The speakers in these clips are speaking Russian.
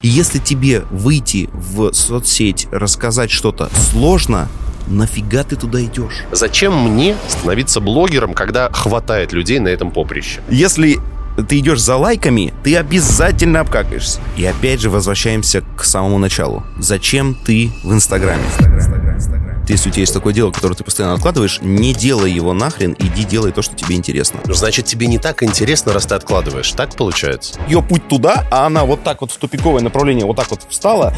И если тебе выйти в соцсеть, рассказать что-то сложно, нафига ты туда идешь? Зачем мне становиться блогером, когда хватает людей на этом поприще? Если ты идешь за лайками, ты обязательно обкакаешься. И опять же возвращаемся к самому началу. Зачем ты в Инстаграме? Если у тебя есть такое дело, которое ты постоянно откладываешь, не делай его нахрен, иди делай то, что тебе интересно. Ну, значит, тебе не так интересно, раз ты откладываешь. Так получается? Ее путь туда, а она вот так вот в тупиковое направление вот так вот встала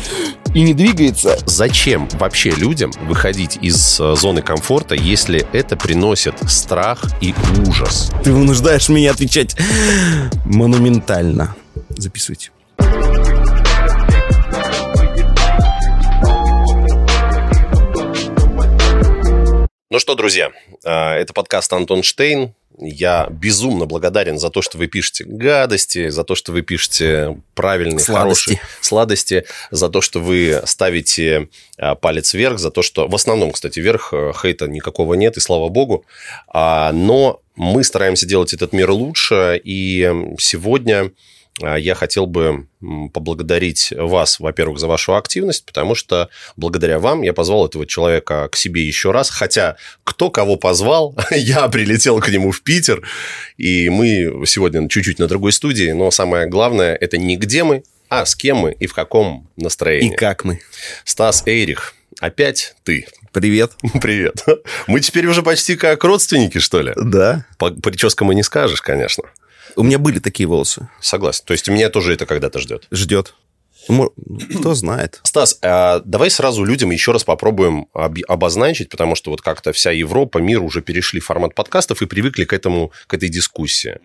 и не двигается. Зачем вообще людям выходить из э, зоны комфорта, если это приносит страх и ужас? Ты вынуждаешь меня отвечать монументально. Записывайте. Ну что, друзья, а, это подкаст Антон Штейн. Я безумно благодарен за то, что вы пишете гадости, за то, что вы пишете правильные, Сладости. хорошие сладости, за то, что вы ставите а, палец вверх, за то, что... В основном, кстати, вверх э, хейта никакого нет, и слава богу. А, Но мы стараемся делать этот мир лучше, и сегодня я хотел бы поблагодарить вас, во-первых, за вашу активность, потому что благодаря вам я позвал этого человека к себе еще раз. Хотя кто кого позвал, я прилетел к нему в Питер, и мы сегодня чуть-чуть на другой студии, но самое главное, это не где мы, а с кем мы и в каком настроении. И как мы. Стас Эйрих, опять ты. Привет. Привет. Мы теперь уже почти как родственники, что ли? Да. По прическам и не скажешь, конечно. У меня были такие волосы. Согласен. То есть, меня тоже это когда-то ждет. Ждет. Ну, Кто знает. Стас, а давай сразу людям еще раз попробуем об- обозначить, потому что вот как-то вся Европа, мир уже перешли в формат подкастов и привыкли к этому, к этой дискуссии.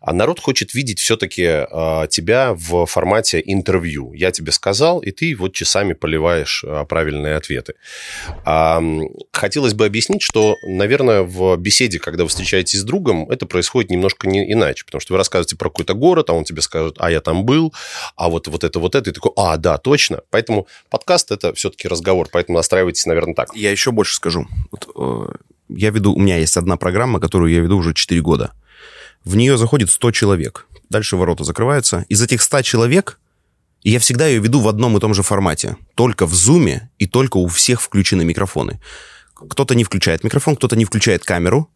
А народ хочет видеть все-таки а, тебя в формате интервью. Я тебе сказал, и ты вот часами поливаешь а, правильные ответы. М, хотелось бы объяснить, что, наверное, в беседе, когда вы встречаетесь с другом, это происходит немножко не иначе, потому что вы рассказываете про какой-то город, а он тебе скажет, а я там был, а вот, вот это, вот это, и такой, а, да, точно. Поэтому подкаст – это все-таки разговор, поэтому настраивайтесь, наверное, так. Я еще больше скажу. Вот, э, я веду, у меня есть одна программа, которую я веду уже 4 года. В нее заходит 100 человек. Дальше ворота закрываются. Из этих 100 человек я всегда ее веду в одном и том же формате. Только в зуме и только у всех включены микрофоны. Кто-то не включает микрофон, кто-то не включает камеру,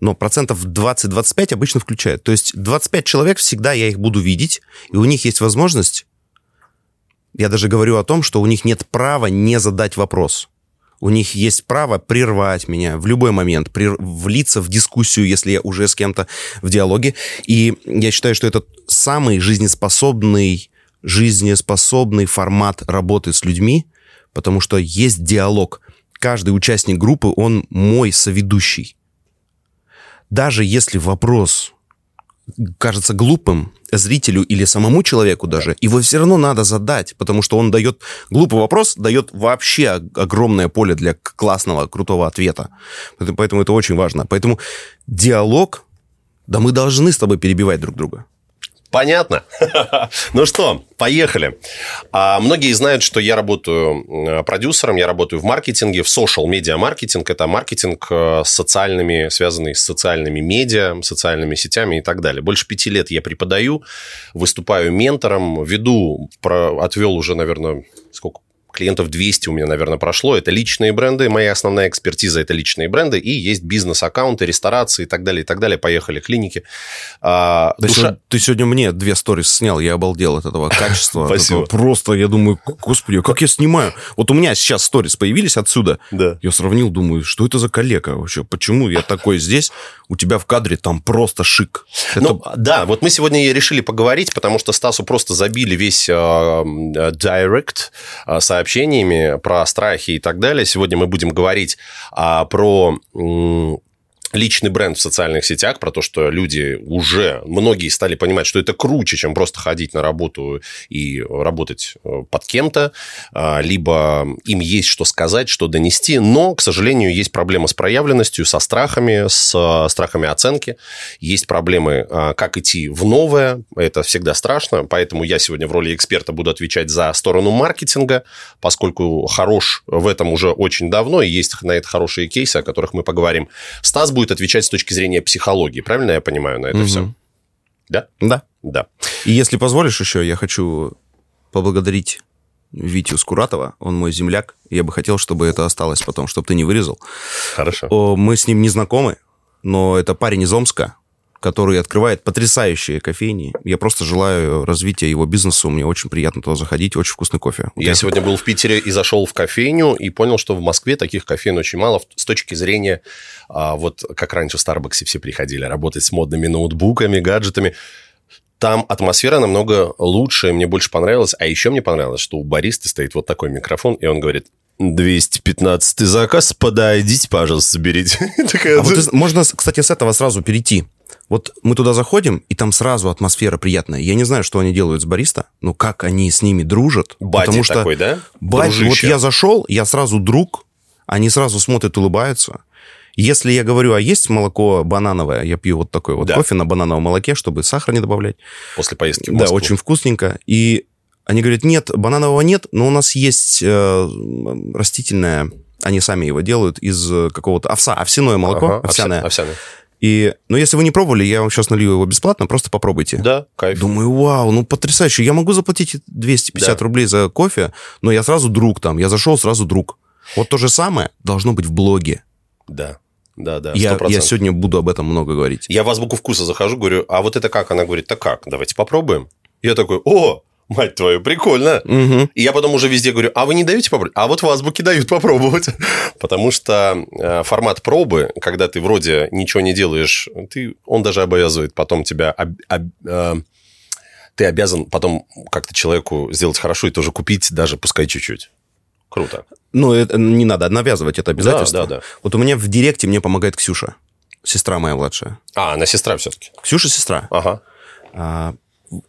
но процентов 20-25 обычно включают. То есть 25 человек всегда я их буду видеть, и у них есть возможность... Я даже говорю о том, что у них нет права не задать вопрос. У них есть право прервать меня в любой момент, прер- влиться в дискуссию, если я уже с кем-то в диалоге. И я считаю, что это самый жизнеспособный, жизнеспособный формат работы с людьми, потому что есть диалог. Каждый участник группы, он мой соведущий. Даже если вопрос кажется глупым зрителю или самому человеку даже, его все равно надо задать, потому что он дает... Глупый вопрос дает вообще ог- огромное поле для классного, крутого ответа. Поэтому это очень важно. Поэтому диалог... Да мы должны с тобой перебивать друг друга. Понятно. Ну что, поехали. А, Многие знают, что я работаю э, продюсером, я работаю в маркетинге, в social медиа маркетинг. Это маркетинг э, с социальными, связанный с социальными медиа, социальными сетями и так далее. Больше пяти лет я преподаю, выступаю ментором, веду, про, отвел уже, наверное, сколько? Клиентов 200 у меня, наверное, прошло. Это личные бренды. Моя основная экспертиза – это личные бренды. И есть бизнес-аккаунты, ресторации и так далее, и так далее. Поехали, клиники. А, Ты, душа- сегодня, ты сегодня мне две сторис снял, я обалдел от этого качества. Спасибо. этого. Просто я думаю, господи, а как я снимаю? Вот у меня сейчас сторис появились отсюда. Да. Я сравнил, думаю, что это за коллега вообще? Почему я такой здесь? У тебя в кадре там просто шик. Это Ну, да, вот мы сегодня и решили поговорить, потому что Стасу просто забили весь э, э, директ э, сообщениями про страхи и так далее. Сегодня мы будем говорить а, про м, личный бренд в социальных сетях, про то, что люди уже, многие стали понимать, что это круче, чем просто ходить на работу и работать э, под кем-то, а, либо им есть что сказать, что донести, но, к сожалению, есть проблема с проявленностью, со страхами, с э, страхами оценки, есть проблемы, а, как идти в новое, это всегда страшно, поэтому я сегодня в роли эксперта буду отвечать за сторону маркетинга, поскольку хорош в этом уже очень давно, и есть на это хорошие кейсы, о которых мы поговорим. Стас будет отвечать с точки зрения психологии, правильно я понимаю на это Мгм. все? Да? Да. Да. И если позволишь еще, я хочу поблагодарить Витю Скуратова, он мой земляк. Я бы хотел, чтобы это осталось потом, чтобы ты не вырезал. Хорошо. Мы с ним не знакомы, но это парень из Омска, который открывает потрясающие кофейни. Я просто желаю развития его бизнеса. Мне очень приятно туда заходить. Очень вкусный кофе. Я, Я сегодня был в Питере и зашел в кофейню и понял, что в Москве таких кофеин очень мало с точки зрения, а, вот как раньше в Старбаксе все приходили, работать с модными ноутбуками, гаджетами. Там атмосфера намного лучше, мне больше понравилось. А еще мне понравилось, что у бариста стоит вот такой микрофон, и он говорит, 215 заказ, подойдите, пожалуйста, заберите. а вот можно, кстати, с этого сразу перейти. Вот мы туда заходим, и там сразу атмосфера приятная. Я не знаю, что они делают с бариста, но как они с ними дружат. Бади потому что такой, да? Бади, вот я зашел, я сразу друг, они сразу смотрят, улыбаются. Если я говорю, а есть молоко банановое, я пью вот такой вот да. кофе на банановом молоке, чтобы сахар не добавлять. После поездки в Москву. Да, очень вкусненько. И они говорят, нет, бананового нет, но у нас есть э, растительное, они сами его делают из какого-то овса, овсяное молоко, ага, овсяное. овсяное. И, ну, если вы не пробовали, я вам сейчас налью его бесплатно, просто попробуйте. Да, кайф. Думаю, вау, ну, потрясающе. Я могу заплатить 250 да. рублей за кофе, но я сразу друг там. Я зашел, сразу друг. Вот то же самое должно быть в блоге. Да. Да, да, я, я сегодня буду об этом много говорить. Я в азбуку вкуса захожу, говорю, а вот это как? Она говорит, так как? Давайте попробуем. Я такой, о, мать твою, прикольно. Угу. И я потом уже везде говорю, а вы не даете попробовать? А вот в азбуке дают попробовать. Потому что э, формат пробы, когда ты вроде ничего не делаешь, ты, он даже обязывает потом тебя... Об, об, э, ты обязан потом как-то человеку сделать хорошо и тоже купить, даже пускай чуть-чуть. Круто. Ну, это не надо навязывать это обязательство. Да, да, да. Вот у меня в директе мне помогает Ксюша, сестра моя младшая. А, она сестра все-таки. Ксюша сестра. Ага. А,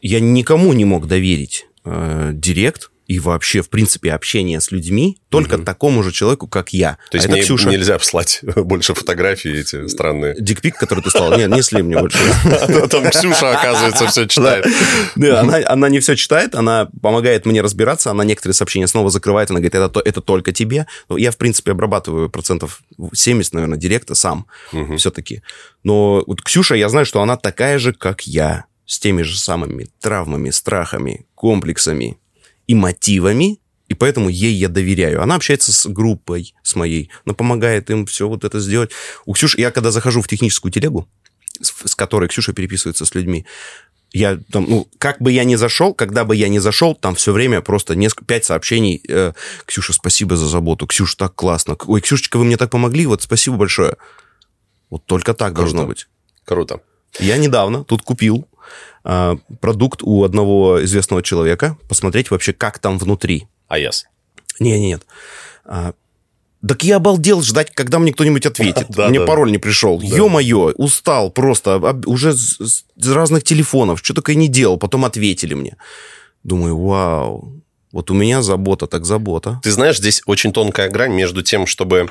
я никому не мог доверить э, директ, и вообще, в принципе, общение с людьми только угу. такому же человеку, как я. То есть а мне Ксюша... нельзя послать больше фотографий эти странные? Дикпик, который ты слал? Нет, не сли мне больше. А там Ксюша, оказывается, все читает. Да, она не все читает, она помогает мне разбираться, она некоторые сообщения снова закрывает, она говорит, это только тебе. Я, в принципе, обрабатываю процентов 70, наверное, директа сам все-таки. Но вот Ксюша, я знаю, что она такая же, как я, с теми же самыми травмами, страхами, комплексами, и мотивами, и поэтому ей я доверяю. Она общается с группой, с моей, она помогает им все вот это сделать. У Ксюши, я когда захожу в техническую телегу, с, которой Ксюша переписывается с людьми, я там, ну, как бы я ни зашел, когда бы я ни зашел, там все время просто несколько, пять сообщений. Э, Ксюша, спасибо за заботу. Ксюша, так классно. Ой, Ксюшечка, вы мне так помогли, вот спасибо большое. Вот только так Круто. должно быть. Круто. Я недавно тут купил а, продукт у одного известного человека, посмотреть вообще, как там внутри. А yes. Не, нет. А, так я обалдел ждать, когда мне кто-нибудь ответит. Мне пароль не пришел. Ё-моё, устал просто. Уже с разных телефонов. Что только и не делал. Потом ответили мне. Думаю, вау. Вот у меня забота, так забота. Ты знаешь, здесь очень тонкая грань между тем, чтобы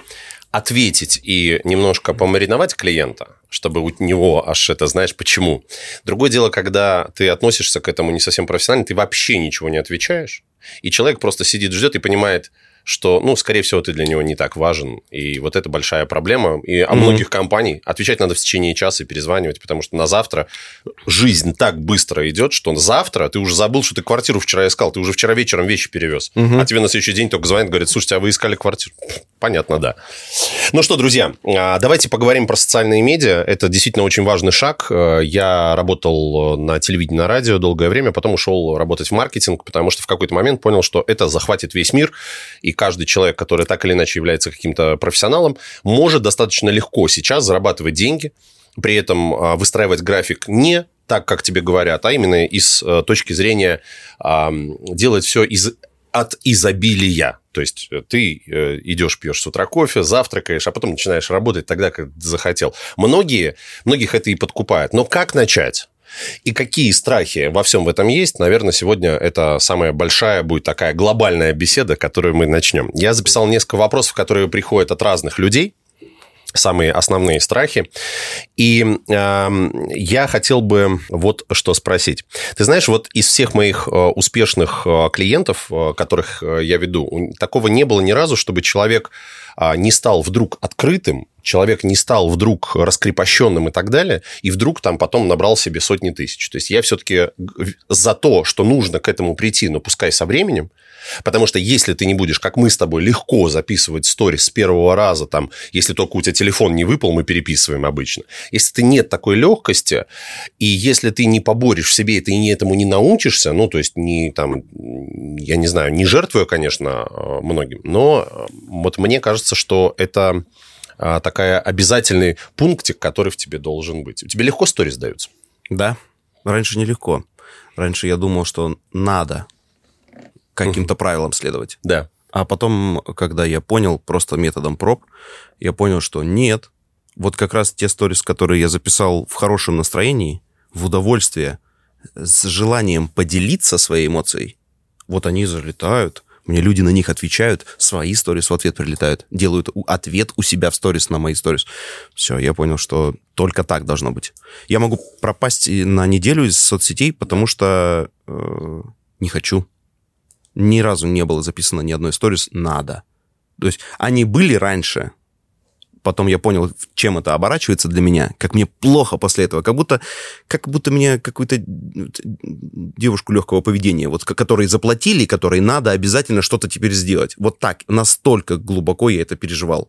ответить и немножко помариновать клиента, чтобы у него аж это, знаешь, почему. Другое дело, когда ты относишься к этому не совсем профессионально, ты вообще ничего не отвечаешь, и человек просто сидит, ждет и понимает, что, ну, скорее всего, ты для него не так важен. И вот это большая проблема. И о mm-hmm. многих компаний отвечать надо в течение часа и перезванивать, потому что на завтра жизнь так быстро идет, что завтра ты уже забыл, что ты квартиру вчера искал, ты уже вчера вечером вещи перевез. Mm-hmm. А тебе на следующий день только звонит, говорит, слушайте, а вы искали квартиру? Понятно, да. Ну что, друзья, а, давайте поговорим про социальные медиа. Это действительно очень важный шаг. Э, я работал на телевидении, на радио долгое время, потом ушел работать в маркетинг, потому что в какой-то момент понял, что это захватит весь мир, и каждый человек, который так или иначе является каким-то профессионалом, может достаточно легко сейчас зарабатывать деньги, при этом а, выстраивать график не так, как тебе говорят, а именно из э, точки зрения делать все из от изобилия. То есть э, ты э, идешь, пьешь с утра кофе, завтракаешь, а потом начинаешь работать тогда, как захотел. Многие, многих это и подкупает. Но как начать? И какие страхи во всем в этом есть, наверное, сегодня это самая большая будет такая глобальная беседа, которую мы начнем. Я записал несколько вопросов, которые приходят от разных людей самые основные страхи. И э, я хотел бы вот что спросить. Ты знаешь, вот из всех моих э, успешных э, клиентов, э, которых я веду, такого не было ни разу, чтобы человек э, не стал вдруг открытым, человек не стал вдруг раскрепощенным и так далее, и вдруг там потом набрал себе сотни тысяч. То есть я все-таки за то, что нужно к этому прийти, но пускай со временем, Потому что если ты не будешь, как мы с тобой, легко записывать сторис с первого раза, там, если только у тебя телефон не выпал, мы переписываем обычно. Если ты нет такой легкости, и если ты не поборешь в себе, и ты не этому не научишься, ну, то есть, не там, я не знаю, не жертвуя, конечно, э, многим, но э, вот мне кажется, что это э, такая обязательный пунктик, который в тебе должен быть. У тебя легко сторис даются? Да, раньше нелегко. Раньше я думал, что надо каким-то правилам следовать. Да. А потом, когда я понял просто методом проб, я понял, что нет. Вот как раз те сторис, которые я записал в хорошем настроении, в удовольствие, с желанием поделиться своей эмоцией, вот они залетают, мне люди на них отвечают, свои сторис в ответ прилетают, делают ответ у себя в сторис на мои сторис. Все, я понял, что только так должно быть. Я могу пропасть на неделю из соцсетей, потому что э, не хочу ни разу не было записано ни одной сторис «надо». То есть они были раньше, потом я понял, чем это оборачивается для меня, как мне плохо после этого, как будто, как будто мне какую-то девушку легкого поведения, вот, которой заплатили, которой надо обязательно что-то теперь сделать. Вот так, настолько глубоко я это переживал.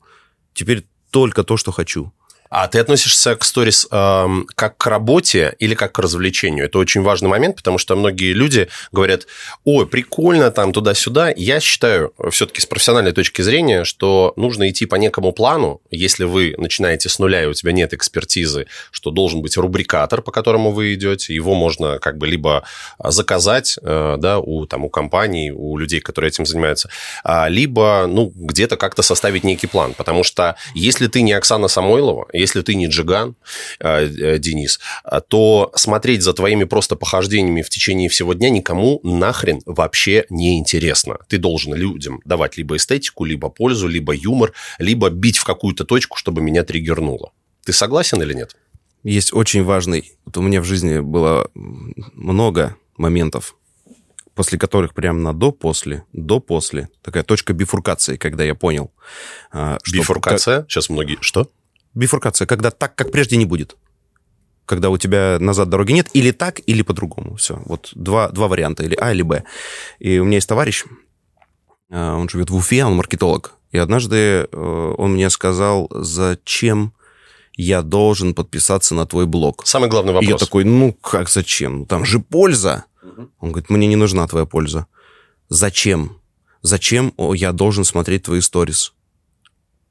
Теперь только то, что хочу. А ты относишься к сторис э, как к работе или как к развлечению? Это очень важный момент, потому что многие люди говорят, ой, прикольно там туда-сюда. Я считаю, все-таки с профессиональной точки зрения, что нужно идти по некому плану. Если вы начинаете с нуля, и у тебя нет экспертизы, что должен быть рубрикатор, по которому вы идете, его можно как бы либо заказать э, да, у, там, у компаний, у людей, которые этим занимаются, а, либо ну, где-то как-то составить некий план. Потому что если ты не Оксана Самойлова, если ты не Джиган, э, э, Денис, то смотреть за твоими просто похождениями в течение всего дня никому нахрен вообще не интересно. Ты должен людям давать либо эстетику, либо пользу, либо юмор, либо бить в какую-то точку, чтобы меня триггернуло. Ты согласен или нет? Есть очень важный... Вот у меня в жизни было много моментов, после которых прям на до-после, до-после, такая точка бифуркации, когда я понял. А, что Бифуркация? Сейчас многие... Что? Бифуркация, когда так, как прежде, не будет. Когда у тебя назад дороги нет, или так, или по-другому. Все. Вот два, два варианта, или А, или Б. И у меня есть товарищ, э, он живет в Уфе, он маркетолог. И однажды э, он мне сказал, зачем я должен подписаться на твой блог. Самый главный вопрос. И я такой, ну как зачем? Там же польза. Угу. Он говорит, мне не нужна твоя польза. Зачем? Зачем я должен смотреть твои сторис?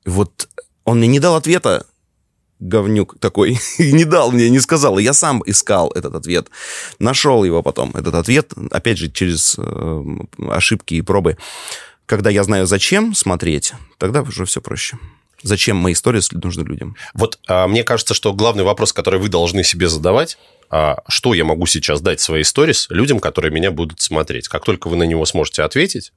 Вот он мне не дал ответа, говнюк такой, не дал мне, не сказал. Я сам искал этот ответ. Нашел его потом, этот ответ, опять же, через э, ошибки и пробы. Когда я знаю, зачем смотреть, тогда уже все проще. Зачем мои истории нужны людям? Вот а, мне кажется, что главный вопрос, который вы должны себе задавать, а, что я могу сейчас дать своей сторис людям, которые меня будут смотреть. Как только вы на него сможете ответить,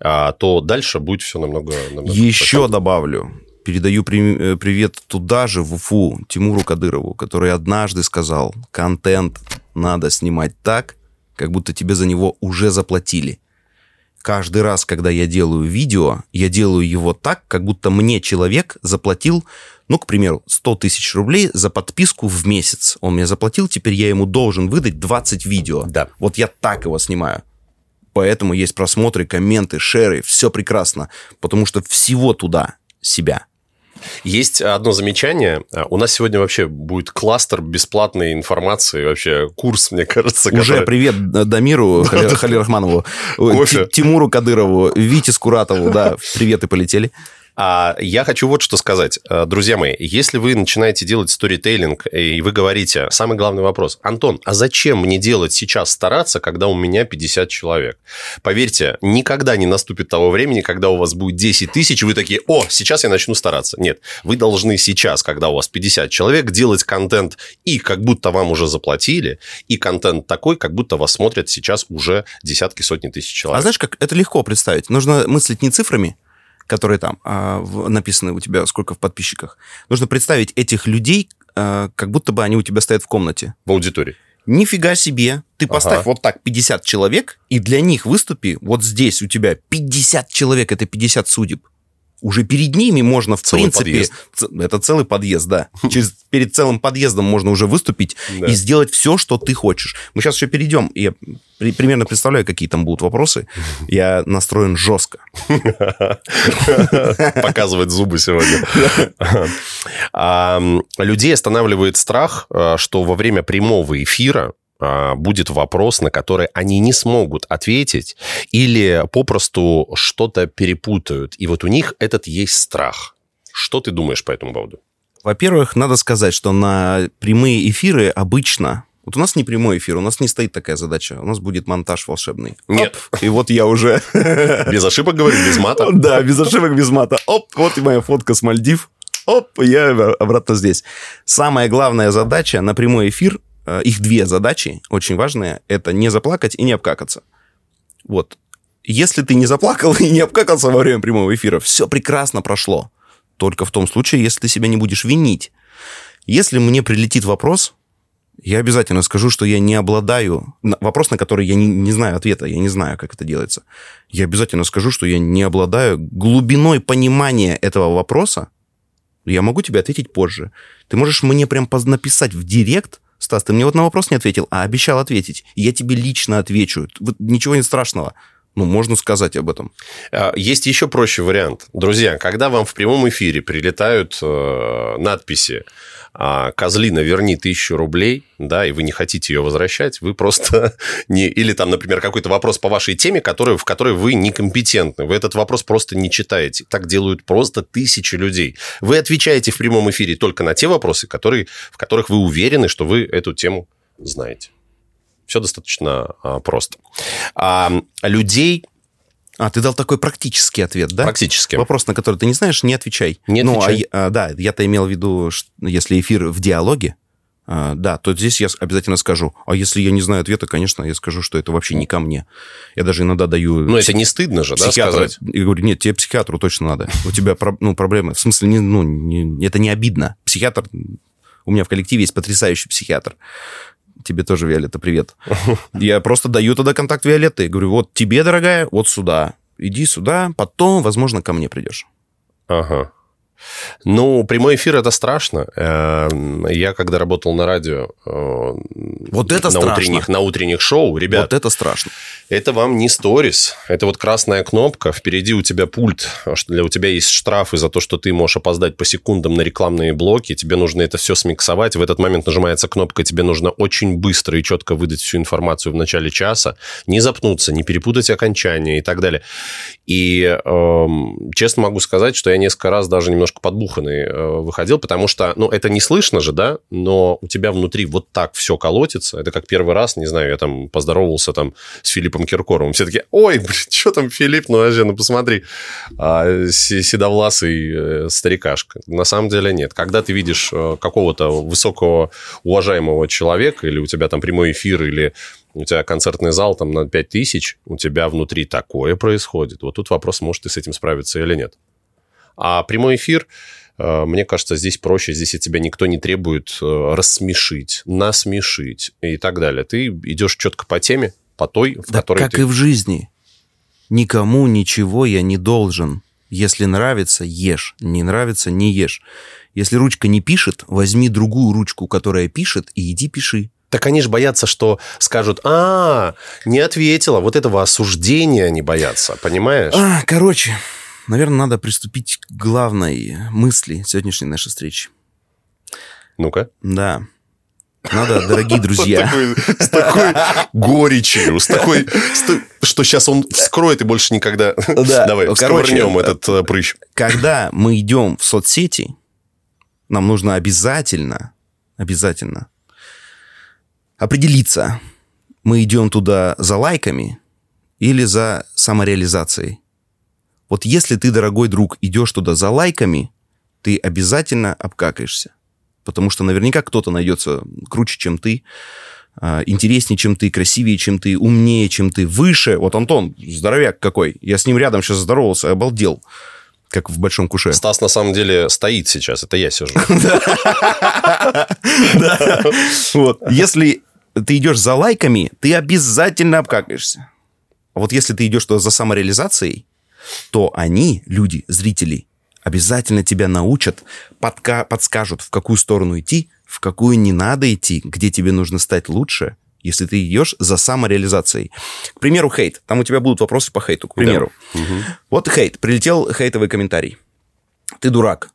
а, то дальше будет все намного... намного Еще добавлю Передаю при, э, привет туда же, в Уфу, Тимуру Кадырову, который однажды сказал, контент надо снимать так, как будто тебе за него уже заплатили. Каждый раз, когда я делаю видео, я делаю его так, как будто мне человек заплатил, ну, к примеру, 100 тысяч рублей за подписку в месяц. Он мне заплатил, теперь я ему должен выдать 20 видео. Да. Вот я так его снимаю. Поэтому есть просмотры, комменты, шеры, все прекрасно, потому что всего туда себя. Есть одно замечание. У нас сегодня вообще будет кластер бесплатной информации, вообще курс, мне кажется. Уже который... привет Дамиру Халирахманову, Тимуру Кадырову, Вите Скуратову, да, привет и полетели. А я хочу вот что сказать. Э, друзья мои, если вы начинаете делать сторителлинг, и вы говорите, самый главный вопрос, Антон, а зачем мне делать сейчас стараться, когда у меня 50 человек? Поверьте, никогда не наступит того времени, когда у вас будет 10 тысяч, и вы такие, о, сейчас я начну стараться. Нет, вы должны сейчас, когда у вас 50 человек, делать контент и как будто вам уже заплатили, и контент такой, как будто вас смотрят сейчас уже десятки, сотни тысяч человек. А знаешь, как это легко представить? Нужно мыслить не цифрами, которые там в, написаны у тебя, сколько в подписчиках. Нужно представить этих людей, а, как будто бы они у тебя стоят в комнате. В аудитории. Нифига себе. Ты поставь ага. вот так 50 человек, и для них выступи вот здесь у тебя 50 человек, это 50 судеб. Уже перед ними можно, в Целый принципе... подъезд. Это целый подъезд, да. Через, перед целым подъездом можно уже выступить Да. и сделать все, что ты хочешь. Мы сейчас еще перейдем, я при- примерно представляю, какие там будут вопросы. Я настроен жестко. Показывать зубы сегодня. Людей останавливает страх, а, что во время прямого эфира будет вопрос, на который они не смогут ответить или попросту что-то перепутают. И вот у них этот есть страх. Что ты думаешь по этому поводу? Во-первых, надо сказать, что на прямые эфиры обычно... Вот у нас не прямой эфир, у нас не стоит такая задача. У нас будет монтаж волшебный. Нет. Оп, и вот я уже... Без ошибок говорю, без мата? Да, без ошибок, без мата. Оп, вот и моя фотка с Мальдив. Оп, я обратно здесь. Самая главная задача на прямой эфир, их две задачи, очень важные, это не заплакать и не обкакаться. Вот. Если ты не заплакал и не обкакался во время прямого эфира, все прекрасно прошло. Только в том случае, если ты себя не будешь винить. Если мне прилетит вопрос, я обязательно скажу, что я не обладаю... Вопрос, на который я не, не знаю ответа, я не знаю, как это делается. Я обязательно скажу, что я не обладаю глубиной понимания этого вопроса. Я могу тебе ответить позже. Ты можешь мне прям написать в директ, Стас, ты мне вот на вопрос не ответил, а обещал ответить. Я тебе лично отвечу. Вот ничего не страшного. Ну, можно сказать об этом. А, Есть еще проще вариант. Друзья, когда вам в прямом эфире прилетают э, надписи «Козлина, верни тысячу рублей», да, и вы не хотите ее возвращать, вы просто не... Или там, например, какой-то вопрос по вашей теме, который, в которой вы некомпетентны. Вы этот вопрос просто не читаете. Так делают просто тысячи людей. Вы отвечаете в прямом эфире только на те вопросы, которые, в которых вы уверены, что вы эту тему знаете. Все достаточно а, просто. А, людей А, ты дал такой практический ответ, да? практически... Вопрос, на который ты не знаешь, не отвечай. Не ну, а отвечай. я- а, да, я-то имел в виду, что если эфир в диалоге, а, да, то здесь я обязательно скажу. А если я не знаю ответа, конечно, я скажу, что это вообще не ко мне. Я даже иногда даю... Ну, это не стыдно же, да, сказать? И говорю, нет, тебе психиатру точно надо. У тебя ну, проблемы. В смысле, не, ну, не- это не обидно. Психиатр... У меня в коллективе есть потрясающий психиатр. Тебе тоже, Виолетта, привет. Я просто даю тогда контакт Виолетты. и Говорю, вот тебе, дорогая, вот сюда. Иди сюда, потом, возможно, ко мне придешь. Ага. Ну, прямой эфир это страшно. Эм, Я когда работал на радио, э, Вот это на страшно. утренних, на утренних шоу, ребят, Вот это страшно. это вам не сторис, это вот красная кнопка, впереди у тебя пульт, а для у тебя есть штрафы за то, что ты можешь опоздать по секундам на рекламные блоки, тебе нужно это все смиксовать, в этот момент нажимается кнопка, тебе нужно очень быстро и четко выдать всю информацию в начале часа, не запнуться, не перепутать окончание и так далее. И эм, честно могу сказать, что я несколько раз даже немножко подбуханный э, выходил, потому что, ну, это не слышно же, да, но у тебя внутри вот так все колотится. Это как первый раз, не знаю, я там поздоровался там с Филиппом Киркоровым. Все таки ой, блин, что там Филипп, ну, вообще, ну, посмотри. А, се- седовласый э, старикашка. На самом деле нет. Когда ты видишь э, какого-то высокого уважаемого человека, или у тебя там прямой эфир, или у тебя концертный зал там на 5000, у тебя внутри такое происходит. Вот тут вопрос, может ты с этим справиться или нет. А прямой эфир, э, мне кажется, здесь проще. Здесь от тебя никто не требует э, рассмешить, насмешить и так далее. Ты идешь четко по теме, по той, в Да которой как ты... и в жизни. Никому ничего я не должен. Если нравится, ешь. Не нравится, не ешь. Если ручка не пишет, возьми другую ручку, которая пишет, и иди пиши. Так они же боятся, что скажут, а, не ответила. Вот этого осуждения они боятся, понимаешь? А, короче, наверное, надо приступить к главной мысли сегодняшней нашей встречи. Ну-ка. Да. Надо, дорогие друзья. С такой горечью, с такой, что сейчас он вскроет и больше никогда... Да. Давай, Короче, всковырнем э, этот э, прыщ. Когда мы идем в соцсети, нам нужно обязательно, обязательно определиться, мы идем туда за лайками или за самореализацией. Вот если ты, дорогой друг, идешь туда за лайками, ты обязательно обкакаешься. Потому что наверняка кто-то найдется круче, чем ты, а, интереснее, чем ты, красивее, чем ты, умнее, чем ты, выше. Вот Антон, здоровяк какой. Я с ним рядом сейчас здоровался, обалдел. Как в большом куше. Стас на самом деле стоит сейчас, это я сижу. Вот. Если ты идешь за лайками, ты обязательно обкакаешься. А вот если ты идешь туда за самореализацией, то они, люди, зрители, обязательно тебя научат, подка- подскажут, в какую сторону идти, в какую не надо идти, где тебе нужно стать лучше, если ты идешь за самореализацией. К примеру, хейт. Там у тебя будут вопросы по хейту. К примеру. Да. Угу. Вот хейт. Прилетел хейтовый комментарий. Ты дурак.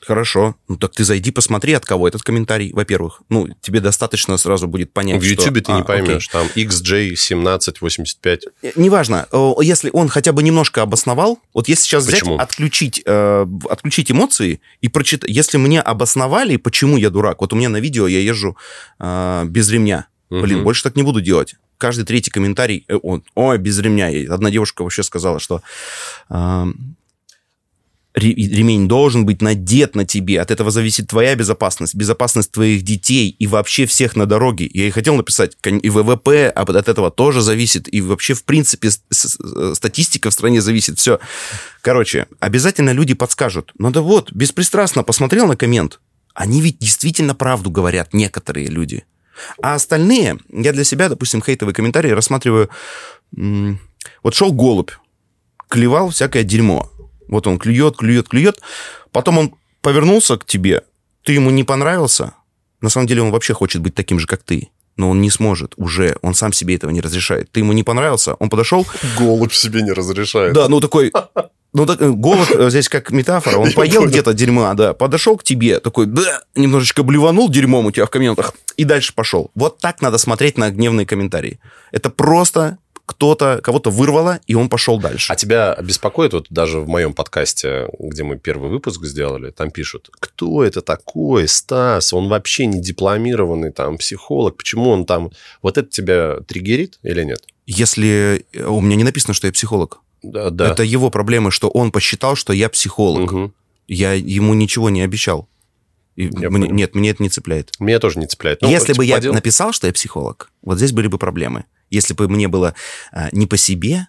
Хорошо. Ну так ты зайди, посмотри, от кого этот комментарий, во-первых. Ну, тебе достаточно сразу будет понять, В Ютубе ты а, не поймешь. окей. Там XJ1785. Э, Неважно, э, если он хотя бы немножко обосновал, вот если сейчас взять, Почему? отключить, э, отключить эмоции и прочитать, если мне обосновали, почему я дурак, вот у меня на видео я езжу э, без ремня, блин, Мгм. больше так не буду делать. Каждый третий комментарий, э, он, ой, без ремня. Одна девушка вообще сказала, что э, ремень должен быть надет на тебе, от этого зависит твоя безопасность, безопасность твоих детей и вообще всех на дороге. Я и хотел написать, и ВВП от этого тоже зависит, и вообще, в принципе, э, статистика в стране зависит, все. Короче, обязательно люди подскажут. Надо вот, беспристрастно посмотрел на коммент, они ведь действительно правду говорят, некоторые люди. А остальные, я для себя, допустим, хейтовые комментарии рассматриваю... Вот шел голубь, клевал всякое дерьмо. Вот он клюет, клюет, клюет. Потом он повернулся к тебе, ты ему не понравился. На самом деле он вообще хочет быть таким же, как ты. Но он не сможет уже, он сам себе этого не разрешает. Ты ему не понравился, он подошел, Голубь себе не разрешает. да, ну такой, ну так, э, голод э, здесь как метафора, он Я поел понял. где-то дерьма, да, подошел к тебе, такой, да, немножечко блеванул дерьмом у тебя в комментах, и дальше пошел. Вот так надо смотреть на гневные комментарии. Это просто кто-то, кого-то вырвало, и он пошел дальше. А тебя беспокоит, вот даже в моем подкасте, где мы первый выпуск сделали, там пишут, кто это такой, Стас, он вообще не дипломированный там психолог, почему он там... Вот это тебя триггерит или нет? Если э, у меня не написано, что я психолог, Да, да. это его проблемы, что он посчитал, что я психолог. Мгм. Я ему ничего не обещал. И Я мне- понял. нет, мне это не цепляет. Меня тоже не цепляет. Ну, Если бы типа, я написал, что я психолог, вот здесь были бы проблемы. Если бы мне было а, не по себе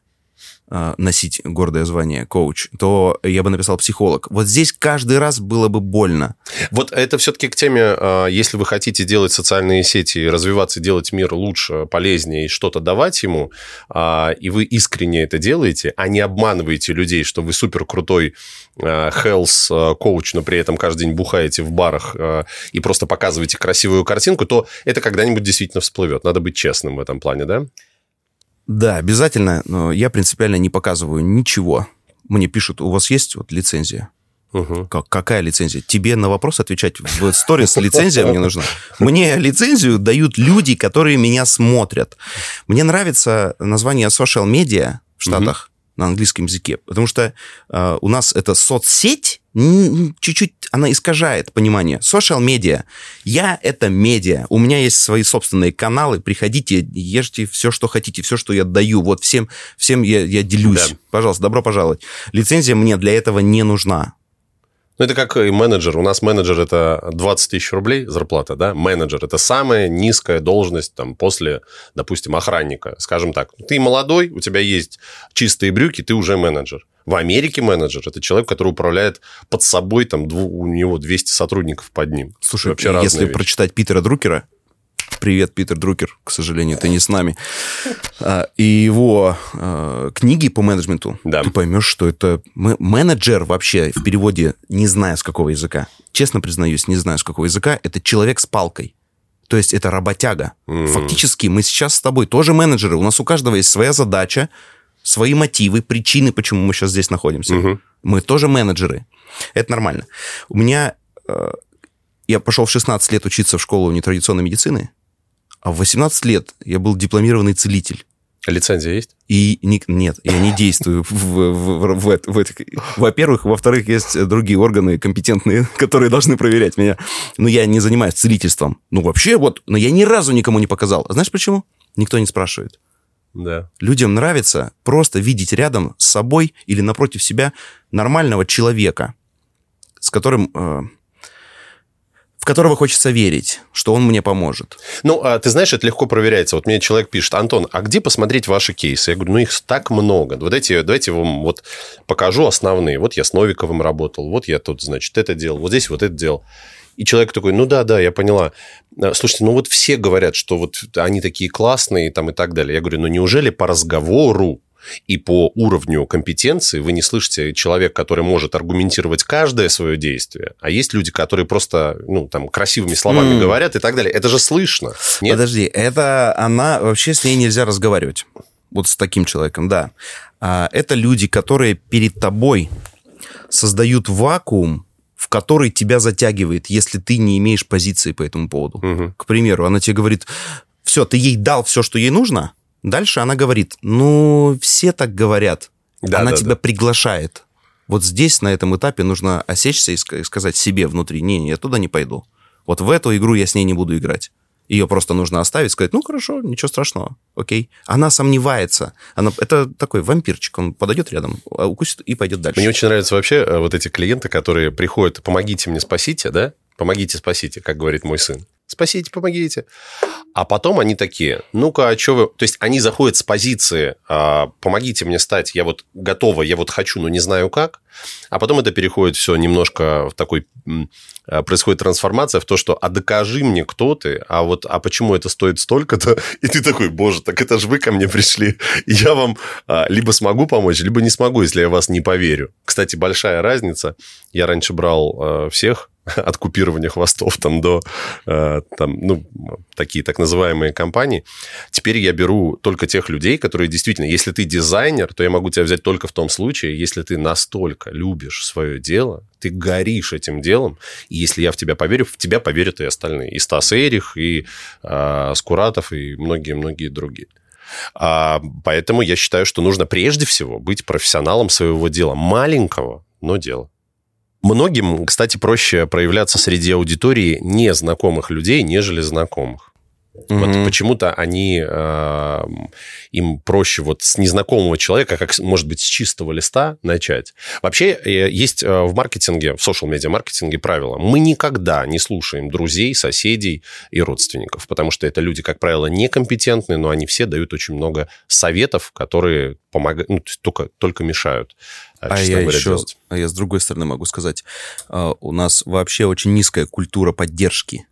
носить гордое звание коуч, то я бы написал психолог. Вот здесь каждый раз было бы больно. Вот это все-таки к теме, а, если вы хотите делать социальные сети, развиваться, делать мир лучше, полезнее и что-то давать ему, а, и вы искренне это делаете, а не обманываете людей, что вы супер крутой health коуч, но при этом каждый день бухаете в барах а, и просто показываете красивую картинку, то это когда-нибудь действительно всплывет. Надо быть честным в этом плане, да? Да, обязательно, но я принципиально не показываю ничего. Мне пишут, у вас есть вот лицензия? Угу. Как, какая лицензия? Тебе на вопрос отвечать в сторис лицензия мне нужна. Мне лицензию дают люди, которые меня смотрят. Мне нравится название social media в Штатах на английском языке, потому что э, у нас это соцсеть, чуть-чуть она искажает понимание. Social media. Я это медиа. У меня есть свои собственные каналы. Приходите, ешьте все, что хотите, все, что я даю. Вот всем, всем я, я делюсь. Да. Пожалуйста, добро пожаловать. Лицензия мне для этого не нужна. Ну, это как и менеджер. У нас менеджер – это 20 тысяч рублей зарплата, да? Менеджер – это самая низкая должность там, после, допустим, охранника. Скажем так, ты молодой, у тебя есть чистые брюки, ты уже менеджер. В Америке менеджер – это человек, который управляет под собой, там, дву- у него 200 сотрудников под ним. Слушай, Вообще если прочитать Питера Друкера, привет, Питер Друкер, к сожалению, ты не с нами, а, и его а, книги по менеджменту, Да. ты поймешь, что это менеджер вообще в переводе, не знаю с какого языка, честно признаюсь, не знаю с какого языка, это человек с палкой. То есть это работяга. М. Фактически мы сейчас с тобой тоже менеджеры. У нас у каждого есть своя задача, свои мотивы, причины, почему мы сейчас здесь находимся. Мгм. Мы тоже менеджеры. Это нормально. У меня... э, я пошел в 16 лет учиться в школу нетрадиционной медицины, а в 18 лет я был дипломированный целитель. Лицензия есть? И не- нет, я не действую в, в- в- в в этих... Во-первых, во-вторых, есть другие органы компетентные, которые должны проверять меня. Но я не занимаюсь целительством. Ну, вообще, вот, но я ни разу никому не показал. А знаешь почему? Никто не спрашивает. Да. Людям нравится просто видеть рядом с собой или напротив себя нормального человека, с которым... которого хочется верить, что он мне поможет. Ну, а ты знаешь, это легко проверяется. Вот мне человек пишет, Антон, а где посмотреть ваши кейсы? Я говорю, ну, их так много. Вот эти, давайте вам вот покажу основные. Вот я с Новиковым работал, вот я тут, значит, это делал, вот здесь вот это делал. И человек такой, ну да, да, я поняла. А, Слушайте, ну вот все говорят, что вот они такие классные там и так далее. Я говорю, ну неужели по разговору и по уровню компетенции вы не слышите человек, который может аргументировать каждое свое действие, а есть люди, которые просто, ну, там, красивыми словами mm. говорят и так далее. Это же слышно. Нет? Подожди, это она, вообще с ней нельзя разговаривать. Вот с таким человеком, да. А, это люди, которые перед тобой создают вакуум, в который тебя затягивает, если ты не имеешь позиции по этому поводу. Угу. К примеру, она тебе говорит, все, ты ей дал все, что ей нужно, Дальше она говорит, ну, все так говорят. Да, она да, тебя да. приглашает. Вот здесь, на этом этапе, нужно осечься и сказать себе внутри, не, не, я туда не пойду. Вот в эту игру я с ней не буду играть. Ее просто нужно оставить, сказать, ну, хорошо, ничего страшного, окей. Она сомневается. Она, это такой вампирчик, он подойдет рядом, а укусит и пойдет дальше. Мне очень нравятся вообще э, вот эти клиенты, которые приходят, помогите мне, спасите, да? Помогите, спасите, как говорит мой сын. Спасите, помогите. А потом они такие, ну-ка, а что вы... То есть они заходят с позиции, а, помогите мне стать, я вот готова, я вот хочу, но не знаю как. А потом это переходит все немножко в такой... А, происходит трансформация в то, что а докажи мне, кто ты, а вот а почему это стоит столько-то? И ты такой, боже, так это же вы ко мне пришли. Я вам а, либо смогу помочь, либо не смогу, если я вас не поверю. Кстати, большая разница. Я раньше брал всех от купирования хвостов там до э, там, ну, такие так называемые компании. Теперь я беру только тех людей, которые действительно, если ты дизайнер, то я могу тебя взять только в том случае, если ты настолько любишь свое дело, ты горишь этим делом, и если я в тебя поверю, в тебя поверят и остальные. И Стас Эрих, и э, Скуратов, и многие-многие другие. А, поэтому я считаю, что нужно прежде всего быть профессионалом своего дела. Маленького, но дела. Многим, кстати, проще проявляться среди аудитории незнакомых людей, нежели знакомых. Mm-hmm. Вот почему-то они э, им проще вот с незнакомого человека, как может быть с чистого листа начать. Вообще э, есть э, в маркетинге, в social медиа маркетинге правило: мы никогда не слушаем друзей, соседей и родственников, потому что это люди, как правило, некомпетентные, но они все дают очень много советов, которые помогают, ну, только только мешают. Э, а я говоря, еще, делать. а я с другой стороны могу сказать, у нас вообще очень низкая культура поддержки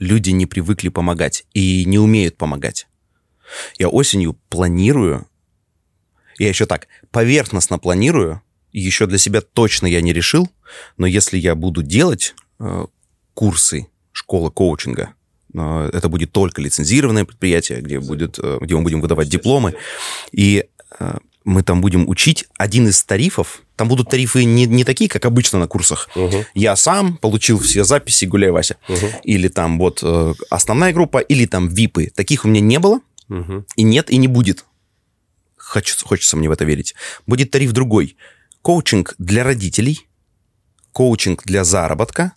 люди не привыкли помогать и не умеют помогать. Я осенью планирую, я еще так, поверхностно планирую, еще для себя точно я не решил, но если я буду делать э, курсы школы коучинга, э, это будет только лицензированное предприятие, где, будет, э, где мы будем выдавать дипломы, и э, мы там будем учить один из тарифов. Там будут тарифы не, не такие, как обычно на курсах. Угу. Я сам получил все записи, гуляй, Вася. Угу. Или там вот э, основная группа, или там випы. Таких у меня не было, угу. и нет, и не будет. Хочу, хочется мне в это верить. Будет тариф другой. Коучинг для родителей, коучинг для заработка,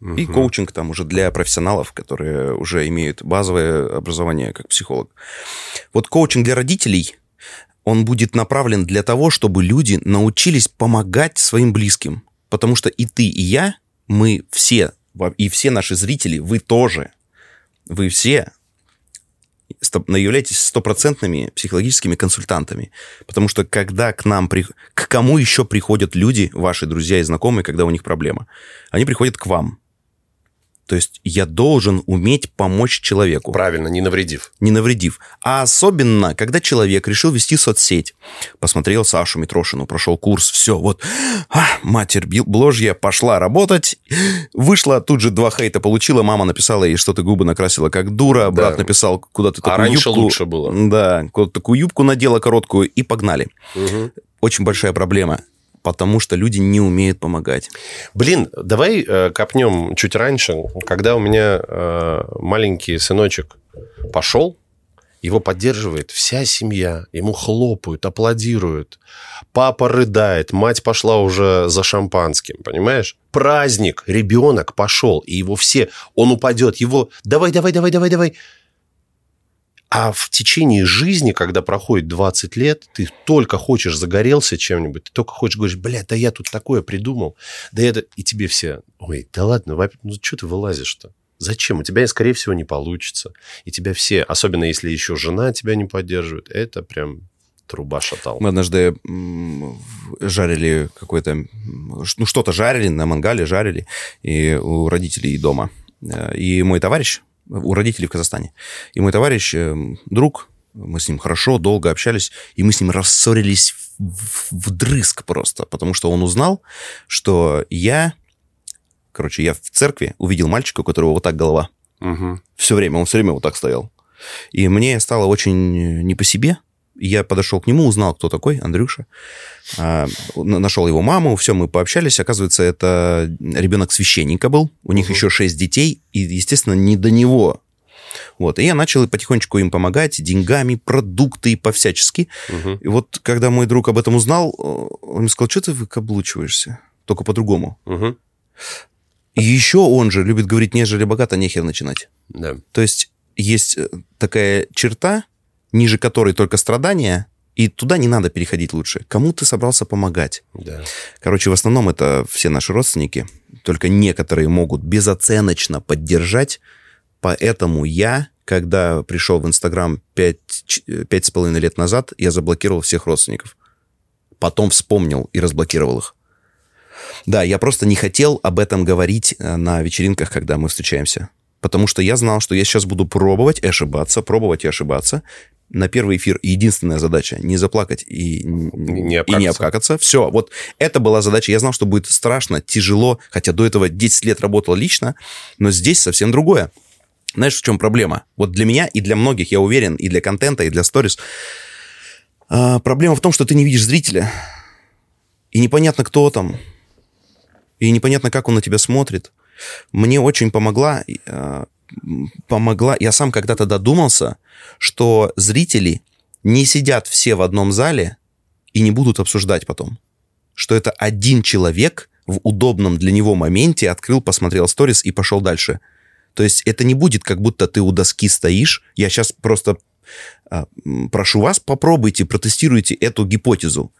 угу. и коучинг там уже для профессионалов, которые уже имеют базовое образование как психолог. Вот коучинг для родителей – он будет направлен для того, чтобы люди научились помогать своим близким. Потому что и ты, и я, мы все, и все наши зрители, вы тоже, вы все являетесь стопроцентными психологическими консультантами. Потому что когда к нам, при... к кому еще приходят люди, ваши друзья и знакомые, когда у них проблема? Они приходят к вам. То есть я должен уметь помочь человеку. Правильно, не навредив. Не навредив. А особенно, когда человек решил вести соцсеть. Посмотрел Сашу Митрошину, прошел курс, все, вот, а, матерь бложья, пошла работать. Вышла, тут же два хейта получила, мама написала ей, что ты губы накрасила как дура, брат да. написал, куда ты а такую а раньше юбку... лучше было. Да, куда такую юбку надела короткую, и погнали. Угу. Очень большая проблема потому что люди не умеют помогать. Блин, давай э, копнем чуть раньше, когда у меня э, маленький сыночек пошел, его поддерживает вся семья, ему хлопают, аплодируют. Папа рыдает, мать пошла уже за шампанским, понимаешь? Праздник, ребенок пошел, и его все, он упадет, его давай, давай, давай, давай, давай. А в течение жизни, когда проходит 20 лет, ты только хочешь загорелся чем-нибудь, ты только хочешь говорить, бля, да я тут такое придумал, да это... И тебе все, ой, да ладно, ну что ты вылазишь-то? Зачем? У тебя, скорее всего, не получится. И тебя все, особенно если еще жена тебя не поддерживает, это прям труба шатал. Мы однажды жарили какой-то... Ну, что-то жарили на мангале, жарили, и у родителей дома. Э, и мой товарищ, у родителей в Казахстане. И мой товарищ, эм, друг, Мы с ним хорошо, долго общались, и мы с ним рассорились вдрызг просто, потому что он узнал, что я, короче, я в церкви увидел мальчика, у которого вот так голова. Угу. Все время, он все время вот так стоял. И мне стало очень не по себе. Я подошел к нему, узнал, кто такой, Андрюша. А, нашел его маму, все, мы пообщались. Оказывается, это ребенок священника был. У них угу. еще шесть детей, и, естественно, не до него вот. И я начал потихонечку им помогать деньгами, продукты и по-всячески. Угу. И вот когда мой друг об этом узнал, он мне сказал, что ты выкаблучиваешься? Только по-другому. Угу. И еще он же любит говорить, нежели богато, нехер начинать. Да. То есть есть э, такая черта, ниже которой только страдания, и туда не надо переходить лучше. Кому ты собрался помогать? Да. Короче, в основном это все наши родственники, только некоторые могут безоценочно поддержать Поэтому я, когда пришел в Инстаграм пять, пять с половиной лет назад, я заблокировал всех родственников. Потом вспомнил и разблокировал их. Да, я просто не хотел об этом говорить э, на вечеринках, когда мы встречаемся. Потому что я знал, что я сейчас буду пробовать и ошибаться, пробовать и ошибаться. На первый эфир единственная задача — не заплакать и не обкакаться. И не обкакаться. Все, вот это была задача. Я знал, что будет страшно, тяжело, хотя до этого 10 лет работал лично, но здесь совсем другое. Знаешь, в чем проблема? Вот для меня и для многих, я уверен, и для контента, и для сторис, а, проблема в том, что ты не видишь зрителя, и непонятно, кто там, и непонятно, как он на тебя смотрит. Мне очень помогла, а, помогла, я сам когда-то додумался, что зрители не сидят все в одном зале и не будут обсуждать потом. Что это один человек в удобном для него моменте открыл, посмотрел сторис и пошел дальше – то есть это не будет, как будто ты у доски стоишь. Я сейчас просто прошу вас, попробуйте, протестируйте эту гипотезу.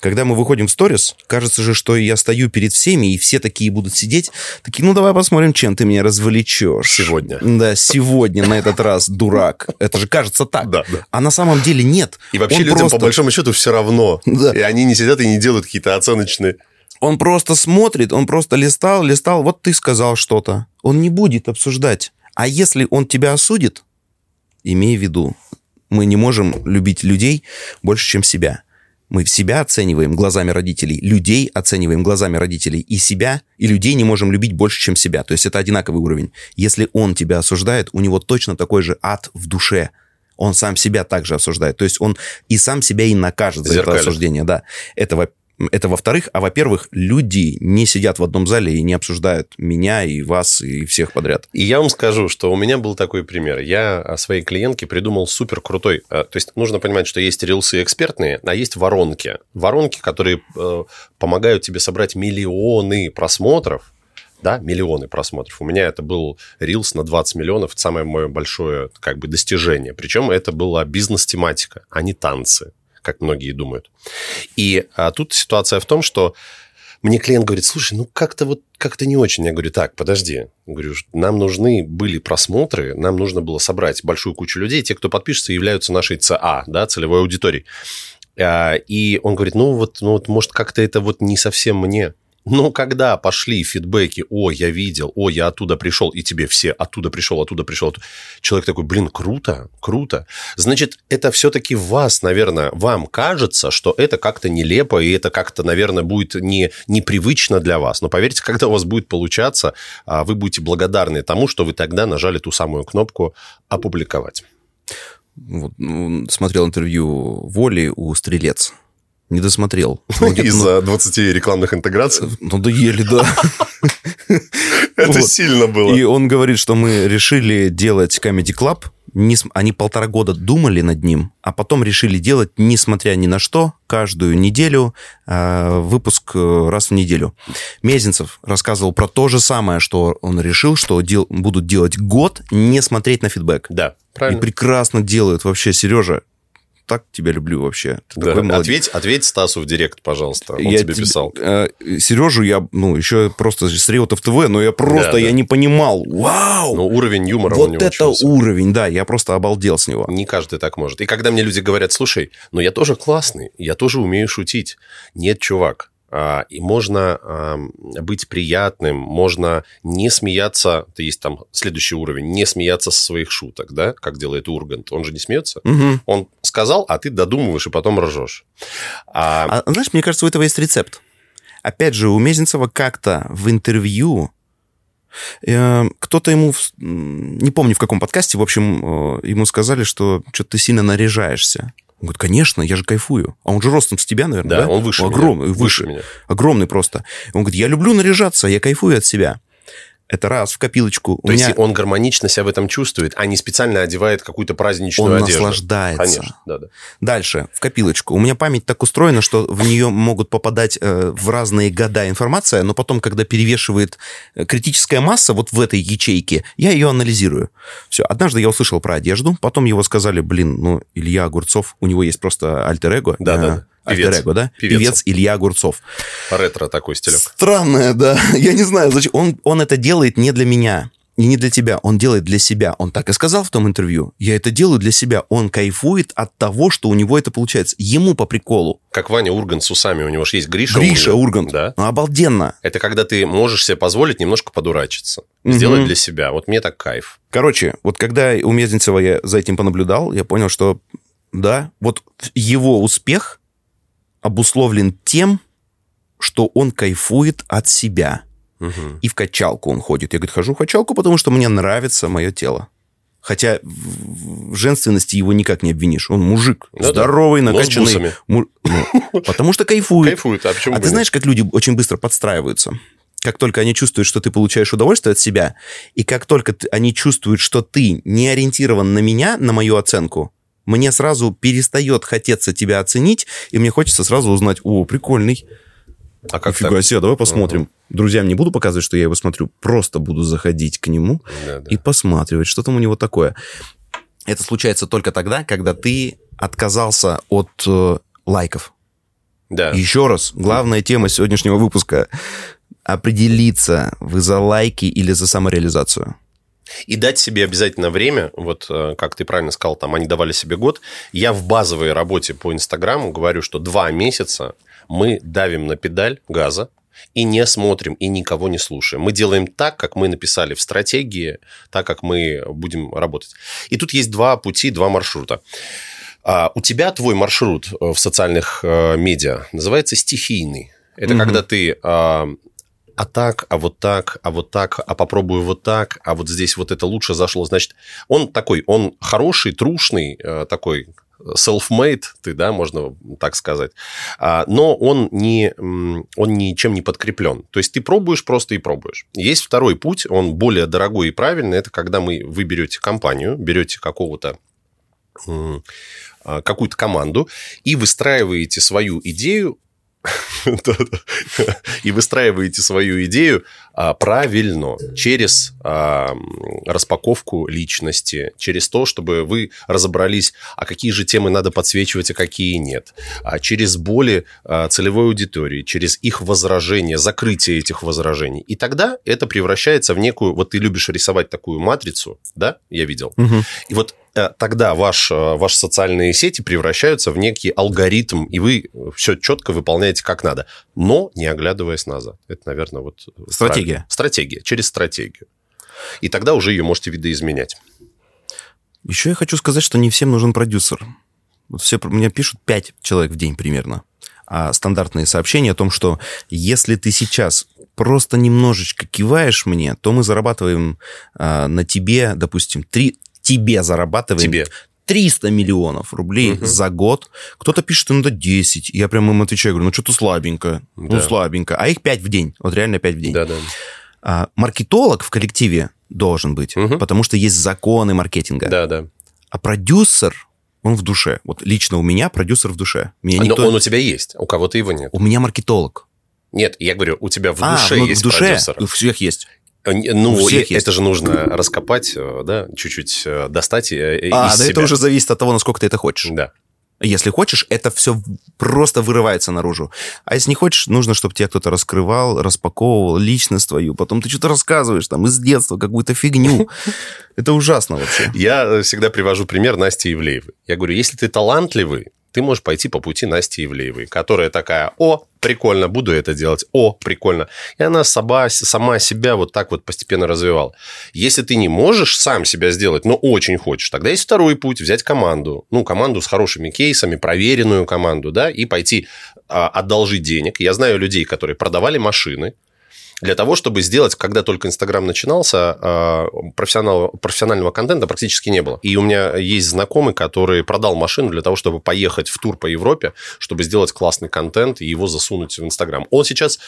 Когда мы выходим в сторис, кажется же, что я стою перед всеми, и все такие будут сидеть, такие, ну давай посмотрим, чем ты меня развлечешь. Сегодня. Да, сегодня на этот раз, дурак. Это же кажется так. Да, да. А на самом деле нет. И вообще Он людям просто... по большому счету все равно. Да. И они не сидят и не делают какие-то оценочные он просто смотрит, он просто листал, листал, вот ты сказал что-то. Он не будет обсуждать. А если он тебя осудит, имей в виду, мы не можем любить людей больше, чем себя. Мы себя оцениваем глазами родителей, людей оцениваем глазами родителей, и себя, и людей не можем любить больше, чем себя. То есть это одинаковый уровень. Если он тебя осуждает, у него точно такой же ад в душе. Он сам себя также осуждает. То есть он и сам себя и накажет за Зеркалит. это осуждение. Да. Это это во-вторых, а во-первых, люди не сидят в одном зале и не обсуждают меня и вас и всех подряд. И я вам скажу, что у меня был такой пример. Я своей клиентке придумал супер крутой. Э, то есть нужно понимать, что есть рилсы экспертные, а есть воронки. Воронки, которые э, помогают тебе собрать миллионы просмотров, да, миллионы просмотров. У меня это был Reels на 20 миллионов, это самое мое большое как бы достижение. Причем это была бизнес-тематика, а не танцы как многие думают. И а, тут ситуация в том, что мне клиент говорит, слушай, ну как-то вот как-то не очень. Я говорю, так, подожди. Говорю, нам нужны были просмотры, нам нужно было собрать большую кучу людей. Те, кто подпишется, являются нашей ЦА, да, целевой аудиторией. А, и он говорит, ну вот, ну вот, может, как-то это вот не совсем мне. Но когда пошли фидбэки, о, я видел, о, я оттуда пришел, и тебе все оттуда пришел, оттуда пришел, человек такой, блин, круто, круто. Значит, это все-таки вас, наверное, вам кажется, что это как-то нелепо, и это как-то, наверное, будет не, непривычно для вас. Но поверьте, когда у вас будет получаться, а, вы будете благодарны тому, что вы тогда нажали ту самую кнопку «Опубликовать». Вот, ну, смотрел интервью Воли у Стрелец не досмотрел. Ну, Из-за 20 рекламных интеграций? Ну, да еле, да. Это сильно было. И он говорит, что мы решили делать Comedy Club. Они полтора года думали над ним, а потом решили делать, несмотря ни на что, каждую неделю, а, выпуск э, раз в неделю. Мезенцев рассказывал про то же самое, что он решил, что будут делать год, не смотреть на фидбэк. Да, правильно. И прекрасно делают вообще, Сережа так тебя люблю вообще. Ты да. такой ответь, ответь Стасу в директ, пожалуйста. Он я тебе писал. Э, Сережу я, ну, еще просто с Реутов ТВ, но я просто, да, я не понимал. Вау! Ну, уровень юмора Вот это учился. уровень, да, я просто обалдел с него. Не каждый так может. И когда мне люди говорят, слушай, ну я тоже классный, я тоже умею шутить. Нет, чувак, и можно а, быть приятным, можно не смеяться, то есть там следующий уровень, не смеяться со своих шуток, да, как делает Ургант. Он же не смеется. Мгм. Он сказал, а ты додумываешь и потом ржешь. А, А знаешь, мне кажется, у этого есть рецепт. Опять же, у Мезенцева как-то в интервью э, кто-то ему, не помню в каком подкасте, в общем, э, ему сказали, что что-то ты сильно наряжаешься. Он говорит, конечно, я же кайфую. А он же ростом с тебя, наверное, да, да? он выше меня. Огромный, Выше выше. меня. Огромный просто. Он говорит, я люблю наряжаться, я кайфую от себя. Это раз, в копилочку. У То меня есть он гармонично себя в этом чувствует, а не специально одевает какую-то праздничную он одежду. наслаждается. Конечно, да, да. Дальше, в копилочку. У меня память так устроена, что в нее могут попадать э, в разные года информация, но потом, когда перевешивает э, критическая масса вот в этой ячейке, я ее анализирую. Все. Однажды я услышал про одежду, потом его сказали, блин, ну, Илья Огурцов, у него есть просто альтер-эго. Да, э, да, да. Певец. Альтер-эго, да? Певец. Певец Илья Огурцов. Ретро такой стилек. Странное, да. Я не знаю, зачем. Он, он это делает не для меня. И не для тебя, он делает для себя. Он так и сказал в том интервью. Я это делаю для себя. Он кайфует от того, что у него это получается. Ему по приколу. Как Ваня Ургант с усами, у него же есть Гриша. Гриша Ургант. Да. Ну, обалденно. Это когда ты можешь себе позволить немножко подурачиться. Сделать для себя. Вот мне так кайф. Короче, вот когда у Мезенцева я за этим понаблюдал, я понял, что да, вот его успех обусловлен тем, что он кайфует от себя. Мгм. И в качалку он ходит. Я, говорит, хожу в качалку, потому что мне нравится мое тело. Хотя в женственности его никак не обвинишь. Он мужик, Ну да. здоровый, Но с накачанный. Му- ну, потому что кайфует. Кайфует, а почему А ты знаешь, как люди очень быстро подстраиваются? Как только они чувствуют, что ты получаешь удовольствие от себя, и как только они чувствуют, что ты не ориентирован на меня, на мою оценку, мне сразу перестает хотеться тебя оценить, и мне хочется сразу узнать, о, прикольный, А как Нифига себе, давай посмотрим. Друзьям не буду показывать, что я его смотрю, просто буду заходить к нему так? Да, да. и посматривать, что там у него такое. Это случается только тогда, когда ты отказался от э, лайков. Да. Еще раз, главная тема сегодняшнего выпуска – определиться, вы за лайки или за самореализацию. И дать себе обязательно время, вот э, как ты правильно сказал, там они давали себе год. Я в базовой работе по Инстаграму говорю, что два месяца мы давим на педаль газа и не смотрим, и никого не слушаем. Мы делаем так, как мы написали в стратегии, так, как мы будем работать. И тут есть два пути, два маршрута. А, у тебя твой маршрут э, в социальных э, медиа называется стихийный. Это Мгм. когда ты а, так, а вот так, а вот так, а попробую вот так, а вот здесь вот это лучше зашло. Значит, он такой, он хороший, трушный, э, такой self-made, ты, да, можно так сказать, А, но он, не, он ничем не подкреплен. То есть ты пробуешь просто и пробуешь. Есть второй путь, он более дорогой и правильный, это когда мы, вы берете компанию, берете какого-то а, какую-то команду и выстраиваете свою идею. и выстраиваете свою идею а, правильно через а, распаковку личности, через то, чтобы вы разобрались, а какие же темы надо подсвечивать, а какие нет, а через боли а, целевой аудитории, через их возражения, закрытие этих возражений. И тогда это превращается в некую, вот ты любишь рисовать такую матрицу, да, я видел, и вот тогда ваш, э, ваши социальные сети превращаются в некий алгоритм, и вы все четко выполняете как надо, но не оглядываясь назад. Это, наверное, вот... э, Стратегия. правильно. Стратегия, через стратегию. И тогда уже ее можете видоизменять. Еще я хочу сказать, что не всем нужен продюсер. Вот все мне пишут 5 человек в день примерно. А стандартные сообщения о том, что если ты сейчас просто немножечко киваешь мне, то мы зарабатываем а, на тебе, допустим, три, тебе зарабатываем Тебе. 300 миллионов рублей Мгм. за год. Кто-то пишет, что надо 10. Я прям им отвечаю, говорю, ну что-то слабенько. Ну, Да. слабенько. А их 5 в день. Вот реально 5 в день. Да-да. А, маркетолог в коллективе должен быть, Мгм. потому что есть законы маркетинга. Да-да. А продюсер, он в душе. Вот лично у меня продюсер в душе. Меня Но никто... он у тебя есть, у кого-то его нет. У меня маркетолог. Нет, я говорю, у тебя в а, душе ну, есть в душе продюсер. у всех есть. Э, Ну, у всех и- есть. это же нужно раскопать, э, да, чуть-чуть э, достать а, из да себя. это уже зависит от того, насколько ты это хочешь. Да. Если хочешь, это все просто вырывается наружу. А если не хочешь, нужно, чтобы тебя кто-то раскрывал, распаковывал личность твою. Потом ты что-то рассказываешь там из детства, какую-то фигню. Это ужасно вообще. Я всегда привожу пример Насти Ивлеевой. Я говорю, если ты талантливый, ты можешь пойти по пути Насти Ивлеевой, которая такая, о, прикольно, буду это делать. О, прикольно. И она сама, сама себя вот так вот постепенно развивала. Если ты не можешь сам себя сделать, но очень хочешь, тогда есть второй путь, взять команду. Ну, команду с хорошими кейсами, проверенную команду, да, и пойти а, одолжить денег. Я знаю людей, которые продавали машины, для того, чтобы сделать, когда только Инстаграм начинался, а, профессионального, профессионального контента практически не было. И у меня есть знакомый, который продал машину для того, чтобы поехать в тур по Европе, чтобы сделать классный контент и его засунуть в Инстаграм. Он сейчас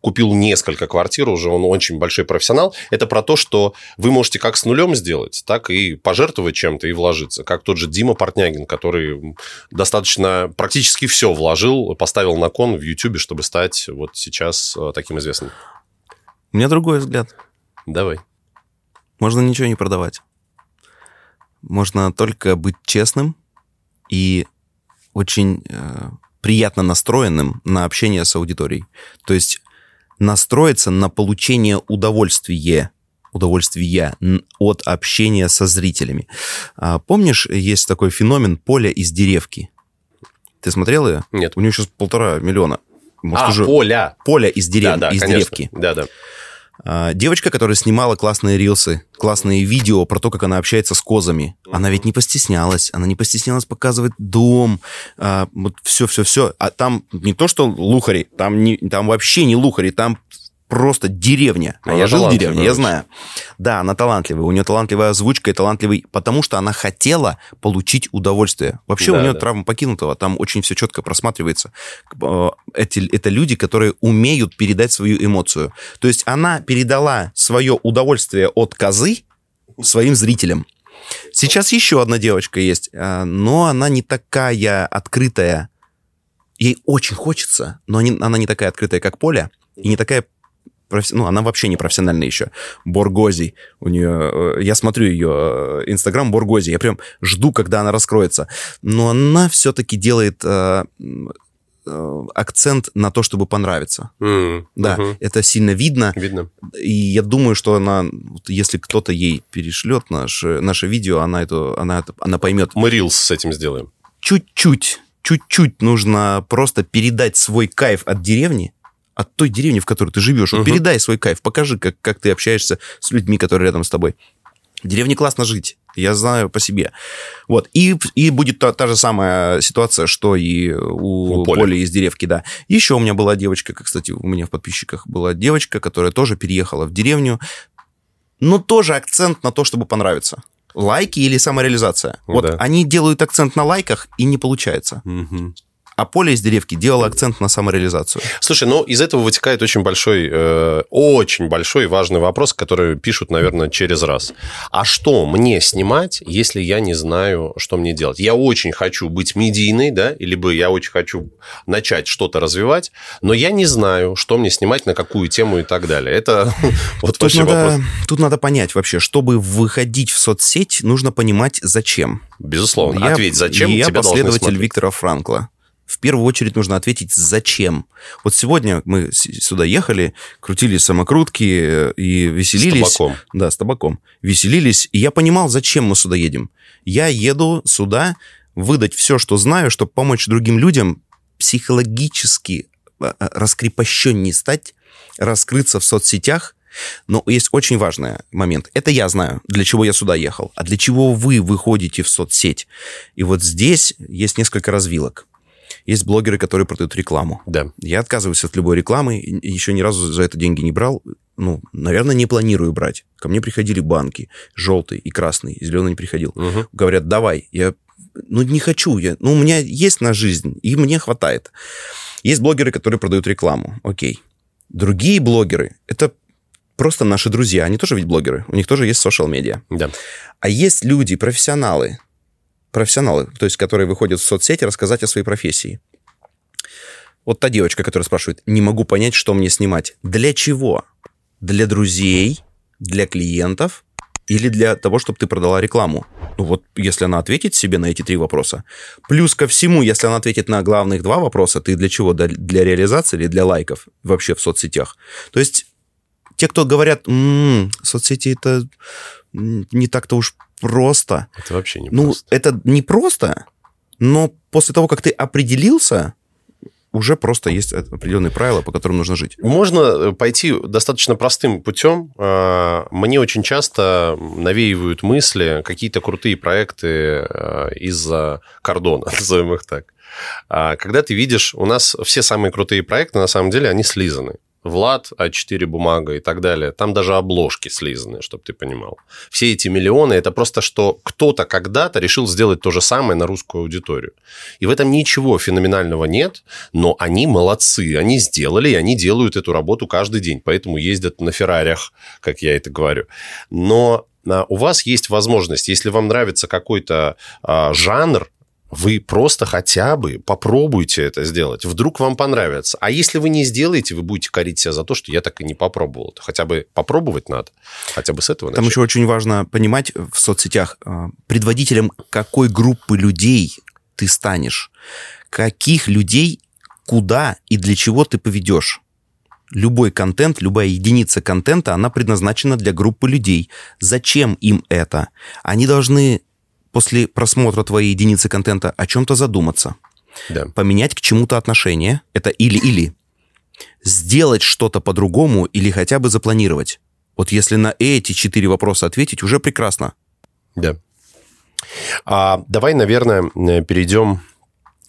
купил несколько квартир уже, он очень большой профессионал. Это про то, что вы можете как с нулем сделать, так и пожертвовать чем-то и вложиться. Как тот же Дима Портнягин, который достаточно практически все вложил, поставил на кон в YouTube, чтобы стать вот сейчас э, таким известным. У меня другой взгляд. Давай. Можно ничего не продавать. Можно только быть честным и очень э, приятно настроенным на общение с аудиторией. То есть настроиться на получение удовольствия удовольствия от общения со зрителями. А, помнишь, есть такой феномен поля из деревки? Ты смотрел ее? Нет. У нее сейчас полтора миллиона. Может, а, уже... поля. Поля из, дерев... да, да, из конечно. деревки. Да, да. А, девочка, которая снимала классные рилсы, классные видео про то, как она общается с козами. Она ведь не постеснялась. Она не постеснялась показывать дом, а, вот все-все-все. А там не то, что лухари, там, не, там вообще не лухари, там просто деревня. А Она я жил в деревне, я знаю. Да, она талантливая. У нее талантливая озвучка и талантливый... Потому что она хотела получить удовольствие. Вообще Да, у нее да. травма покинутого. Там очень все четко просматривается. Э, Эти, это люди, которые умеют передать свою эмоцию. То есть она передала свое удовольствие от козы своим зрителям. Сейчас еще одна девочка есть, э, но она не такая открытая. Ей очень хочется, но она не такая открытая, как Поля, и не такая профи- ну, она вообще не профессиональная еще. Боргози. У нее... э, Я смотрю ее э, Инстаграм Боргози. Я прям жду, когда она раскроется. Но она все-таки делает э, э, акцент на то, чтобы понравиться. М, Да, мгм. это сильно видно. Видно. И я думаю, что она, если кто-то ей перешлет наше, наше видео, она, это, она, это, она поймет. Мы рилс с этим сделаем. Чуть-чуть, чуть-чуть нужно просто передать свой кайф от деревни, от той деревни, в которой ты живешь. Вот Мгм. передай свой кайф, покажи, как, как ты общаешься с людьми, которые рядом с тобой. В деревне классно жить, я знаю по себе. Вот, и, и будет та, та же самая ситуация, что и у, У Поли. Поли из деревки, да. Еще у меня была девочка, как, кстати, у меня в подписчиках была девочка, которая тоже переехала в деревню, но тоже акцент на то, чтобы понравиться. Лайки или самореализация. Вот Да. они делают акцент на лайках, и не получается. Мгм. А Поля из деревки делала акцент на самореализацию. Слушай, ну из этого вытекает очень большой, э, очень большой важный вопрос, который пишут, наверное, через раз. А что мне снимать, если я не знаю, что мне делать? Я очень хочу быть медийной, да, либо я очень хочу начать что-то развивать, но я не знаю, что мне снимать, на какую тему и так далее. Это вот вообще вопрос. тут надо понять вообще, чтобы выходить в соцсеть, нужно понимать, зачем. Безусловно. Я- Ответь, зачем Я тебя должны последователь? Виктора Франкла. В первую очередь нужно ответить, зачем. Вот сегодня мы сюда ехали, крутили самокрутки э, и веселились. С табаком. Да, с табаком. Веселились, и я понимал, зачем мы сюда едем. Я еду сюда выдать все, что знаю, чтобы помочь другим людям психологически э, э, раскрепощеннее стать, раскрыться в соцсетях. Но есть очень важный момент. Это я знаю, для чего я сюда ехал. А для чего вы выходите в соцсеть? И вот здесь есть несколько развилок. Есть блогеры, которые продают рекламу. Да. Я отказываюсь от любой рекламы, еще ни разу за это деньги не брал. Ну, наверное, не планирую брать. Ко мне приходили банки, желтый и красный, зеленый не приходил. Мгм. Говорят, давай. Я, ну, не хочу. Я, ну, у меня есть на жизнь, и мне хватает. Есть блогеры, которые продают рекламу. Окей. Другие блогеры, это просто наши друзья. Они тоже ведь блогеры. У них тоже есть social медиа. Да. А есть люди, профессионалы, профессионалы, то есть которые выходят в соцсети рассказать о своей профессии. Вот та девочка, которая спрашивает, не могу понять, что мне снимать. Для чего? Для друзей, для клиентов или для того, чтобы ты продала рекламу? Ну вот, если она ответит себе на эти три вопроса. Плюс ко всему, если она ответит на главных два вопроса, ты для чего? Для- реализации или для лайков вообще в соцсетях? То есть те, кто говорят, «М, соцсети это не так-то уж просто. Это вообще не Ну, просто. это не просто, но после того, как ты определился, уже просто есть определенные правила, по которым нужно жить. Можно э, пойти достаточно простым путем. А, мне очень часто навеивают мысли какие-то крутые проекты а, из-за кордона, назовем их так. А, когда ты видишь, у нас все самые крутые проекты, на самом деле, они слизаны. Влад, А4 бумага и так далее. Там даже обложки слизаны, чтобы ты понимал. Все эти миллионы – это просто что кто-то когда-то решил сделать то же самое на русскую аудиторию. И в этом ничего феноменального нет, но они молодцы. Они сделали, и они делают эту работу каждый день. Поэтому ездят на Феррарях, как я это говорю. Но а, у вас есть возможность, если вам нравится какой-то а, жанр, вы просто хотя бы попробуйте это сделать. Вдруг вам понравится. А если вы не сделаете, вы будете корить себя за то, что я так и не попробовал. Хотя бы попробовать надо. Хотя бы с этого Там начать. еще очень важно понимать в соцсетях, э, предводителем какой группы людей ты станешь. Каких людей, куда и для чего ты поведешь. Любой контент, любая единица контента, она предназначена для группы людей. Зачем им это? Они должны после просмотра твоей единицы контента о чем-то задуматься, Да. поменять к чему-то отношение, это или-или, сделать что-то по-другому или хотя бы запланировать. Вот если на эти четыре вопроса ответить, уже прекрасно. Да. А, давай, наверное, э, перейдем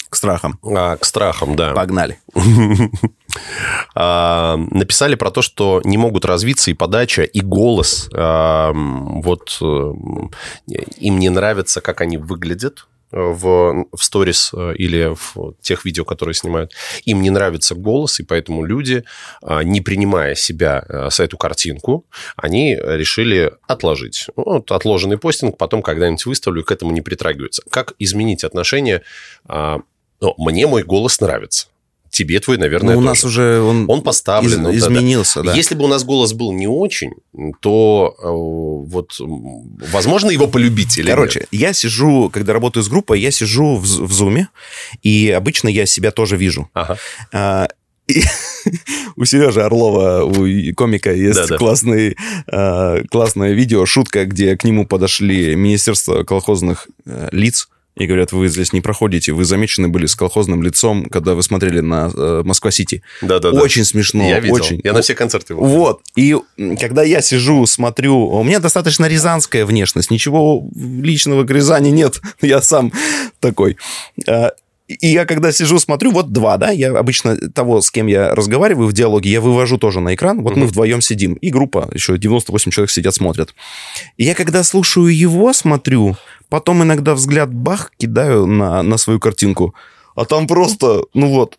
К страхам. а, к страхам, да. Погнали. А, написали про то, что не могут развиться и подача, и голос. А, вот э, им не нравится, как они выглядят в, в сторис э, или в тех видео, которые снимают. Им не нравится голос, и поэтому люди, а, не принимая себя э, с эту картинку, они решили отложить. Вот отложенный постинг, потом когда-нибудь выставлю, к этому не притрагиваются. Как изменить отношение? Ну, мне мой голос нравится. Тебе твой, наверное, Ну, у тоже. нас уже он, Он поставлен. из- изменился, да. Если бы у нас голос был не очень, то э, вот возможно его полюбить или Короче, нет? я сижу, когда работаю с группой, я сижу в, в зуме, и обычно я себя тоже вижу. Ага. А, и у Сережи Орлова, у комика, есть Да-да. классный, а, классное видео, шутка, где к нему подошли Министерство колхозных э, лиц и говорят, вы здесь не проходите, вы замечены были с колхозным лицом, когда вы смотрели на э, Москва-Сити. Да-да-да. Очень смешно, Я видел. очень. Я на все концерты его. Вот. И когда я сижу, смотрю, у меня достаточно рязанская внешность, ничего личного к Рязани нет, я сам такой. И я когда сижу, смотрю, вот два, да, я обычно того, с кем я разговариваю в диалоге, я вывожу тоже на экран, вот мы вдвоем сидим, и группа, еще 98 человек сидят, смотрят. И я когда слушаю его, смотрю, потом иногда взгляд бах, кидаю на, на свою картинку, а там просто, ну вот.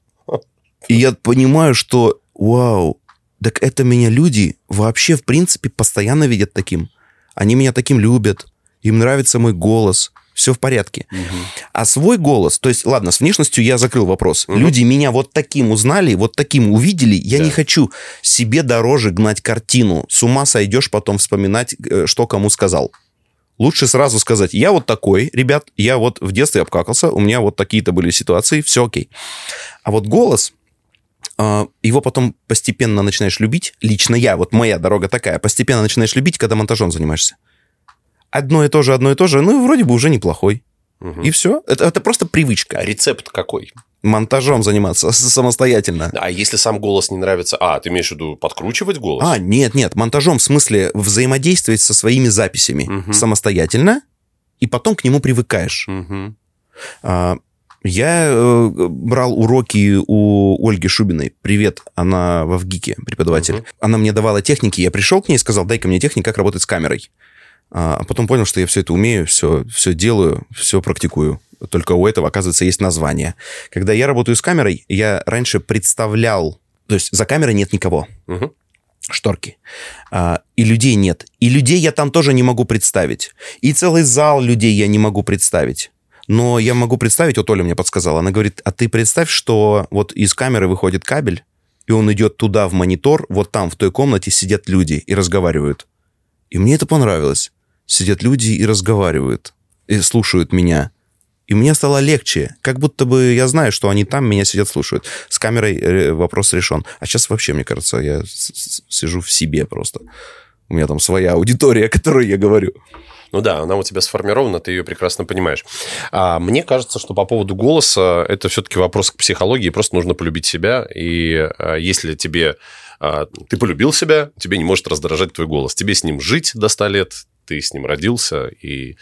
И я понимаю, что, вау, так это меня люди вообще, в принципе, постоянно видят таким. Они меня таким любят, им нравится мой голос, все в порядке. А свой голос, то есть, ладно, с внешностью я закрыл вопрос. Люди меня вот таким узнали, вот таким увидели. Я Да. не хочу себе дороже гнать картину. С ума сойдешь потом вспоминать, э, что кому сказал. Лучше сразу сказать, я вот такой, ребят, я вот в детстве обкакался, у меня вот такие-то были ситуации, все окей. А вот голос, а, его потом постепенно начинаешь любить. Лично я, вот моя дорога такая, постепенно начинаешь любить, когда монтажом занимаешься. Одно и то же, одно и то же, ну и вроде бы уже неплохой. Мгм. И все. Это, это просто А привычка. рецепт какой? Монтажом заниматься самостоятельно. А если сам голос не нравится? А, ты имеешь в виду подкручивать голос? А, нет, нет, монтажом в смысле взаимодействовать со своими записями Мгм. самостоятельно, и потом к нему привыкаешь. Мгм. А, Я э, брал уроки у Ольги Шубиной. Привет, она в ВГИКе, преподаватель. Мгм. Она мне давала техники, я пришел к ней и сказал, дай-ка мне техники, как работать с камерой. А потом понял, что я все это умею, все, все делаю, все практикую. Только у этого, оказывается, есть название. Когда я работаю с камерой, я раньше представлял... То есть за камерой нет никого Мгм. шторки. А, и людей нет. И людей я там тоже не могу представить. И целый зал людей я не могу представить. Но я могу представить, вот Оля мне подсказала, она говорит, а ты представь, что вот из камеры выходит кабель, и он идет туда в монитор, вот там в той комнате сидят люди и разговаривают. И мне это понравилось. Сидят люди и разговаривают, и слушают меня. И мне стало легче, как будто бы я знаю, что они там меня сидят, слушают. С камерой э, вопрос решен. А сейчас вообще, мне кажется, я сижу в себе просто. У меня там своя аудитория, о которой я говорю. Ну да, она у тебя сформирована, ты ее прекрасно понимаешь. А мне кажется, что по поводу голоса это все-таки вопрос к психологии, просто нужно полюбить себя. И а, если тебе а, ты полюбил себя, тебе не может раздражать твой голос. Тебе с ним жить до 100 лет, ты с ним родился, и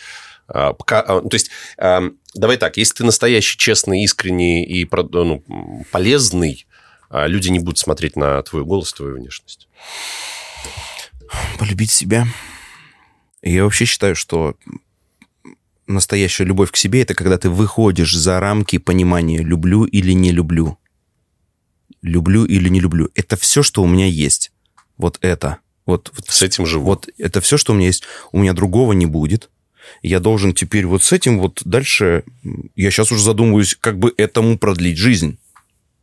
а, пока, то есть, давай так, если ты настоящий, честный, искренний и ну, полезный, люди не будут смотреть на твой голос, твою внешность. Полюбить себя. Я вообще считаю, что настоящая любовь к себе – это когда ты выходишь за рамки понимания «люблю или не люблю». Люблю или не люблю. Это все, что у меня есть. Вот это. Вот, вот, с этим живу. Вот это все, что у меня есть. У меня другого не будет. Я должен теперь вот с этим вот дальше... Я сейчас уже задумываюсь, как бы этому продлить жизнь.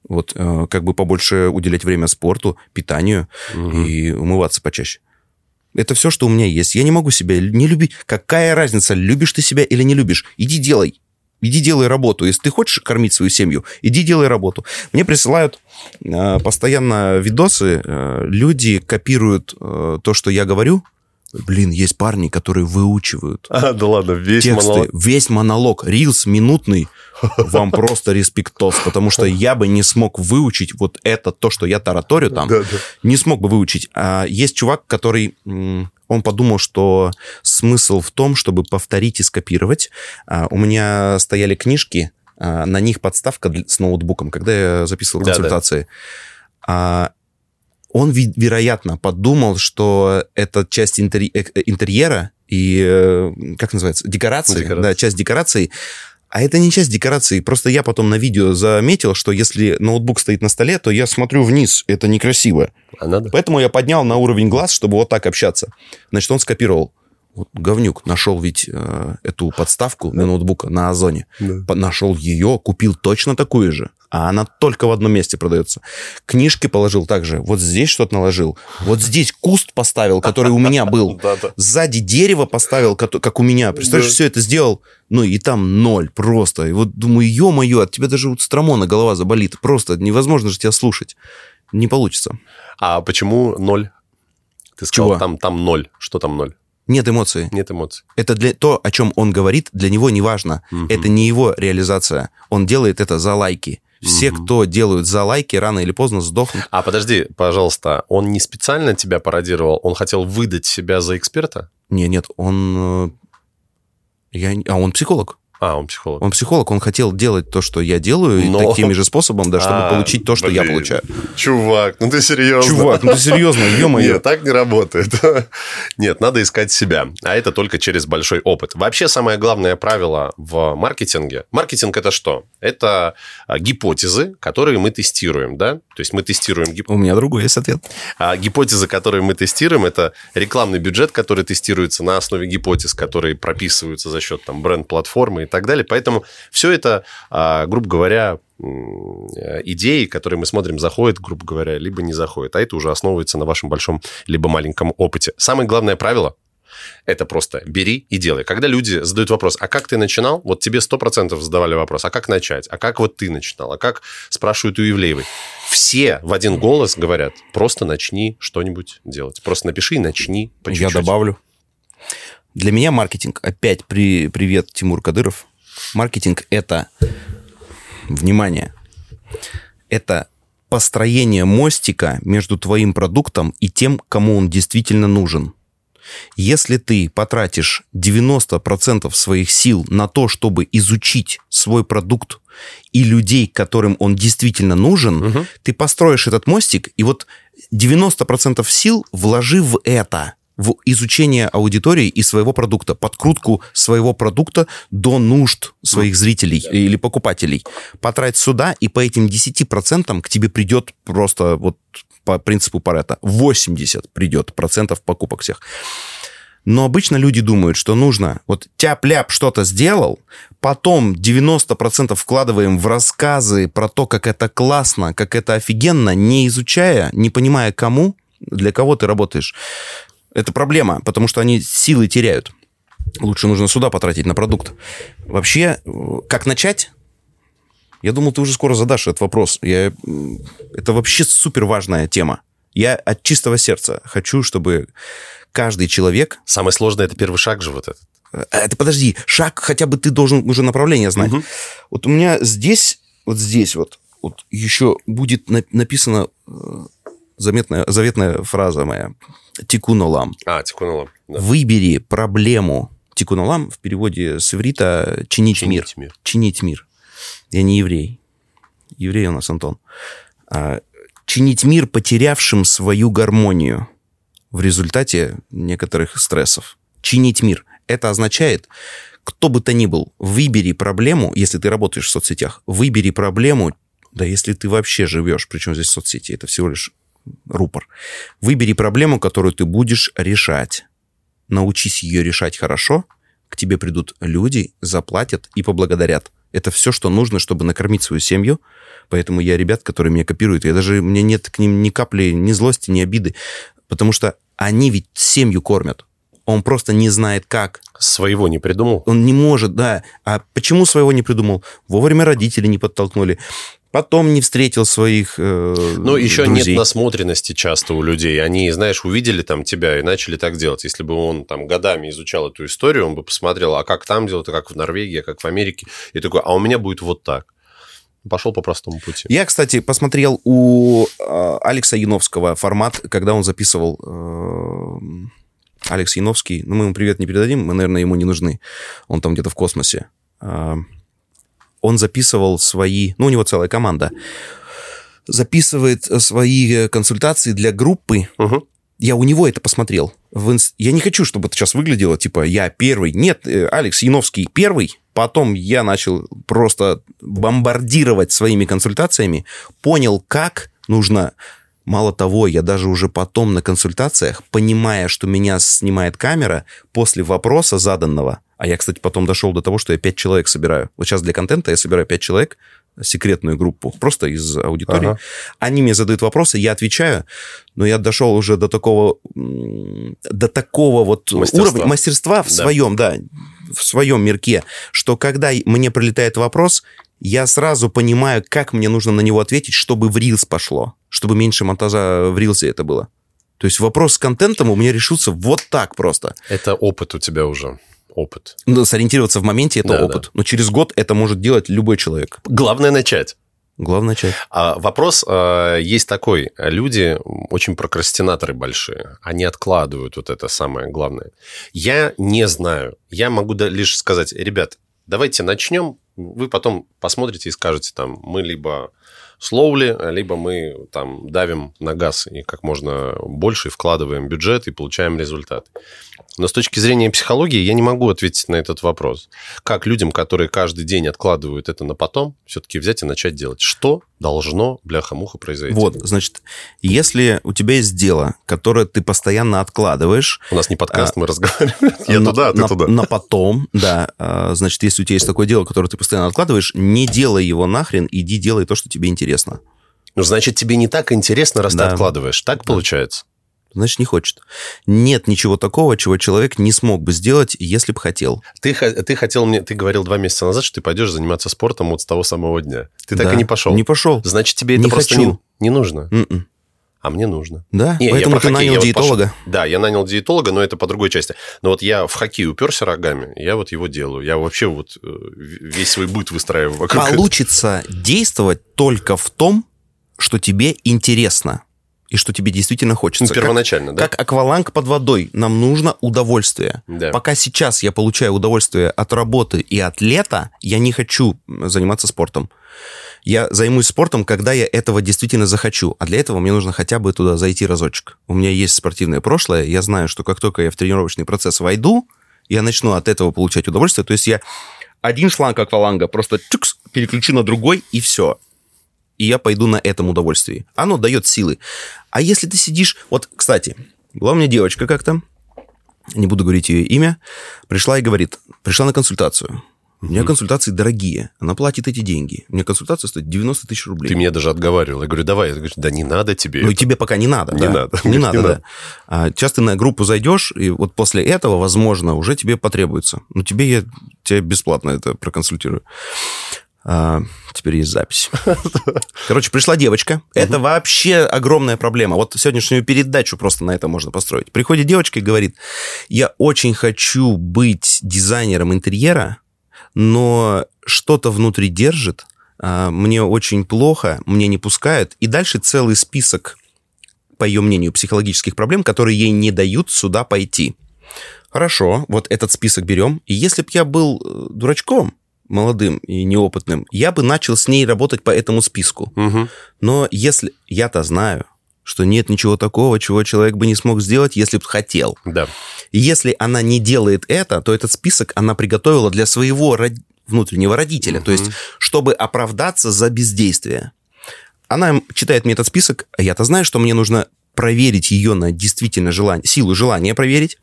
Вот э, как бы побольше уделять время спорту, питанию угу. и умываться почаще. Это все, что у меня есть. Я не могу себя не любить. Какая разница, любишь ты себя или не любишь? Иди делай. Иди делай работу. Если ты хочешь кормить свою семью, иди делай работу. Мне присылают э, постоянно видосы. Э, люди копируют э, то, что я говорю. Блин, есть парни, которые выучивают. А, да ладно, весь тексты, монолог. Весь монолог. Рилс минутный вам просто респектос, потому что я бы не смог выучить вот это, то, что я тараторю там, да, да. не смог бы выучить. А есть чувак, который он подумал, что смысл в том, чтобы повторить и скопировать. А, у меня стояли книжки, а, на них подставка с ноутбуком, когда я записывал консультации. Да, да. Он, вероятно, подумал, что это часть интерь... Э, интерьера и, э, как называется, декорации, декорации. да, часть декораций, а это не часть декорации. Просто я потом на видео заметил, что если ноутбук стоит на столе, то я смотрю вниз. Это некрасиво. А надо? Поэтому я поднял на уровень глаз, чтобы вот так общаться. Значит, он скопировал. Вот говнюк нашел ведь э, эту подставку для ноутбука на Озоне. Да. Нашел ее, купил точно такую же а она только в одном месте продается. Книжки положил также. Вот здесь что-то наложил. Вот здесь куст поставил, который у меня был. Сзади дерево поставил, как у меня. Представляешь, все это сделал. Ну, и там ноль просто. И вот думаю, ё-моё, от тебя даже вот стромона голова заболит. Просто невозможно же тебя слушать. Не получится. А почему ноль? Ты сказал, Чего? там, там ноль. Что там ноль? Нет эмоций. Нет эмоций. Это для то, о чем он говорит, для него не важно. Угу. Это не его реализация. Он делает это за лайки. Все, угу. кто делают за лайки, рано или поздно сдохнут. А подожди, пожалуйста, он не специально тебя пародировал? Он хотел выдать себя за эксперта? Не, нет, он... Э, я... А он психолог. А, он психолог. Он психолог, он хотел делать то, что я делаю, Но... такими же способом, да, чтобы а, получить то, что блин. я получаю. Чувак, ну ты серьезно? Чувак, ну ты серьезно, ё-моё. Нет, так не работает. Нет, надо искать себя, а это только через большой опыт. Вообще, самое главное правило в маркетинге. Маркетинг – это что? Это а, гипотезы, которые мы тестируем, да? То есть мы тестируем... Гип... У меня другой есть ответ. А гипотезы, которые мы тестируем, это рекламный бюджет, который тестируется на основе гипотез, которые прописываются за счет там бренд-платформы и так далее. Поэтому все это, а, грубо говоря, идеи, которые мы смотрим, заходят, грубо говоря, либо не заходят. А это уже основывается на вашем большом либо маленьком опыте. Самое главное правило это просто бери и делай. Когда люди задают вопрос, а как ты начинал? Вот тебе сто процентов задавали вопрос, а как начать? А как вот ты начинал? А как спрашивают у Евлеевой? Все в один голос говорят, просто начни что-нибудь делать. Просто напиши и начни по чуть-чуть. Я добавлю. Для меня маркетинг, опять при, привет, Тимур Кадыров. Маркетинг – это, внимание, это построение мостика между твоим продуктом и тем, кому он действительно нужен. Если ты потратишь 90% своих сил на то, чтобы изучить свой продукт и людей, которым он действительно нужен, угу. ты построишь этот мостик, и вот 90% сил вложи в это в изучение аудитории и своего продукта, подкрутку своего продукта до нужд своих зрителей да. или покупателей. Потрать сюда, и по этим 10% к тебе придет просто вот по принципу Парета 80 придет процентов покупок всех. Но обычно люди думают, что нужно вот тяп-ляп что-то сделал, потом 90% вкладываем в рассказы про то, как это классно, как это офигенно, не изучая, не понимая кому, для кого ты работаешь. Это проблема, потому что они силы теряют. Лучше нужно сюда потратить на продукт. Вообще, как начать? Я думал, ты уже скоро задашь этот вопрос. Я... Это вообще супер важная тема. Я от чистого сердца хочу, чтобы каждый человек... Самое сложное – это первый шаг же вот этот. Э, Это подожди, шаг хотя бы ты должен уже направление знать. Мгм. Вот у меня здесь, вот здесь вот, вот еще будет на- написана э, заметная, заветная фраза моя. Тикунолам. А, тикунула. Да. Выбери проблему. Тикунолам в переводе с иврита чинить, мир. Чинить мир. Чинить мир. Я не еврей. Еврей у нас Антон. А, чинить мир, потерявшим свою гармонию в результате некоторых стрессов. Чинить мир. Это означает, кто бы то ни был, выбери проблему, если ты работаешь в соцсетях, выбери проблему, да если ты вообще живешь, причем здесь соцсети, это всего лишь рупор. Выбери проблему, которую ты будешь решать. Научись ее решать хорошо, к тебе придут люди, заплатят и поблагодарят. Это все, что нужно, чтобы накормить свою семью. Поэтому я ребят, которые меня копируют, я даже, у меня нет к ним ни капли ни злости, ни обиды, потому что они ведь семью кормят. Он просто не знает, как. Своего не придумал? Он не может, да. А почему своего не придумал? Вовремя родители не подтолкнули. Потом не встретил своих э, Ну, еще друзей. нет насмотренности часто у людей. Они, знаешь, увидели там тебя и начали так делать. Если бы он там годами изучал эту историю, он бы посмотрел, а как там делают, а как в Норвегии, а как в Америке. И такой, а у меня будет вот так. Пошел по простому пути. Я, кстати, посмотрел у э, Алекса Яновского формат, когда он записывал... э, Алекс Яновский, ну, мы ему привет не передадим, мы, наверное, ему не нужны. Он там где-то в космосе. А, Он записывал свои... Ну, у него целая команда. Записывает свои э, консультации для группы. Мгм. Я у него это посмотрел. В инс- Я не хочу, чтобы это сейчас выглядело, типа, я первый. Нет, э, Алекс Яновский первый. Потом я начал просто бомбардировать своими консультациями. Понял, как нужно... Мало того, я даже уже потом на консультациях, понимая, что меня снимает камера, после вопроса заданного, а я, кстати, потом дошел до того, что я пять человек собираю. Вот сейчас для контента я собираю пять человек, секретную группу, просто из аудитории. Ага. Они мне задают вопросы, я отвечаю, но я дошел уже до такого, до такого вот Мастерства. уровня мастерства в Да. своем, да, в своем мирке, что когда мне прилетает вопрос, я сразу понимаю, как мне нужно на него ответить, чтобы в Reels пошло, чтобы меньше монтажа в Рилсе это было. То есть вопрос с контентом у меня решился вот так просто. Это опыт у тебя уже. Опыт. Ну, сориентироваться в моменте это Да, опыт. Но через год это может делать любой человек. Главное начать. Главное часть. А вопрос э, есть такой. Люди очень прокрастинаторы большие. Они откладывают вот это самое главное. Я не знаю. Я могу да- лишь сказать, ребят, давайте начнем. Вы потом посмотрите и скажете, там, мы либо slowly, либо мы там давим на газ и как можно больше вкладываем бюджет и получаем результат. Но с точки зрения психологии я не могу ответить на этот вопрос. Как людям, которые каждый день откладывают это на потом, все-таки взять и начать делать? Что должно, бляха-муха, произойти? Вот, значит, если у тебя есть дело, которое ты постоянно откладываешь, У нас не подкаст, А, мы разговариваем. Я на, туда, а ты на- туда. на потом, да, а, значит, если у тебя есть такое дело, которое ты постоянно откладываешь, не делай его нахрен, иди делай то, что тебе интересно. Ну, значит, тебе не так интересно, раз Да. ты откладываешь. Так получается? Значит, не хочет. Нет ничего такого, чего человек не смог бы сделать, если бы хотел. Ты, ты хотел мне... Ты говорил два месяца назад, что ты пойдешь заниматься спортом вот с того самого дня. Ты так Да. и не пошел. Не пошел. Значит, тебе это Не просто хочу. не, не нужно. М-м. А мне нужно. Да, Не, я поэтому про ты хоккей, нанял я вот диетолога. пошел- Да, я нанял диетолога, но это по другой части. Но вот я в хоккей уперся рогами, я вот его делаю. Я вообще вот э, весь свой быт выстраиваю вокруг этого. Получится действовать только в том, что тебе интересно и что тебе действительно Ну, хочется. Как- первоначально, да? Как акваланг под водой. Нам нужно удовольствие. Да. Пока сейчас я получаю удовольствие от работы и от лета, я не хочу заниматься спортом. Я займусь спортом, когда я этого действительно захочу. А для этого мне нужно хотя бы туда зайти разочек. У меня есть спортивное прошлое. Я знаю, что как только я в тренировочный процесс войду, я начну от этого получать удовольствие. То есть я один шланг акваланга просто чукс, переключу на другой, и все. И я пойду на этом удовольствии. Оно дает силы. А если ты сидишь... Вот, кстати, была у меня девочка как-то, не буду говорить ее имя, пришла и говорит, пришла на консультацию. У меня консультации дорогие. Она платит эти деньги. У меня консультация стоит 90 тысяч рублей. Ты меня даже отговаривал. Я говорю, давай. Я говорю, да не надо тебе. Ну, это. тебе пока не надо. Не да. надо. Не Не надо, надо. да. А, сейчас ты на группу зайдешь, и вот после этого, возможно, уже тебе потребуется. Ну, тебе я тебя бесплатно это проконсультирую. А, теперь есть запись. Короче, пришла девочка. Это вообще огромная проблема. Вот сегодняшнюю передачу просто на это можно построить. Приходит девочка и говорит, я очень хочу быть дизайнером интерьера, но что-то внутри держит, а, мне очень плохо, мне не пускают. И дальше целый список, по ее мнению, психологических проблем, которые ей не дают сюда пойти. Хорошо, вот этот список берем. И если бы я был э, дурачком, молодым и неопытным, я бы начал с ней работать по этому списку. Угу. Но если я-то знаю, что нет ничего такого, чего человек бы не смог сделать, если бы хотел. Да. И если она не делает это, то этот список она приготовила для своего род... внутреннего родителя, то есть чтобы оправдаться за бездействие. Она читает мне этот список, а я-то знаю, что мне нужно проверить ее на действительно желание, силу желания проверить.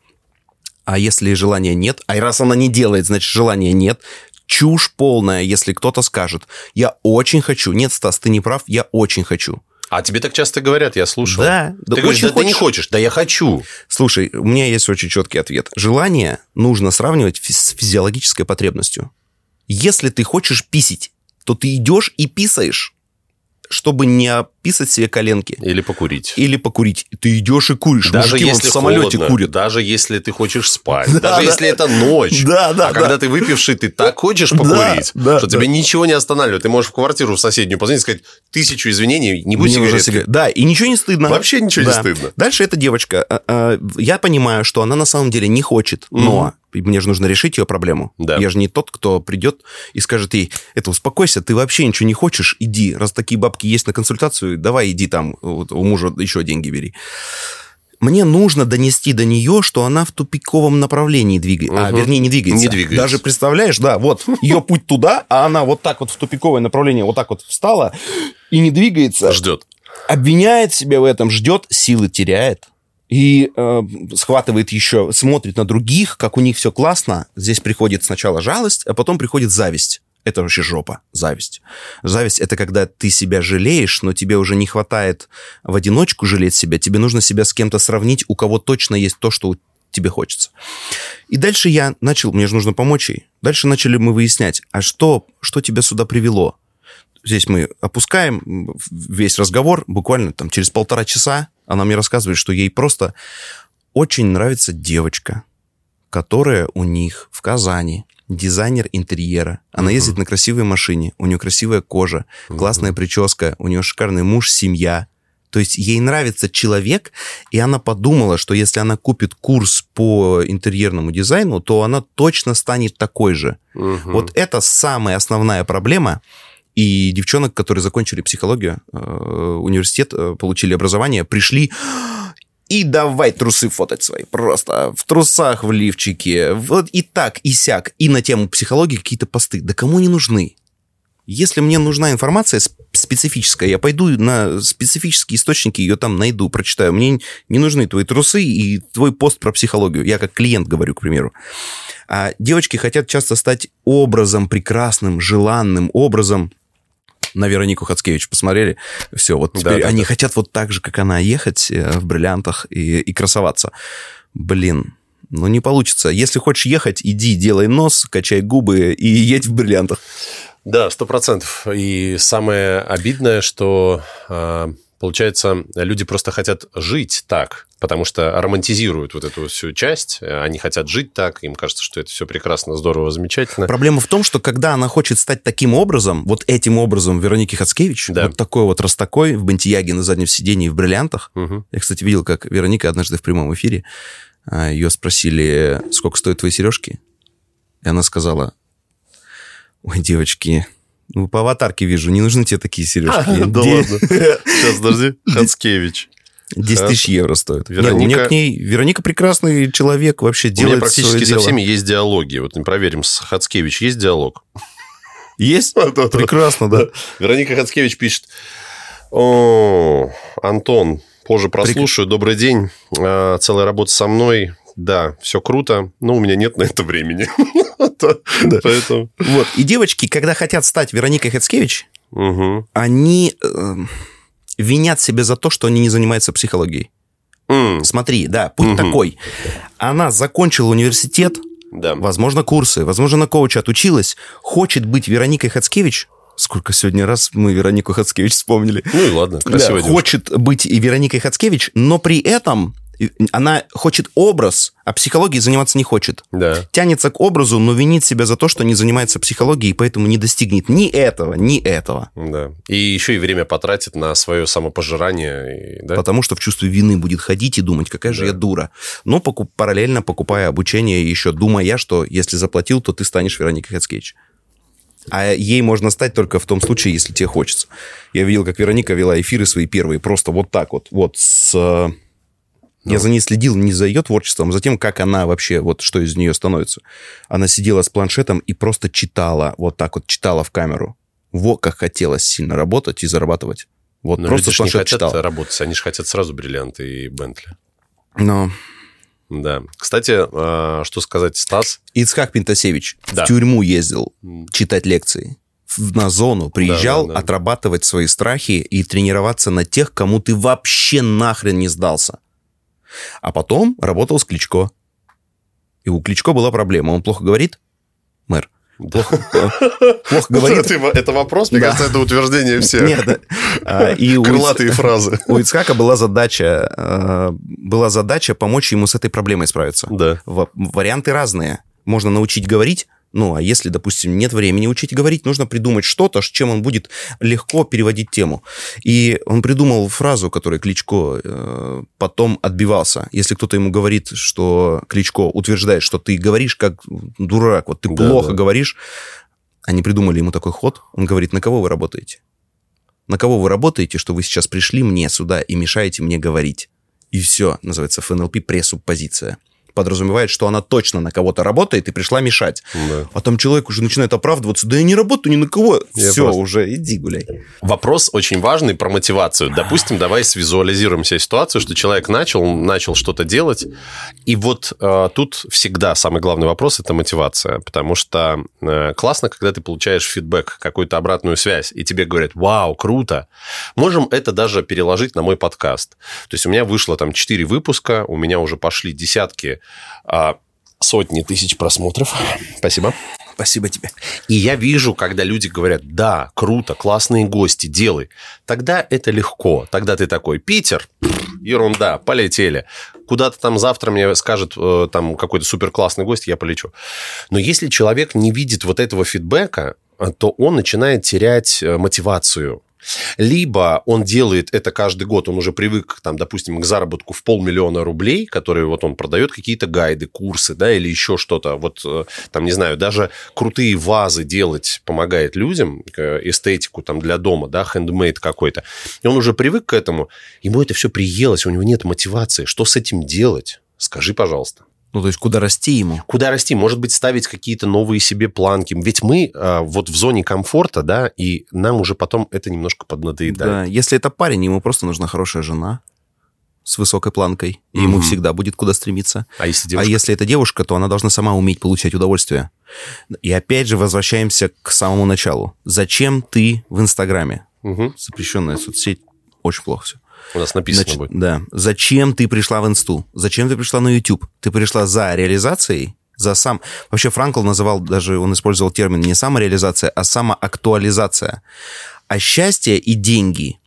А если желания нет, а раз она не делает, значит желания нет, чушь полная, если кто-то скажет, я очень хочу. Нет, Стас, ты не прав, я очень хочу. А тебе так часто говорят, я слушал. Да, да, Ты говоришь, очень да ты не хочешь. да я хочу. Слушай, у меня есть очень четкий ответ. Желание нужно сравнивать с физиологической потребностью. Если ты хочешь писить, то ты идешь и писаешь, чтобы не описать себе коленки. Или покурить. Или покурить. Ты идешь и куришь. Даже Мужики если в самолете холодно, курят. даже если ты хочешь спать, Да, даже да. если это ночь. Да, да, а да. когда ты выпивший, ты так хочешь покурить, да, что да. тебя ничего не останавливает. Ты можешь в квартиру в соседнюю позвонить и сказать тысячу извинений, не будь Мне нужно сигаретки. сига- Да, и ничего не стыдно. Вообще ничего не Да. стыдно. Дальше эта девочка. а, а, Я понимаю, что она на самом деле не хочет, но мне же нужно решить ее проблему. Да. Я же не тот, кто придет и скажет ей, это успокойся, ты вообще ничего не хочешь, иди. Раз такие бабки есть на консультацию, давай иди там, вот, у мужа еще деньги бери. Мне нужно донести до нее, что она в тупиковом направлении двигается. А, Мгм. вернее, не двигается. Не двигается. Даже представляешь, да, вот ее путь туда, а она вот так вот в тупиковое направление вот так вот встала и не двигается Ждет. обвиняет себя в этом, ждет, силы теряет. И э, схватывает еще, смотрит на других, как у них все классно. Здесь приходит сначала жалость, а потом приходит зависть. Это вообще жопа, зависть. Зависть – это когда ты себя жалеешь, но тебе уже не хватает в одиночку жалеть себя. Тебе нужно себя с кем-то сравнить, у кого точно есть то, что тебе хочется. И дальше я начал, мне же нужно помочь ей. Дальше начали мы выяснять, а что, что тебя сюда привело? Здесь мы опускаем весь разговор, буквально там через полтора часа она мне рассказывает, что ей просто очень нравится девочка, которая у них в Казани, дизайнер интерьера. Она ездит на красивой машине, у нее красивая кожа, классная прическа, у нее шикарный муж, семья. То есть ей нравится человек, и она подумала, что если она купит курс по интерьерному дизайну, то она точно станет такой же. Мгм. Вот это самая основная проблема. И девчонок, которые закончили психологию, э, университет, э, получили образование, пришли и давай трусы фотать свои. Просто в трусах, в лифчике. Вот и так, и сяк. И на тему психологии какие-то посты. Да кому они нужны? Если мне нужна информация сп- специфическая, я пойду на специфические источники, ее там найду, прочитаю. Мне не нужны твои трусы и твой пост про психологию. Я как клиент говорю, к примеру. А девочки хотят часто стать образом прекрасным, желанным образом. На Веронику Хацкевич посмотрели. Все, вот теперь да, они да. хотят вот так же, как она, ехать э, в бриллиантах и, и красоваться. Блин, ну не получится. Если хочешь ехать, иди, делай нос, качай губы и едь в бриллиантах. Да, сто процентов. И самое обидное, что а, получается, люди просто хотят жить так, потому что романтизируют вот эту всю часть. Они хотят жить так, им кажется, что это все прекрасно, здорово, замечательно. Проблема в том, что когда она хочет стать таким образом, вот этим образом Вероники Хацкевич, Да. вот такой вот раз такой, в бантияге на заднем сидении в бриллиантах. Мгм. Я, кстати, видел, как Вероника однажды в прямом эфире, а, ее спросили, сколько стоят твои сережки? И она сказала, ой, девочки, ну, по аватарке вижу, не нужны тебе такие сережки. Да ладно. Сейчас, подожди. Хацкевич. 10 тысяч евро стоит. Не, у Вероника- меня к ней... Вероника прекрасный человек, вообще У меня делает практически со всеми есть диалоги. Вот мы проверим, с Хацкевич есть диалог? Есть? Прекрасно, да. Вероника Хацкевич пишет. О, Антон, позже прослушаю. Добрый день. А, Целая работа со мной. Да, все круто, но у меня нет на это времени. Поэтому... Вот. И девочки, когда хотят стать Вероникой Хацкевич, они э, винят себя за то, что они не занимаются психологией. Смотри, да, путь такой. Она закончила университет, Да. возможно, курсы, возможно, на коуча отучилась, хочет быть Вероникой Хацкевич, сколько сегодня раз мы Веронику Хацкевич вспомнили, Ну и ладно, Да, красивая девушка. хочет быть и Вероникой Хацкевич, но при этом она хочет образ, а психологией заниматься не хочет. Да. Тянется к образу, но винит себя за то, что не занимается психологией, и поэтому не достигнет ни этого, ни этого. Да. И еще и время потратит на свое самопожирание. да? Потому что в чувстве вины будет ходить и думать, какая же Да. я дура. Но покуп- параллельно покупая обучение, еще думая, что если заплатил, то ты станешь Вероникой Хацкевич. А ей можно стать только в том случае, если тебе хочется. Я видел, как Вероника вела эфиры свои первые, просто вот так вот, вот с... Я за ней следил не за ее творчеством, а за тем, как она вообще, вот что из нее становится. Она сидела с планшетом и просто читала, вот так вот читала в камеру. Во, как хотелось сильно работать и зарабатывать. Вот Но просто ж не хотят читала. работать, они же хотят сразу бриллианты и Бентли. Но Да. Кстати, а, что сказать, Стас? Ицхак Пентасевич Да. в тюрьму ездил читать лекции. На зону приезжал да, да. отрабатывать свои страхи и тренироваться на тех, кому ты вообще нахрен не сдался. А потом работал с Кличко. И у Кличко была проблема. Он плохо говорит? Мэр. Плохо, э, плохо говорит? Это, вопрос, мне кажется, это утверждение всех. Нет. А, Крылатые фразы. у Ицхака была задача, э, была задача помочь ему с этой проблемой справиться. Да. Ва- варианты разные. Можно научить говорить, ну, а если, допустим, нет времени учить говорить, нужно придумать что-то, с чем он будет легко переводить тему. И он придумал фразу, которой Кличко э, потом отбивался. Если кто-то ему говорит, что Кличко утверждает, что ты говоришь как дурак, вот ты Да, плохо да. говоришь, они придумали ему такой ход. Он говорит, на кого вы работаете? На кого вы работаете, что вы сейчас пришли мне сюда и мешаете мне говорить? И все, называется ФНЛП пресуппозиция. Подразумевает, что она точно на кого-то работает и пришла мешать. Да. А там человек уже начинает оправдываться, да я не работаю ни на кого. Я все, просто- уже иди гуляй. Вопрос очень важный про мотивацию. Допустим, давай свизуализируем себе ситуацию, что человек начал, начал что-то делать, и вот э, тут всегда самый главный вопрос – это мотивация, потому что э, классно, когда ты получаешь фидбэк, какую-то обратную связь, и тебе говорят, вау, круто. Можем это даже переложить на мой подкаст. То есть у меня вышло там 4 выпуска, у меня уже пошли десятки, а, сотни тысяч просмотров. Спасибо. Спасибо тебе. И я вижу, когда люди говорят, да, круто, классные гости, делай. Тогда это легко. Тогда ты такой, Питер, ерунда, полетели. Куда-то там завтра мне скажет э, там какой-то супер классный гость, я полечу. Но если человек не видит вот этого фидбэка, то он начинает терять э, мотивацию. Либо он делает это каждый год, он уже привык, там, допустим, к заработку в полмиллиона рублей, которые вот он продает какие-то гайды, курсы, да, или еще что-то. Вот, э, там, не знаю, даже крутые вазы делать помогает людям, э, эстетику там для дома, да, хендмейд какой-то. И он уже привык к этому, ему это все приелось, у него нет мотивации. Что с этим делать? Скажи, пожалуйста. Ну, то есть, куда расти ему? Куда расти? Может быть, ставить какие-то новые себе планки. Ведь мы э, вот в зоне комфорта, да, и нам уже потом это немножко поднадоедает. Да, если это парень, ему просто нужна хорошая жена с высокой планкой, и ему Мгм. всегда будет куда стремиться. А если А если это девушка, то она должна сама уметь получать удовольствие. И опять же возвращаемся к самому началу. Зачем ты в Инстаграме? Мгм. Запрещенная соцсеть. Очень плохо все. У нас написано Значит, будет. да. Зачем ты пришла в Инсту? Зачем ты пришла на YouTube? Ты пришла за реализацией, за сам... Вообще Франкл называл даже, он использовал термин не самореализация, а самоактуализация. А счастье и деньги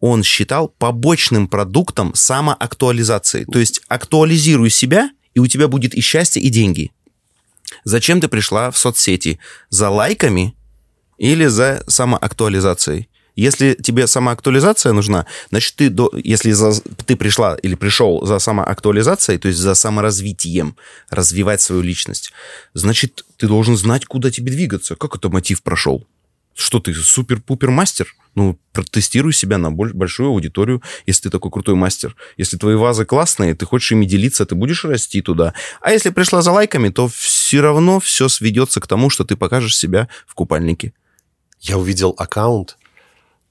он считал побочным продуктом самоактуализации. То есть актуализируй себя, и у тебя будет и счастье, и деньги. Зачем ты пришла в соцсети? За лайками или за самоактуализацией? Если тебе самоактуализация нужна, значит, ты, до, если за- ты пришла или пришел за самоактуализацией, то есть за саморазвитием, развивать свою личность, значит, ты должен знать, куда тебе двигаться. Как это мотив прошел? Что ты, супер-пупер мастер? Ну, протестируй себя на боль- большую аудиторию, если ты такой крутой мастер. Если твои вазы классные, ты хочешь ими делиться, ты будешь расти туда. А если пришла за лайками, то все равно все сведется к тому, что ты покажешь себя в купальнике. Я увидел аккаунт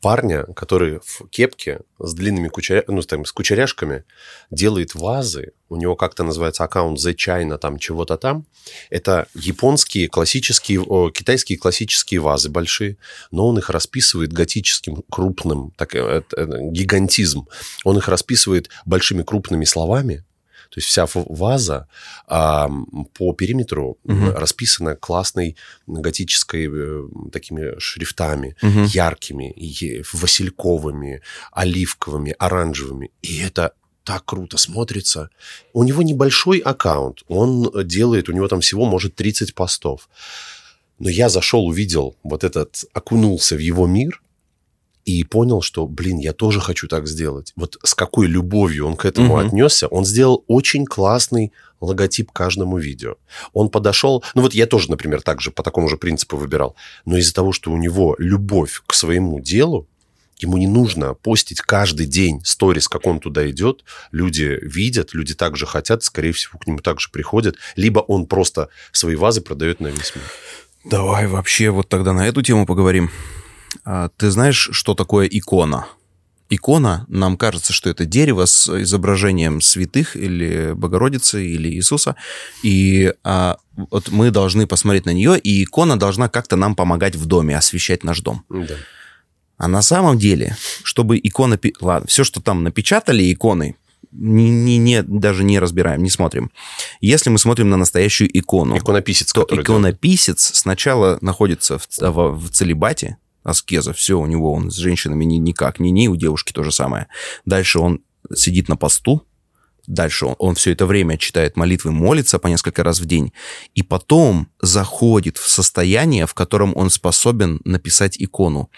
парня, который в кепке с длинными кучеря... ну, там, с кучеряшками делает вазы. У него как-то называется аккаунт The China, там чего-то там. Это японские классические, о, китайские классические вазы большие, но он их расписывает готическим крупным, так, это, это гигантизм. Он их расписывает большими крупными словами, То есть вся ваза а, по периметру угу. расписана классной готической э, такими шрифтами, угу. яркими, васильковыми, оливковыми, оранжевыми. И это так круто смотрится. У него небольшой аккаунт. Он делает, у него там всего, может, 30 постов. Но я зашел, увидел вот этот, окунулся в его мир и понял, что, блин, я тоже хочу так сделать. Вот с какой любовью он к этому угу. отнесся. Он сделал очень классный логотип каждому видео. Он подошел... Ну вот я тоже, например, так же, по такому же принципу выбирал. Но из-за того, что у него любовь к своему делу, Ему не нужно постить каждый день сторис, как он туда идет. Люди видят, люди также хотят, скорее всего, к нему также приходят. Либо он просто свои вазы продает на весь мир. Давай вообще вот тогда на эту тему поговорим. А, ты знаешь, что такое икона? Икона, нам кажется, что это дерево с изображением святых или Богородицы или Иисуса, и а, вот мы должны посмотреть на нее, и икона должна как-то нам помогать в доме, освещать наш дом. Да. А на самом деле, чтобы икона... Ладно, все, что там напечатали иконы, не, не, не, даже не разбираем, не смотрим. Если мы смотрим на настоящую икону, иконописец, то иконописец делает. сначала находится в, в, в целебате, аскеза, все, у него он с женщинами ни, никак, ни ни, у девушки то же самое. Дальше он сидит на посту, Дальше он, он все это время читает молитвы, молится по несколько раз в день, и потом заходит в состояние, в котором он способен написать икону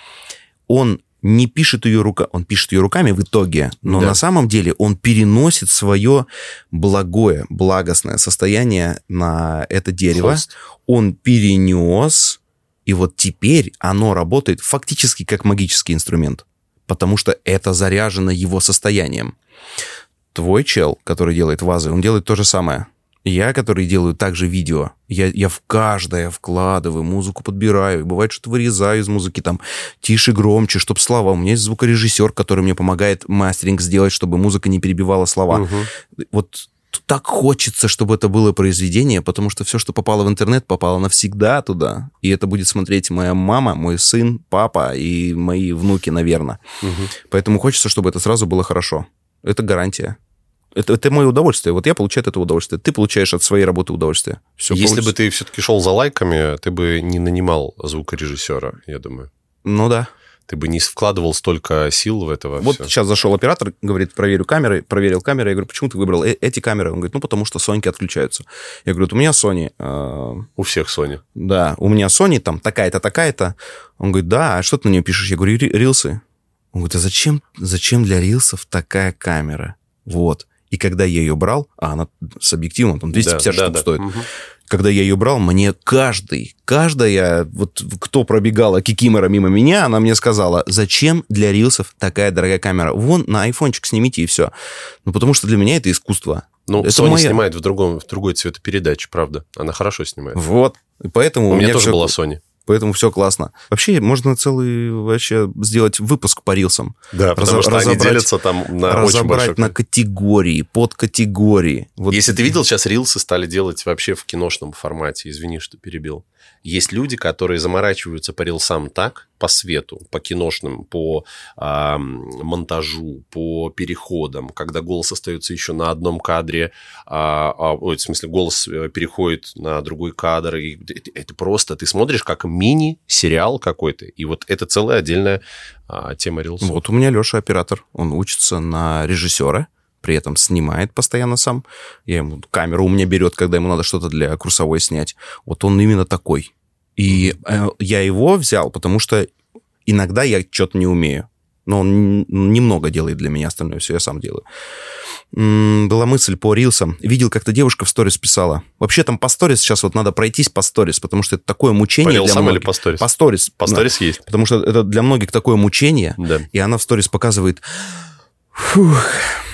он не пишет ее руками, он пишет ее руками в итоге, но да. на самом деле он переносит свое благое, благостное состояние на это дерево. Холст. Он перенес, и вот теперь оно работает фактически как магический инструмент, потому что это заряжено его состоянием. Твой чел, который делает вазы, он делает то же самое. Я, который делаю также видео, я, я в каждое вкладываю, музыку подбираю. Бывает, что вырезаю из музыки там тише, громче, чтобы слова. У меня есть звукорежиссер, который мне помогает мастеринг сделать, чтобы музыка не перебивала слова. Угу. Вот так хочется, чтобы это было произведение, потому что все, что попало в интернет, попало навсегда туда. И это будет смотреть моя мама, мой сын, папа и мои внуки, наверное. Угу. Поэтому хочется, чтобы это сразу было хорошо. Это гарантия. Это, это мое удовольствие. Вот я получаю от этого удовольствие. Ты получаешь от своей работы удовольствие. Все Если получится. бы ты все-таки шел за лайками, ты бы не нанимал звукорежиссера, я думаю. Ну да. Ты бы не вкладывал столько сил в это. Вот все. сейчас зашел оператор, говорит, проверю камеры, проверил камеры. Я говорю, почему ты выбрал э эти камеры? Он говорит, ну, потому что Соньки отключаются. Я говорю, у меня Sony... Э у всех Sony. Да, у меня Sony там такая-то, такая-то. Он говорит, да, а что ты на нее пишешь? Я говорю, рилсы. Он говорит, а зачем, зачем для рилсов такая камера? Вот. И когда я ее брал, а она с объективом там 250 да, штук да, стоит, угу. Когда я ее брал, мне каждый, каждая, вот кто пробегала кикимора мимо меня, она мне сказала, зачем для рилсов такая дорогая камера? Вон на айфончик снимите и все. Ну, потому что для меня это искусство. Ну, это Sony моя... снимает в, другом, в другой цветопередаче, правда. Она хорошо снимает. Вот. И поэтому у, у меня, тоже все... была Sony поэтому все классно. Вообще, можно целый вообще сделать выпуск по рилсам. Да, Раз, потому что разобрать, они делятся там на Разобрать очень на категории, подкатегории. Вот. Если ты видел, сейчас рилсы стали делать вообще в киношном формате. Извини, что перебил. Есть люди, которые заморачиваются по рилсам так, по свету, по киношным, по э, монтажу, по переходам, когда голос остается еще на одном кадре, а, ой, в смысле, голос э, переходит на другой кадр, и это, это просто, ты смотришь как мини-сериал какой-то, и вот это целая отдельная а, тема рилсов. Вот у меня Леша оператор, он учится на режиссера, при этом снимает постоянно сам. Я ему камеру у меня берет, когда ему надо что-то для курсовой снять. Вот он именно такой. И э, я его взял, потому что иногда я что-то не умею. Но он немного делает для меня, остальное все я сам делаю. М-м, была мысль по рилсам. Видел, как-то девушка в сторис писала. Вообще там по сторис сейчас вот надо пройтись по сторис, потому что это такое мучение по для многих. или по сторис? По сторис. По сторис да. есть. Потому что это для многих такое мучение. Да. И она в сторис показывает... Фух,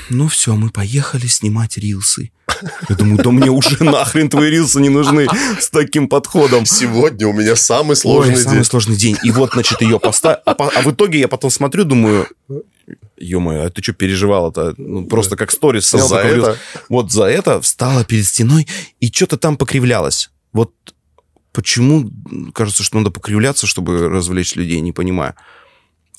ну все, мы поехали снимать рилсы. Я думаю, да мне уже нахрен твои рилсы не нужны с таким подходом. Сегодня у меня самый сложный Ой, день. самый сложный день. И вот, значит, ее поставил. А, а в итоге я потом смотрю, думаю, ё-моё, а ты что переживал-то? Ну, просто как сторис снял. За это? Вот за это встала перед стеной и что-то там покривлялось. Вот почему кажется, что надо покривляться, чтобы развлечь людей, не понимаю.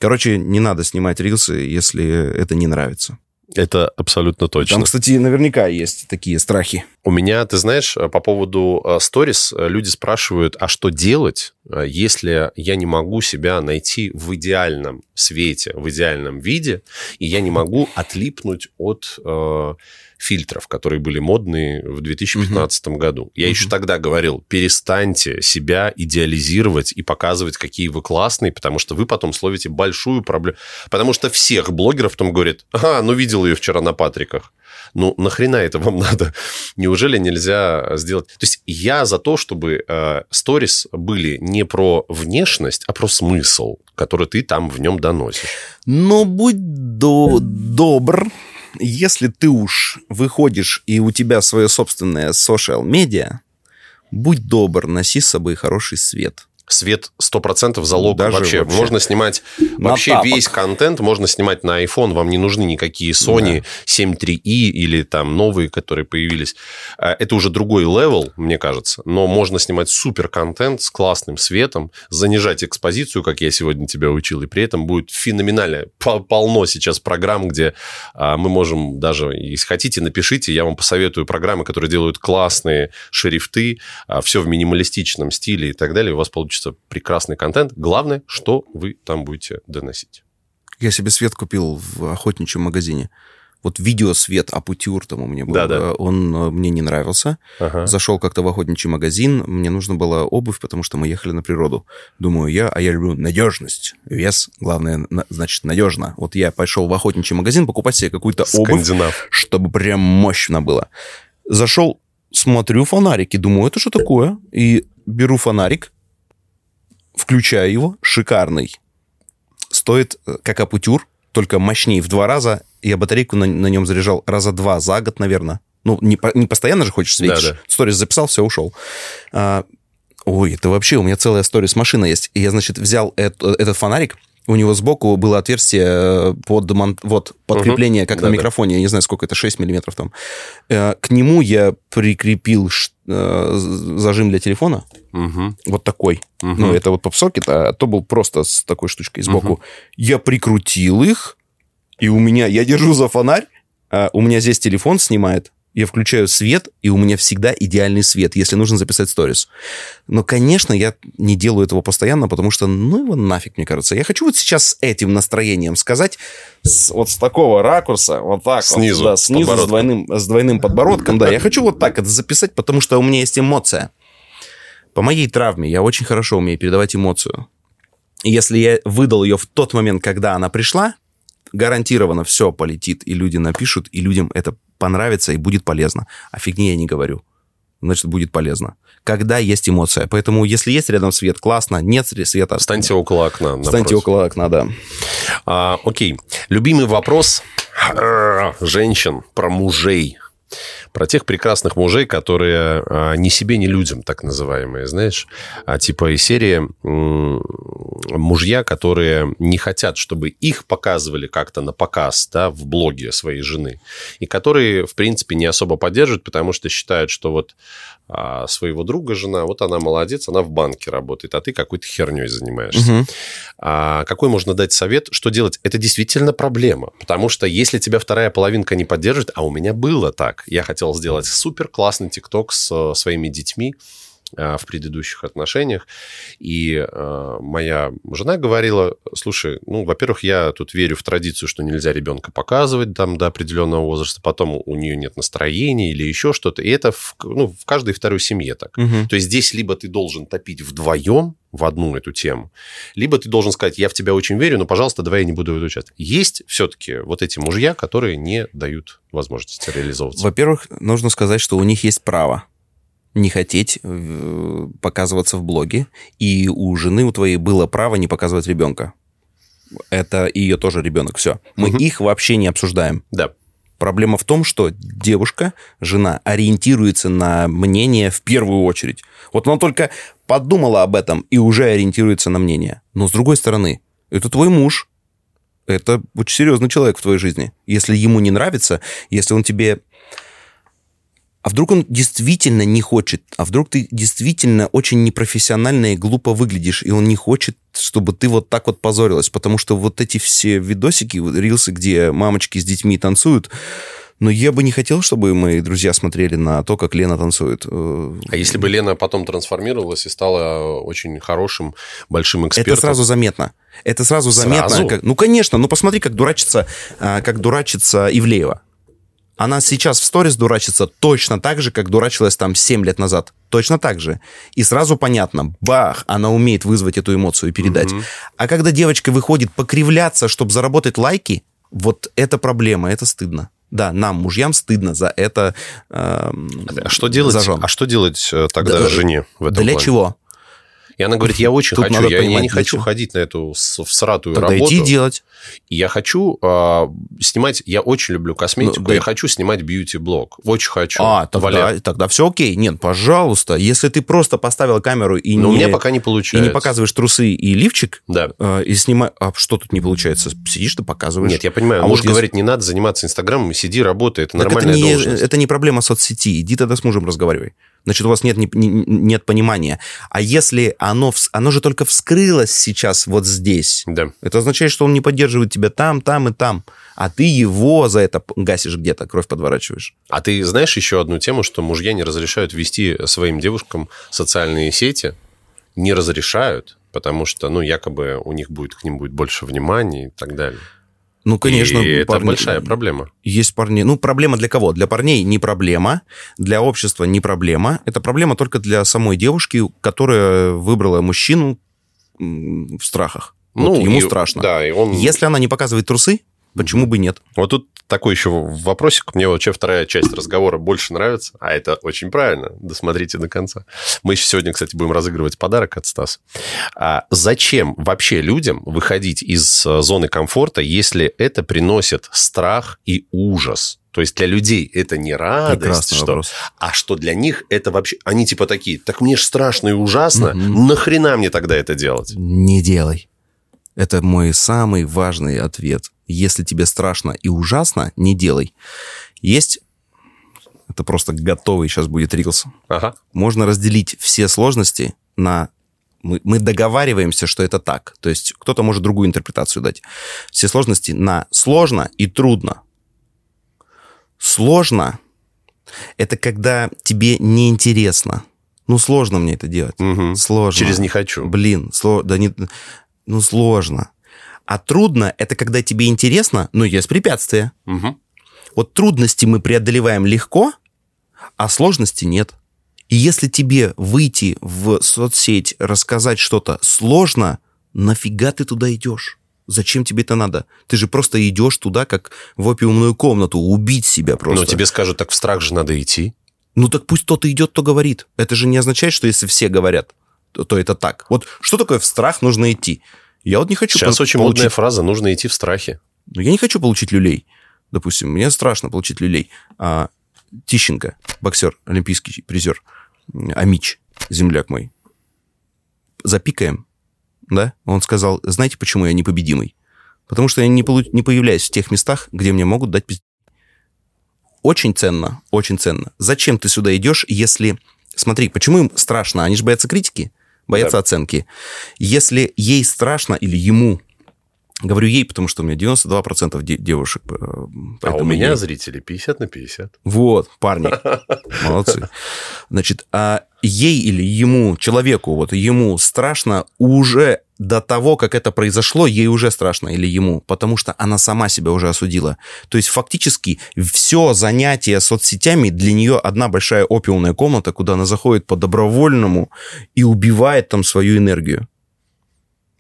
Короче, не надо снимать рилсы, если это не нравится. Это абсолютно точно. Там, кстати, наверняка есть такие страхи. У меня, ты знаешь, по поводу сторис люди спрашивают, а что делать, если я не могу себя найти в идеальном свете, в идеальном виде, и я не могу отлипнуть от э, фильтров, которые были модные в 2015 угу. году. Я угу. еще тогда говорил, перестаньте себя идеализировать и показывать, какие вы классные, потому что вы потом словите большую проблему. Потому что всех блогеров потом говорят, ага, ну видел ее вчера на Патриках. Ну, нахрена это вам надо? Неужели нельзя сделать... То есть я за то, чтобы сторис э, были не про внешность, а про смысл, который ты там в нем доносишь. Но будь до... добр, если ты уж выходишь и у тебя свое собственное social медиа, будь добр, носи с собой хороший свет свет 100% залог Даже вообще. вообще. Можно снимать на вообще тапок. весь контент, можно снимать на iPhone, вам не нужны никакие Sony да. 7 3i или там новые, которые появились. А, это уже другой level, мне кажется, но можно снимать супер контент с классным светом, занижать экспозицию, как я сегодня тебя учил, и при этом будет феноменально. Полно сейчас программ, где а, мы можем даже, если хотите, напишите, я вам посоветую программы, которые делают классные шрифты, а, все в минималистичном стиле и так далее, у вас получится получится прекрасный контент. Главное, что вы там будете доносить. Я себе свет купил в охотничьем магазине. Вот видеосвет Апутюр там у меня был. Да, да. Он э, мне не нравился. Ага. Зашел как-то в охотничий магазин. Мне нужно было обувь, потому что мы ехали на природу. Думаю, я, а я люблю надежность. Вес, главное, значит, надежно. Вот я пошел в охотничий магазин покупать себе какую-то обувь, чтобы прям мощно было. Зашел, смотрю фонарики, думаю, это что такое? И беру фонарик, включаю его, шикарный. Стоит э, как апутюр, только мощнее в два раза. Я батарейку на, на нем заряжал раза два за год, наверное. Ну, не, не постоянно же хочешь светить. Да, да. Сторис записал, все, ушел. А, ой, это вообще, у меня целая сторис машина есть. И я, значит, взял это, этот фонарик, у него сбоку было отверстие э, под, вот, подкрепление, угу. как да, на микрофоне, я не знаю, сколько это, 6 миллиметров там. Э, к нему я прикрепил зажим для телефона, Угу. Вот такой. Угу. Ну, это вот попсокет, а то был просто с такой штучкой сбоку. Угу. Я прикрутил их, и у меня... Я держу за фонарь, а у меня здесь телефон снимает, я включаю свет, и у меня всегда идеальный свет, если нужно записать сторис. Но, конечно, я не делаю этого постоянно, потому что, ну его нафиг, мне кажется. Я хочу вот сейчас с этим настроением сказать, с, вот с такого ракурса, вот так снизу, вот, да, снизу с двойным, с двойным подбородком, да. Я хочу вот так это записать, потому что у меня есть эмоция. По моей травме я очень хорошо умею передавать эмоцию. И если я выдал ее в тот момент, когда она пришла, гарантированно все полетит, и люди напишут, и людям это понравится и будет полезно. А фигни я не говорю. Значит, будет полезно. Когда есть эмоция. Поэтому, если есть рядом свет, классно. Нет света... Встаньте около окна. Встаньте около окна, да. А, окей. Любимый вопрос женщин про мужей про тех прекрасных мужей, которые а, ни себе, ни людям, так называемые, знаешь, а, типа из серии мужья, которые не хотят, чтобы их показывали как-то на показ, да, в блоге своей жены, и которые, в принципе, не особо поддерживают, потому что считают, что вот а своего друга жена, вот она молодец, она в банке работает, а ты какой-то херней занимаешься. Угу. А какой можно дать совет, что делать? Это действительно проблема, потому что если тебя вторая половинка не поддержит, а у меня было так, я хотел сделать супер классный тикток с э, своими детьми, в предыдущих отношениях. И э, моя жена говорила, слушай, ну, во-первых, я тут верю в традицию, что нельзя ребенка показывать там до определенного возраста, потом у нее нет настроения или еще что-то. И это в, ну, в каждой второй семье так. Угу. То есть здесь либо ты должен топить вдвоем в одну эту тему, либо ты должен сказать, я в тебя очень верю, но, пожалуйста, давай я не буду участвовать. Есть все-таки вот эти мужья, которые не дают возможности реализовываться. Во-первых, нужно сказать, что у них есть право не хотеть э, показываться в блоге, и у жены у твоей было право не показывать ребенка. Это ее тоже ребенок, все. Мы угу. их вообще не обсуждаем. Да. Проблема в том, что девушка, жена, ориентируется на мнение в первую очередь. Вот она только подумала об этом и уже ориентируется на мнение. Но с другой стороны, это твой муж. Это очень серьезный человек в твоей жизни. Если ему не нравится, если он тебе А вдруг он действительно не хочет? А вдруг ты действительно очень непрофессионально и глупо выглядишь, и он не хочет, чтобы ты вот так вот позорилась? Потому что вот эти все видосики, рилсы, где мамочки с детьми танцуют, но я бы не хотел, чтобы мои друзья смотрели на то, как Лена танцует. Э, а если бы Лена потом трансформировалась и стала очень хорошим, большим экспертом? Это сразу заметно. Это сразу заметно. Сразу? Как, ну, конечно. Ну, посмотри, как дурачится, а, как дурачится Ивлеева. Она сейчас в сторис дурачится точно так же, как дурачилась там 7 лет назад. Точно так же. И сразу понятно, бах, она умеет вызвать эту эмоцию и передать. Угу. А когда девочка выходит покривляться, чтобы заработать лайки, вот это проблема, это стыдно. Да, нам, мужьям, стыдно за это. Э, а что делать? А что делать э, тогда да, жене в этом Для плане? чего? И она говорит, я очень Тут хочу, я, я не хочу ходить на эту всратую Тогда работу. иди делать. И я хочу э, снимать, я очень люблю косметику, ну, да. я хочу снимать бьюти-блог. Очень хочу. А, тогда, тогда все окей. Нет, пожалуйста, если ты просто поставил камеру и Но не... у меня пока не получается. И не показываешь трусы и лифчик, да. э, и снимаешь... А что тут не получается? Сидишь, ты показываешь. Нет, я понимаю. А муж вот говорит, если... не надо заниматься Инстаграмом, сиди, работай, это так нормальная это не, должность. Это не проблема соцсети. Иди тогда с мужем разговаривай значит, у вас нет, не, нет понимания. А если оно, оно же только вскрылось сейчас вот здесь, да. это означает, что он не поддерживает тебя там, там и там, а ты его за это гасишь где-то, кровь подворачиваешь. А ты знаешь еще одну тему, что мужья не разрешают вести своим девушкам социальные сети, не разрешают, потому что, ну, якобы у них будет к ним будет больше внимания и так далее. Ну, конечно. И это парни... большая проблема. Есть парни. Ну, проблема для кого? Для парней не проблема, для общества не проблема. Это проблема только для самой девушки, которая выбрала мужчину в страхах. Ну, вот ему и, страшно. Да, и он... Если она не показывает трусы, почему бы нет? Вот тут такой еще вопросик. Мне вообще вторая часть разговора больше нравится, а это очень правильно. Досмотрите до конца. Мы еще сегодня, кстати, будем разыгрывать подарок от Стаса. А зачем вообще людям выходить из э, зоны комфорта, если это приносит страх и ужас? То есть для людей это не радость, что, а что для них это вообще... Они типа такие, так мне же страшно и ужасно, угу. нахрена мне тогда это делать? Не делай. Это мой самый важный ответ. Если тебе страшно и ужасно, не делай. Есть это просто готовый сейчас будет рилс. Ага. Можно разделить все сложности на... Мы, мы договариваемся, что это так. То есть кто-то может другую интерпретацию дать. Все сложности на сложно и трудно. Сложно – это когда тебе неинтересно. Ну, сложно мне это делать. Угу. Сложно. Через «не хочу». Блин, сло... да не... ну, сложно. А трудно – это когда тебе интересно, но есть препятствия. Угу. Вот трудности мы преодолеваем легко, а сложности нет. И если тебе выйти в соцсеть, рассказать что-то сложно, нафига ты туда идешь? Зачем тебе это надо? Ты же просто идешь туда, как в опиумную комнату, убить себя просто. Но тебе скажут, так в страх же надо идти. Ну так пусть кто-то идет, кто говорит. Это же не означает, что если все говорят, то, то это так. Вот что такое в страх нужно идти? Я вот не хочу... Сейчас очень получить... модная фраза «нужно идти в страхе». Но я не хочу получить люлей. Допустим, мне страшно получить люлей. А Тищенко, боксер, олимпийский призер, Амич, земляк мой, запикаем, да? Он сказал, знаете, почему я непобедимый? Потому что я не, полу... не появляюсь в тех местах, где мне могут дать пиздец. Очень ценно, очень ценно. Зачем ты сюда идешь, если... Смотри, почему им страшно? Они же боятся критики боятся да. оценки. Если ей страшно или ему, говорю ей, потому что у меня 92% девушек. Э, а у меня ей... зрители 50 на 50. Вот, парни, молодцы. Значит, а ей или ему, человеку, вот ему страшно уже до того, как это произошло, ей уже страшно или ему, потому что она сама себя уже осудила. То есть фактически все занятие соцсетями для нее одна большая опиумная комната, куда она заходит по добровольному и убивает там свою энергию.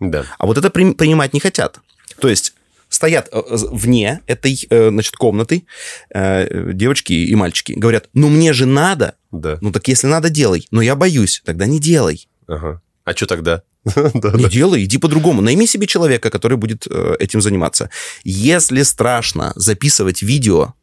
Да. А вот это при, принимать не хотят. То есть стоят э, вне этой, э, значит, комнаты э, девочки и мальчики, говорят, ну мне же надо, да. ну так если надо, делай, но я боюсь, тогда не делай. Ага. А что тогда? Не делай, иди по-другому. Найми себе человека, который будет э, этим заниматься. Если страшно записывать видео,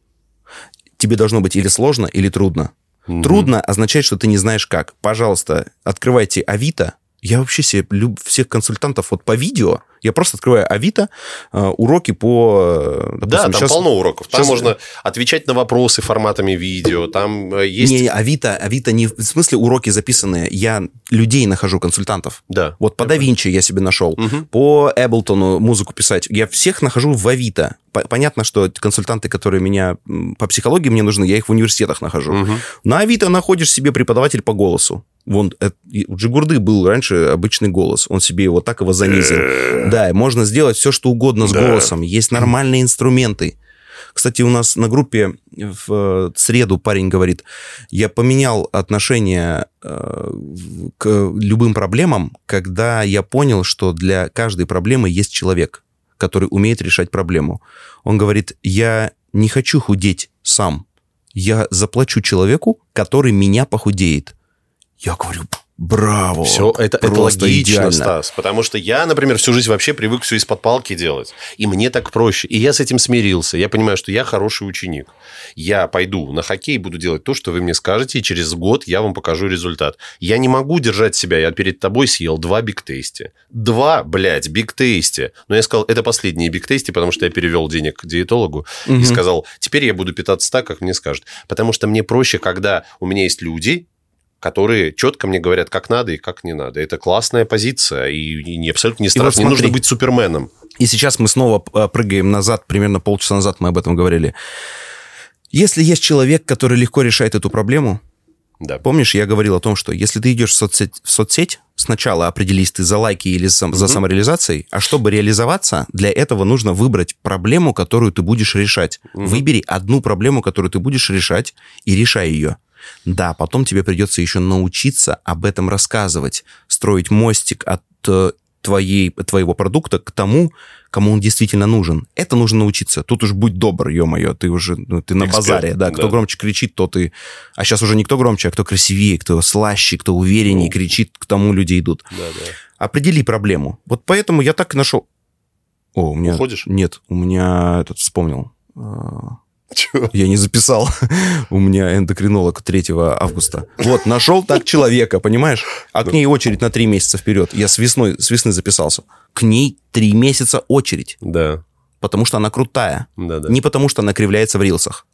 тебе должно быть или сложно, или трудно. Трудно означает, что ты не знаешь как. Пожалуйста, открывайте Авито Я вообще себе люб... всех консультантов вот по видео, я просто открываю Авито, э, уроки по... э, допустим, Да, там щас- полно уроков. Там щас- можно отвечать на вопросы форматами видео. Там э, есть... Не, Авито, Авито не в смысле уроки записанные. Я людей нахожу, консультантов. Да. Вот по DaVinci я себе нашел, Мгм. по Эблтону музыку писать. Я всех нахожу в Авито. Понятно, что консультанты, которые меня по психологии мне нужны, я их в университетах нахожу. Мгм. На Авито находишь себе преподаватель по голосу. Вон, э, у Джигурды был раньше обычный голос. Он себе его так его занизил. Да, можно сделать все, что угодно с Да. голосом. Есть нормальные инструменты. Кстати, у нас на группе в э, среду парень говорит, я поменял отношение э, к любым проблемам, когда я понял, что для каждой проблемы есть человек, который умеет решать проблему. Он говорит, я не хочу худеть сам. Я заплачу человеку, который меня похудеет. Я говорю, браво. Все, это, это логично, идеально. Стас. Потому что я, например, всю жизнь вообще привык все из-под палки делать. И мне так проще. И я с этим смирился. Я понимаю, что я хороший ученик. Я пойду на хоккей, буду делать то, что вы мне скажете, и через год я вам покажу результат. Я не могу держать себя. Я перед тобой съел два биг-тейсти. Два, блядь, биг-тейсти. Но я сказал, это последние биг-тейсти, потому что я перевел денег к диетологу и Мгм. сказал, теперь я буду питаться так, как мне скажут. Потому что мне проще, когда у меня есть люди, которые четко мне говорят, как надо и как не надо. Это классная позиция, и, и не, абсолютно не вот страшно. не нужно смотри. быть суперменом. И сейчас мы снова э, прыгаем назад, примерно полчаса назад мы об этом говорили. Если есть человек, который легко решает эту проблему, Да. помнишь, я говорил о том, что если ты идешь в соцсеть, в соцсеть сначала определись ты за лайки или за Мгм. самореализацией, а чтобы реализоваться, для этого нужно выбрать проблему, которую ты будешь решать. Мгм. Выбери одну проблему, которую ты будешь решать, и решай ее. Да, потом тебе придется еще научиться об этом рассказывать, строить мостик от э, твоей, твоего продукта к тому, кому он действительно нужен. Это нужно научиться. Тут уж будь добр, ё-моё, ты уже ну, ты на Эксперт, базаре. Да, кто да. громче кричит, тот и... А сейчас уже не кто громче, а кто красивее, кто слаще, кто увереннее Ну. кричит, к тому люди идут. Да, да. Определи проблему. Вот поэтому я так и нашел... О, у меня... Уходишь? Нет, у меня этот вспомнил. Чё? Я не записал. У меня эндокринолог 3 августа. Вот, нашел так человека, понимаешь? А к ней очередь на 3 месяца вперед. Я с весной, с весны записался. К ней 3 месяца очередь. Да, Потому что она крутая. да, да. Не потому что она кривляется в рилсах.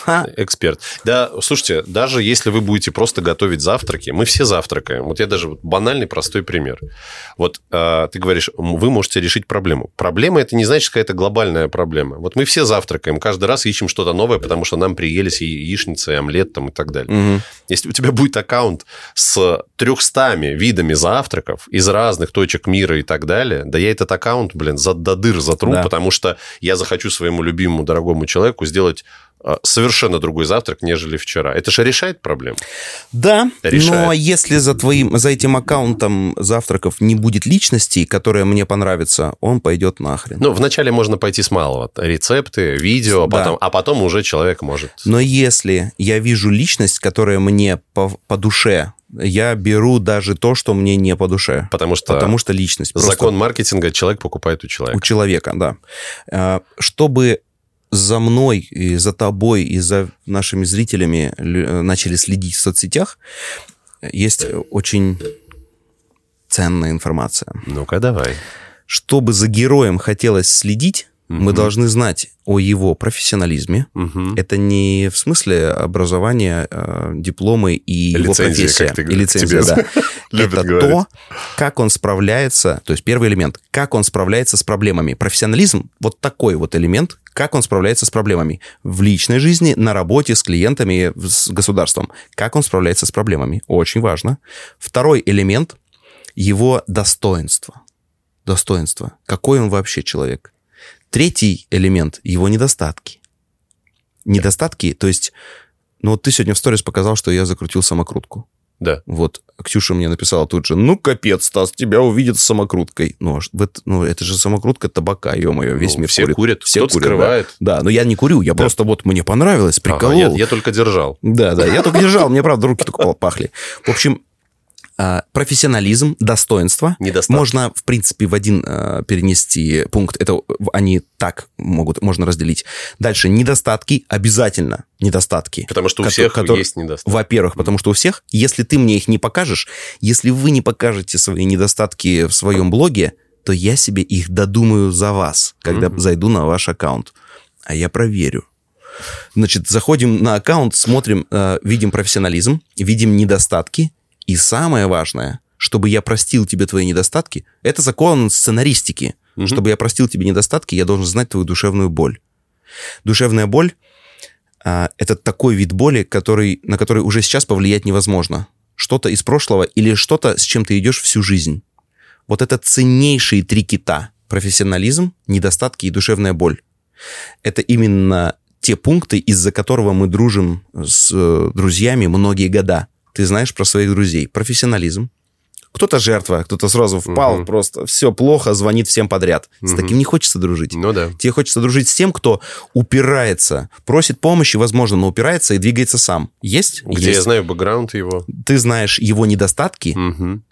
Ха. Эксперт. Да, слушайте, даже если вы будете просто готовить завтраки, мы все завтракаем. Вот я даже вот банальный простой пример. Вот э, ты говоришь, вы можете решить проблему. Проблема это не значит какая-то глобальная проблема. Вот мы все завтракаем, каждый раз ищем что-то новое, потому что нам приелись и яичница, и омлет там и так далее. Мгм. Если у тебя будет аккаунт с 300 видами завтраков из разных точек мира и так далее, да я этот аккаунт, блин, за, до дыр затру, Да. потому что я захочу своему любимому, дорогому человеку сделать совершенно другой завтрак, нежели вчера. Это же решает проблему. Да, Решает. но если за, твоим, за этим аккаунтом завтраков не будет личности, которая мне понравится, он пойдет нахрен. Ну, вначале можно пойти с малого. Рецепты, видео, а Да. потом, а потом уже человек может... Но если я вижу личность, которая мне по, по душе, я беру даже то, что мне не по душе. Потому что Потому что личность. просто закон маркетинга человек покупает у у человека. человека, да. А, Чтобы за мной, и за тобой, и за нашими зрителями лю- начали следить в соцсетях, есть очень ценная информация. Ну-ка, давай. Чтобы за героем хотелось следить, мы Мгм. должны знать о его профессионализме. Мгм. Это не в смысле образования, э, дипломы и его Лицензии, профессия. как ты и лицензия, да. Это говорить. то, как он справляется, то есть первый элемент, как он справляется с проблемами. Профессионализм, вот такой вот элемент, как он справляется с проблемами в личной жизни, на работе, с клиентами, с государством. Как он справляется с проблемами. Очень важно. Второй элемент – его достоинство. Достоинство. Какой он вообще человек. Третий элемент – его недостатки. Недостатки, то есть, ну вот ты сегодня в сторис показал, что я закрутил самокрутку. Да. Вот Ксюша мне написала тут же, ну, капец, Стас, тебя увидят с самокруткой. Ну, это, ну это же самокрутка табака, ё-моё, весь Ну, мир все курит. курят, Все курят, скрывает. Да. да, но я не курю, я Да. просто вот мне понравилось, Ага, приколол. я, я только держал. Да, да, я только держал, мне, правда, руки только пахли. В общем, профессионализм, достоинство. Недостатки. Можно, в принципе, в один а, перенести пункт. Это они так могут, можно разделить. Дальше, недостатки обязательно. Недостатки. Потому что у Кото- всех которые- есть недостатки. Во-первых, потому что у всех, если ты мне их не покажешь, если вы не покажете свои недостатки в своем блоге, то я себе их додумаю за вас, когда зайду на ваш аккаунт. А я проверю. Значит, заходим на аккаунт, смотрим, э, видим профессионализм, видим недостатки. И самое важное, чтобы я простил тебе твои недостатки, это закон сценаристики. Чтобы я простил тебе недостатки, я должен знать твою душевную боль. Душевная боль а, это такой вид боли, который, на который уже сейчас повлиять невозможно. Что-то из прошлого или что-то, с чем ты идешь всю жизнь. Вот это ценнейшие три кита. Профессионализм, недостатки и душевная боль. Это именно те пункты, из-за которого мы дружим с э, друзьями многие года. Ты знаешь про своих друзей. Профессионализм. Кто-то жертва, кто-то сразу впал, Мгм. просто все плохо, звонит всем подряд. С Мгм. таким не хочется дружить. Ну да. Тебе хочется дружить с тем, кто упирается, просит помощи, возможно, но упирается и двигается сам. Есть? Где я Есть. знаю бэкграунд его. Ты знаешь его недостатки, Мгм.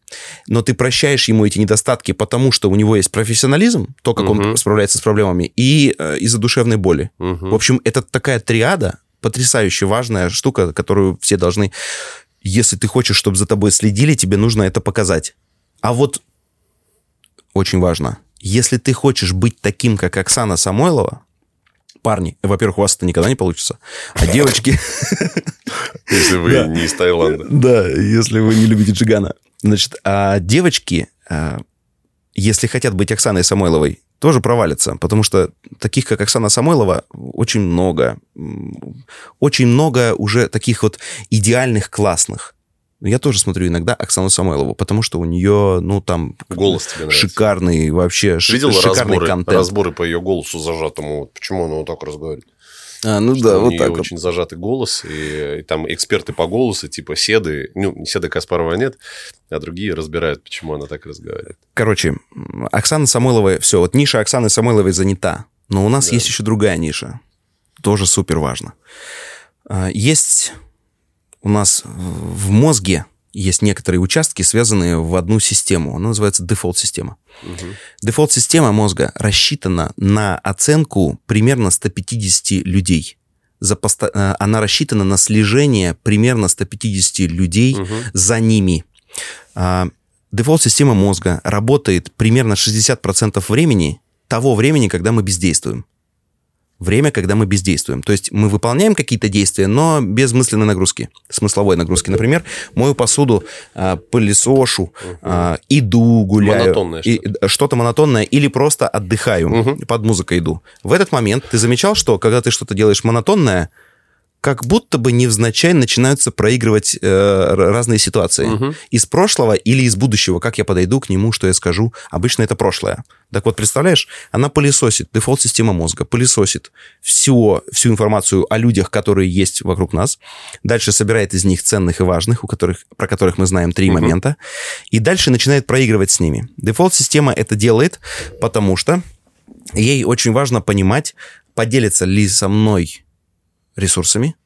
но ты прощаешь ему эти недостатки, потому что у него есть профессионализм, то, как он Мгм. справляется с проблемами, и э, из-за душевной боли. Мгм. В общем, это такая триада, потрясающе важная штука, которую все должны... Если ты хочешь, чтобы за тобой следили, тебе нужно это показать. А вот очень важно, если ты хочешь быть таким, как Оксана Самойлова, парни, во-первых, у вас это никогда не получится, а девочки... Если вы не из Таиланда. Да, если вы не любите Джигана. Значит, а девочки, а, если хотят быть Оксаной Самойловой, тоже провалятся, потому что таких, как Оксана Самойлова, очень много. Очень много уже таких вот идеальных, классных. Я тоже смотрю иногда Оксану Самойлову, потому что у нее, ну, там... Голос тебе нравится. Шикарный вообще, ши- Видел шикарный разборы, контент. разборы по ее голосу зажатому? Вот Почему она вот так разговаривает? А, ну Что да, у вот нее так вот. очень зажатый голос, и, и там эксперты по голосу, типа Седы, ну, Седа Каспарова нет, а другие разбирают, почему она так разговаривает. Короче, Оксана Самойлова, все, вот ниша Оксаны Самойловой занята. Но у нас Да. есть еще другая ниша. Тоже супер важно. А, Есть у нас в мозге есть некоторые участки, связанные в одну систему. Она называется дефолт-система. Мгм. Дефолт-система мозга рассчитана на оценку примерно 150 людей. За посто- э, Она рассчитана на слежение примерно 150 людей Мгм. за ними. А, Дефолт-система мозга работает примерно 60% времени того времени, когда мы бездействуем. Время, когда мы бездействуем. То есть мы выполняем какие-то действия, но без мысленной нагрузки, смысловой нагрузки. Например, мою посуду, а, пылесошу, а, иду, гуляю. Монотонное что-то. что-то монотонное или просто отдыхаю, Мгм. под музыку иду. В этот момент ты замечал, что когда ты что-то делаешь монотонное, как будто бы невзначай начинаются проигрывать э, разные ситуации. Мгм. Из прошлого или из будущего, как я подойду к нему, что я скажу. Обычно это прошлое. Так вот, представляешь, она пылесосит, дефолт-система мозга, пылесосит все, всю информацию о людях, которые есть вокруг нас. Дальше собирает из них ценных и важных, у которых, про которых мы знаем три Мгм. момента. И дальше начинает проигрывать с ними. Дефолт-система это делает, потому что ей очень важно понимать, поделится ли со мной ресурсами,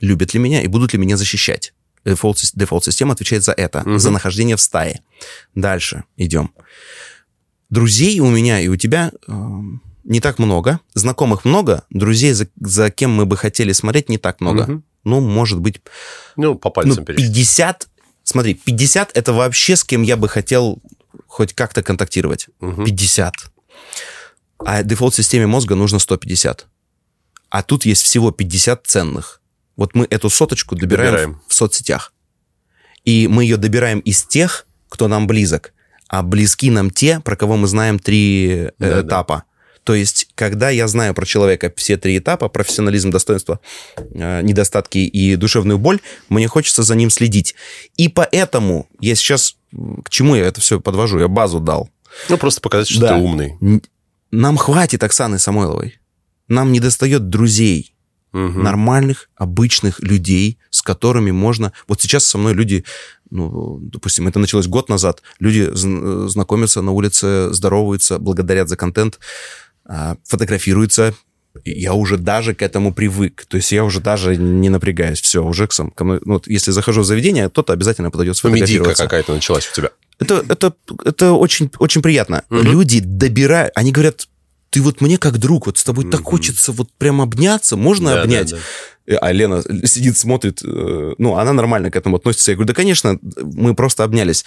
любят ли меня и будут ли меня защищать. Дефолт, дефолт-система отвечает за это, Мгм. за нахождение в стае. Дальше идем. Друзей у меня и у тебя э, не так много, знакомых много, друзей, за, за кем мы бы хотели смотреть, не так много. Мгм. Ну, может быть, Ну, по ну, пальцам перечислить. 50... Смотри, 50 это вообще с кем я бы хотел хоть как-то контактировать. Мгм. 50. А дефолт-системе мозга нужно 150. А тут есть всего 50 ценных. Вот мы эту соточку добираем, Добираем. В, соцсетях. И мы ее добираем из тех, кто нам близок. А близки нам те, про кого мы знаем три э, Да-да. этапа. То есть, когда я знаю про человека все три этапа, профессионализм, достоинство, э, недостатки и душевную боль, мне хочется за ним следить. И поэтому я сейчас... К чему я это все подвожу? Я базу дал. Ну, просто показать, что Да. ты умный. Нам хватит Оксаны Самойловой. Нам не достает друзей, Мгм. нормальных, обычных людей, с которыми можно... Вот сейчас со мной люди, ну, допустим, это началось год назад, люди зн- знакомятся на улице, здороваются, благодарят за контент, а, фотографируются, я уже даже к этому привык. То есть я уже даже не напрягаюсь. Все, уже к сам, ко мной, ну, вот если захожу в заведение, кто-то обязательно подойдет сфотографироваться. Медийка какая-то началась у тебя. Это, это, это очень, очень приятно. Угу. Люди добирают, они говорят, ты вот мне как друг, вот с тобой угу. так хочется вот прям обняться, можно да, обнять? Да, да. А Лена сидит, смотрит, э, ну, она нормально к этому относится. Я говорю, да, конечно, мы просто обнялись.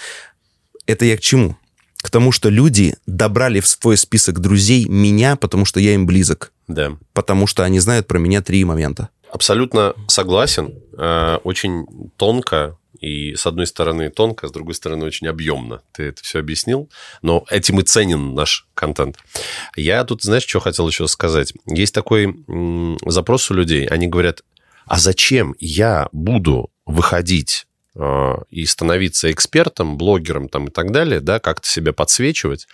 Это я к чему? К тому, что люди добрали в свой список друзей меня, потому что я им близок. Да. Потому что они знают про меня три момента. Абсолютно согласен. Э, очень тонко и с одной стороны тонко, с другой стороны очень объемно. Ты это все объяснил, но этим и ценен наш контент. Я тут, знаешь, что хотел еще сказать? Есть такой запрос у людей, они говорят, а зачем я буду выходить э, и становиться экспертом, блогером там и так далее, да, как-то себя подсвечивать,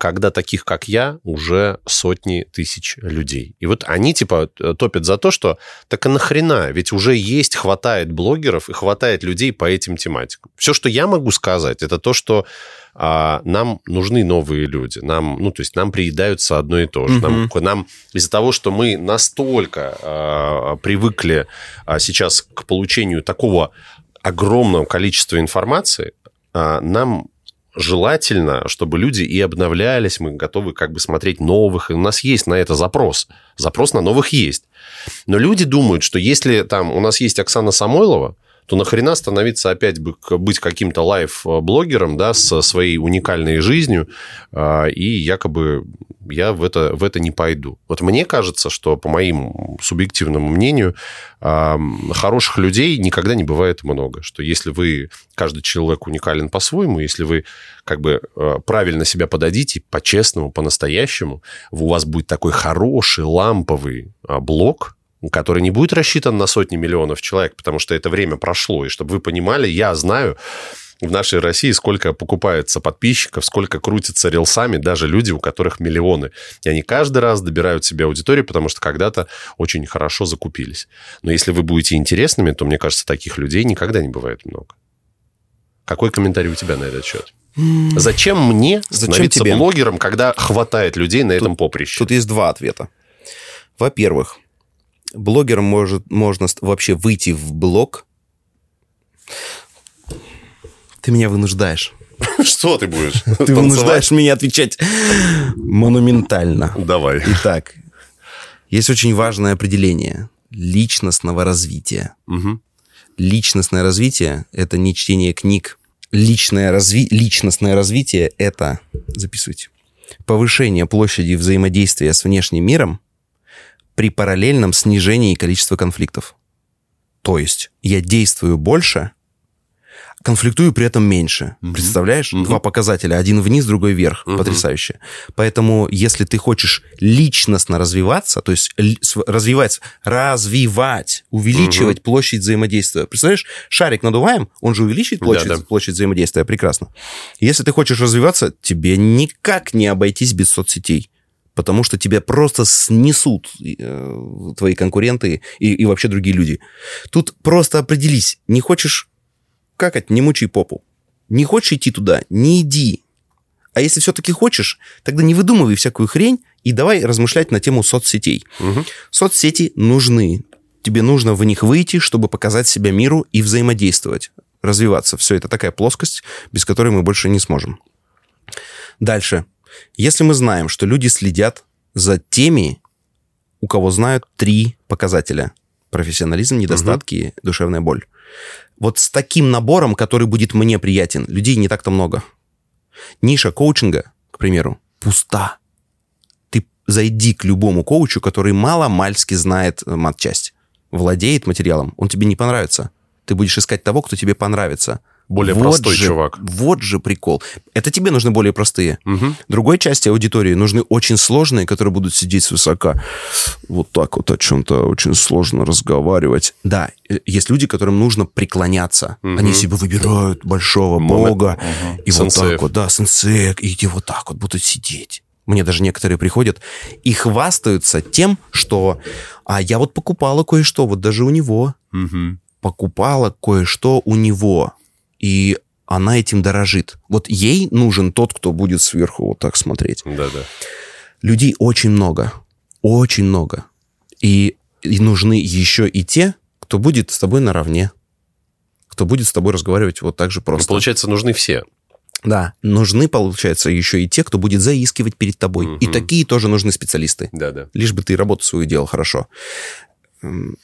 когда таких, как я, уже сотни тысяч людей. И вот они, типа, топят за то, что так и нахрена, ведь уже есть, хватает блогеров и хватает людей по этим тематикам. Все, что я могу сказать, это то, что а, нам нужны новые люди. Нам, ну, то есть нам приедаются одно и то же. Угу. Нам, нам из-за того, что мы настолько а, привыкли а, сейчас к получению такого огромного количества информации, а, нам желательно, чтобы люди и обновлялись, мы готовы как бы смотреть новых, и у нас есть на это запрос. Запрос на новых есть. Но люди думают, что если там у нас есть Оксана Самойлова, то нахрена становиться опять быть каким-то лайв-блогером, да, со своей уникальной жизнью, а, и якобы я в это, в это не пойду. Вот мне кажется, что, по моим субъективному мнению, хороших людей никогда не бывает много. Что если вы, каждый человек уникален по-своему, если вы как бы а, правильно себя подадите, по-честному, по-настоящему, у вас будет такой хороший ламповый а, блог, который не будет рассчитан на сотни миллионов человек, потому что это время прошло. И чтобы вы понимали, я знаю в нашей России сколько покупается подписчиков, сколько крутится рилсами даже люди, у которых миллионы. И они каждый раз добирают себе аудиторию, потому что когда-то очень хорошо закупились. Но если вы будете интересными, то, мне кажется, таких людей никогда не бывает много. Какой комментарий у тебя на этот счет? Зачем мне Зачем становиться тебе? блогером, когда хватает людей на тут, этом поприще? Тут есть два ответа. Во-первых, блогером может, можно вообще выйти в блог. Ты меня вынуждаешь. Что ты будешь? Ты вынуждаешь меня отвечать монументально. Давай. Итак, есть очень важное определение личностного развития. Угу. Личностное развитие – это не чтение книг. Личное разви... Личностное развитие – это, записывайте, повышение площади взаимодействия с внешним миром при параллельном снижении количества конфликтов. То есть я действую больше, конфликтую при этом меньше. Угу. Представляешь? Угу. Два показателя. Один вниз, другой вверх. Угу. Потрясающе. Поэтому, если ты хочешь личностно развиваться, то есть развивать, развивать, увеличивать угу. площадь взаимодействия. Представляешь, шарик надуваем, он же увеличивает площадь, да, да. площадь взаимодействия. Прекрасно. Если ты хочешь развиваться, тебе никак не обойтись без соцсетей потому что тебя просто снесут э, твои конкуренты и, и вообще другие люди. Тут просто определись, не хочешь какать, не мучай попу. Не хочешь идти туда, не иди. А если все-таки хочешь, тогда не выдумывай всякую хрень и давай размышлять на тему соцсетей. Угу. Соцсети нужны. Тебе нужно в них выйти, чтобы показать себя миру и взаимодействовать, развиваться. Все это такая плоскость, без которой мы больше не сможем. Дальше. Если мы знаем, что люди следят за теми, у кого знают три показателя. Профессионализм, недостатки, угу. душевная боль. Вот с таким набором, который будет мне приятен, людей не так-то много. Ниша коучинга, к примеру, пуста. Ты зайди к любому коучу, который мало-мальски знает э, матчасть, владеет материалом, он тебе не понравится. Ты будешь искать того, кто тебе понравится более вот простой же, чувак. Вот же прикол. Это тебе нужны более простые. Угу. Другой части аудитории нужны очень сложные, которые будут сидеть свысока. Вот так вот о чем-то очень сложно разговаривать. Да, э, есть люди, которым нужно преклоняться. Угу. Они себе выбирают большого бога. Угу. И Сенсеев. вот так вот, да, сенсеек. И вот так вот будут сидеть. Мне даже некоторые приходят и хвастаются тем, что а я вот покупала кое-что, вот даже у него. Угу. Покупала кое-что у него и она этим дорожит. Вот ей нужен тот, кто будет сверху вот так смотреть. Да-да. Людей очень много. Очень много. И, и нужны еще и те, кто будет с тобой наравне. Кто будет с тобой разговаривать вот так же Ну, просто. получается, нужны все. Да, нужны, получается, еще и те, кто будет заискивать перед тобой. И Мгм. такие тоже нужны специалисты. Да-да. Лишь бы ты работу свою делал хорошо. М,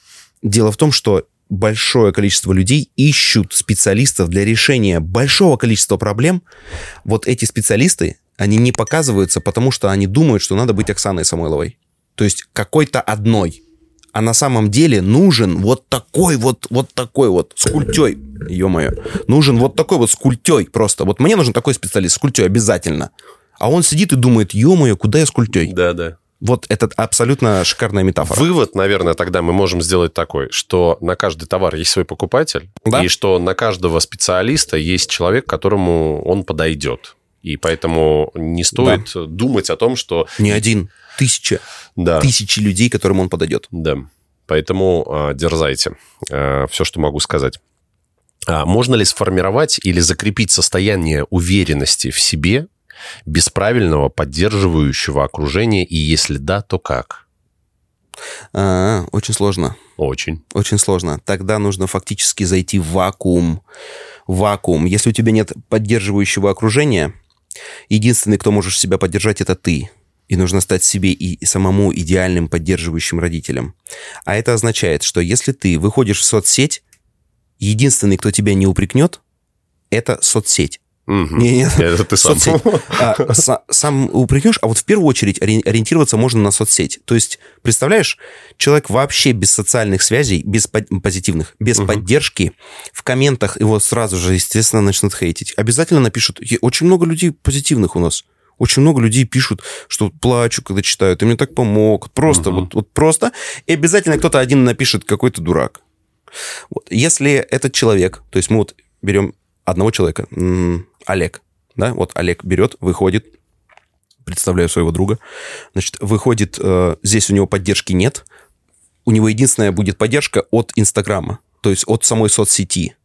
Дело в том, что большое количество людей ищут специалистов для решения большого количества проблем. Вот эти специалисты, они не показываются, потому что они думают, что надо быть Оксаной Самойловой. То есть какой-то одной. А на самом деле нужен вот такой вот, вот такой вот, с культей, ё-моё. Нужен вот такой вот с культей просто. Вот мне нужен такой специалист с культей обязательно. А он сидит и думает, ё-моё, куда я с культей? Да-да. Вот это абсолютно шикарная метафора. Вывод, наверное, тогда мы можем сделать такой, что на каждый товар есть свой покупатель, Да. и что на каждого специалиста есть человек, которому он подойдет. И поэтому не стоит думать о том, что... Не один, тысяча, Да, тысячи людей, которым он подойдет. да. Поэтому а, дерзайте. все, что могу сказать. А, можно ли сформировать или закрепить состояние уверенности в себе без правильного поддерживающего окружения, и если да, то как? А, очень сложно. Очень. Очень сложно. Тогда нужно фактически зайти в вакуум. Вакуум. Если у тебя нет поддерживающего окружения, единственный, кто можешь себя поддержать, это ты. И нужно стать себе и самому идеальным поддерживающим родителем. А это означает, что если ты выходишь в соцсеть, единственный, кто тебя не упрекнет, это соцсеть. Не, не, Это ты сам. соцсеть. А, са- сам упрекнешь, а вот в первую очередь ори- ориентироваться можно на соцсеть. То есть, представляешь, человек вообще без социальных связей, без по- позитивных, без поддержки, в комментах его сразу же, естественно, начнут хейтить. Обязательно напишут. Очень много людей позитивных у нас. Очень много людей пишут, что плачу, когда читают, ты мне так помог. Просто, вот, вот просто. И обязательно кто-то один напишет, какой то дурак. Вот. Если этот человек, то есть мы вот берем одного человека, Олег, да, вот Олег берет, выходит, представляю своего друга, значит, выходит, э, здесь у него поддержки нет, у него единственная будет поддержка от Инстаграма, то есть от самой соцсети.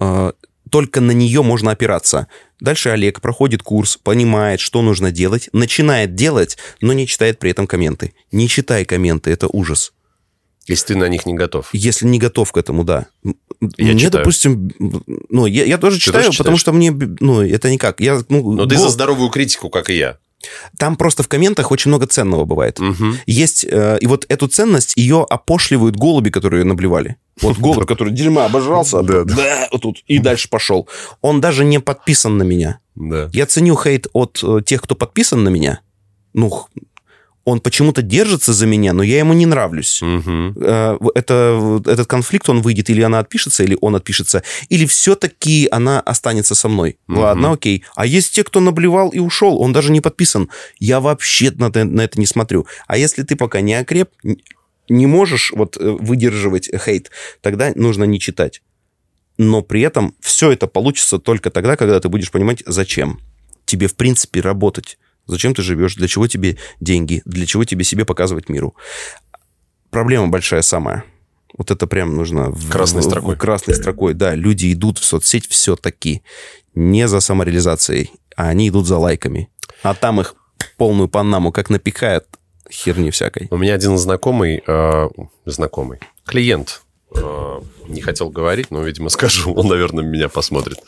Э, только на нее можно опираться. Дальше Олег проходит курс, понимает, что нужно делать, начинает делать, но не читает при этом комменты. Не читай комменты, это ужас. Если ты на них не готов. Если не готов к этому, да. Я мне, читаю. допустим, ну, я, я тоже читаю, тоже потому что мне, ну, это никак. Я, ну, Но ты гол- за здоровую критику, как и я. Там просто в комментах очень много ценного бывает. Мгм. Есть, э, и вот эту ценность, ее опошливают голуби, которые наблевали. Вот голубь, который дерьма обожрался, Да, да, вот тут, и дальше пошел. Он даже не подписан на меня. Да. Я ценю хейт от э, тех, кто подписан на меня. Ну, он почему-то держится за меня, но я ему не нравлюсь. Э, это, этот конфликт, он выйдет, или она отпишется, или он отпишется, или все-таки она останется со мной. Мгм. Ладно, окей. А есть те, кто наблевал и ушел, он даже не подписан. Я вообще на, это- на это не смотрю. А если ты пока не окреп, не можешь вот э, выдерживать хейт, тогда нужно не читать. Но при этом все это получится только тогда, когда ты будешь понимать, зачем тебе, в принципе, работать. Зачем ты живешь, для чего тебе деньги, для чего тебе себе показывать миру. Проблема большая самая. Вот это прям нужно... Красной в- строкой. в красной строкой, да. Люди идут в соцсеть все-таки не за самореализацией, а они идут за лайками. А там их полную панаму как напихают херни всякой. У меня один знакомый, э, знакомый, клиент, э, не хотел говорить, но, видимо, скажу, он, наверное, меня посмотрит.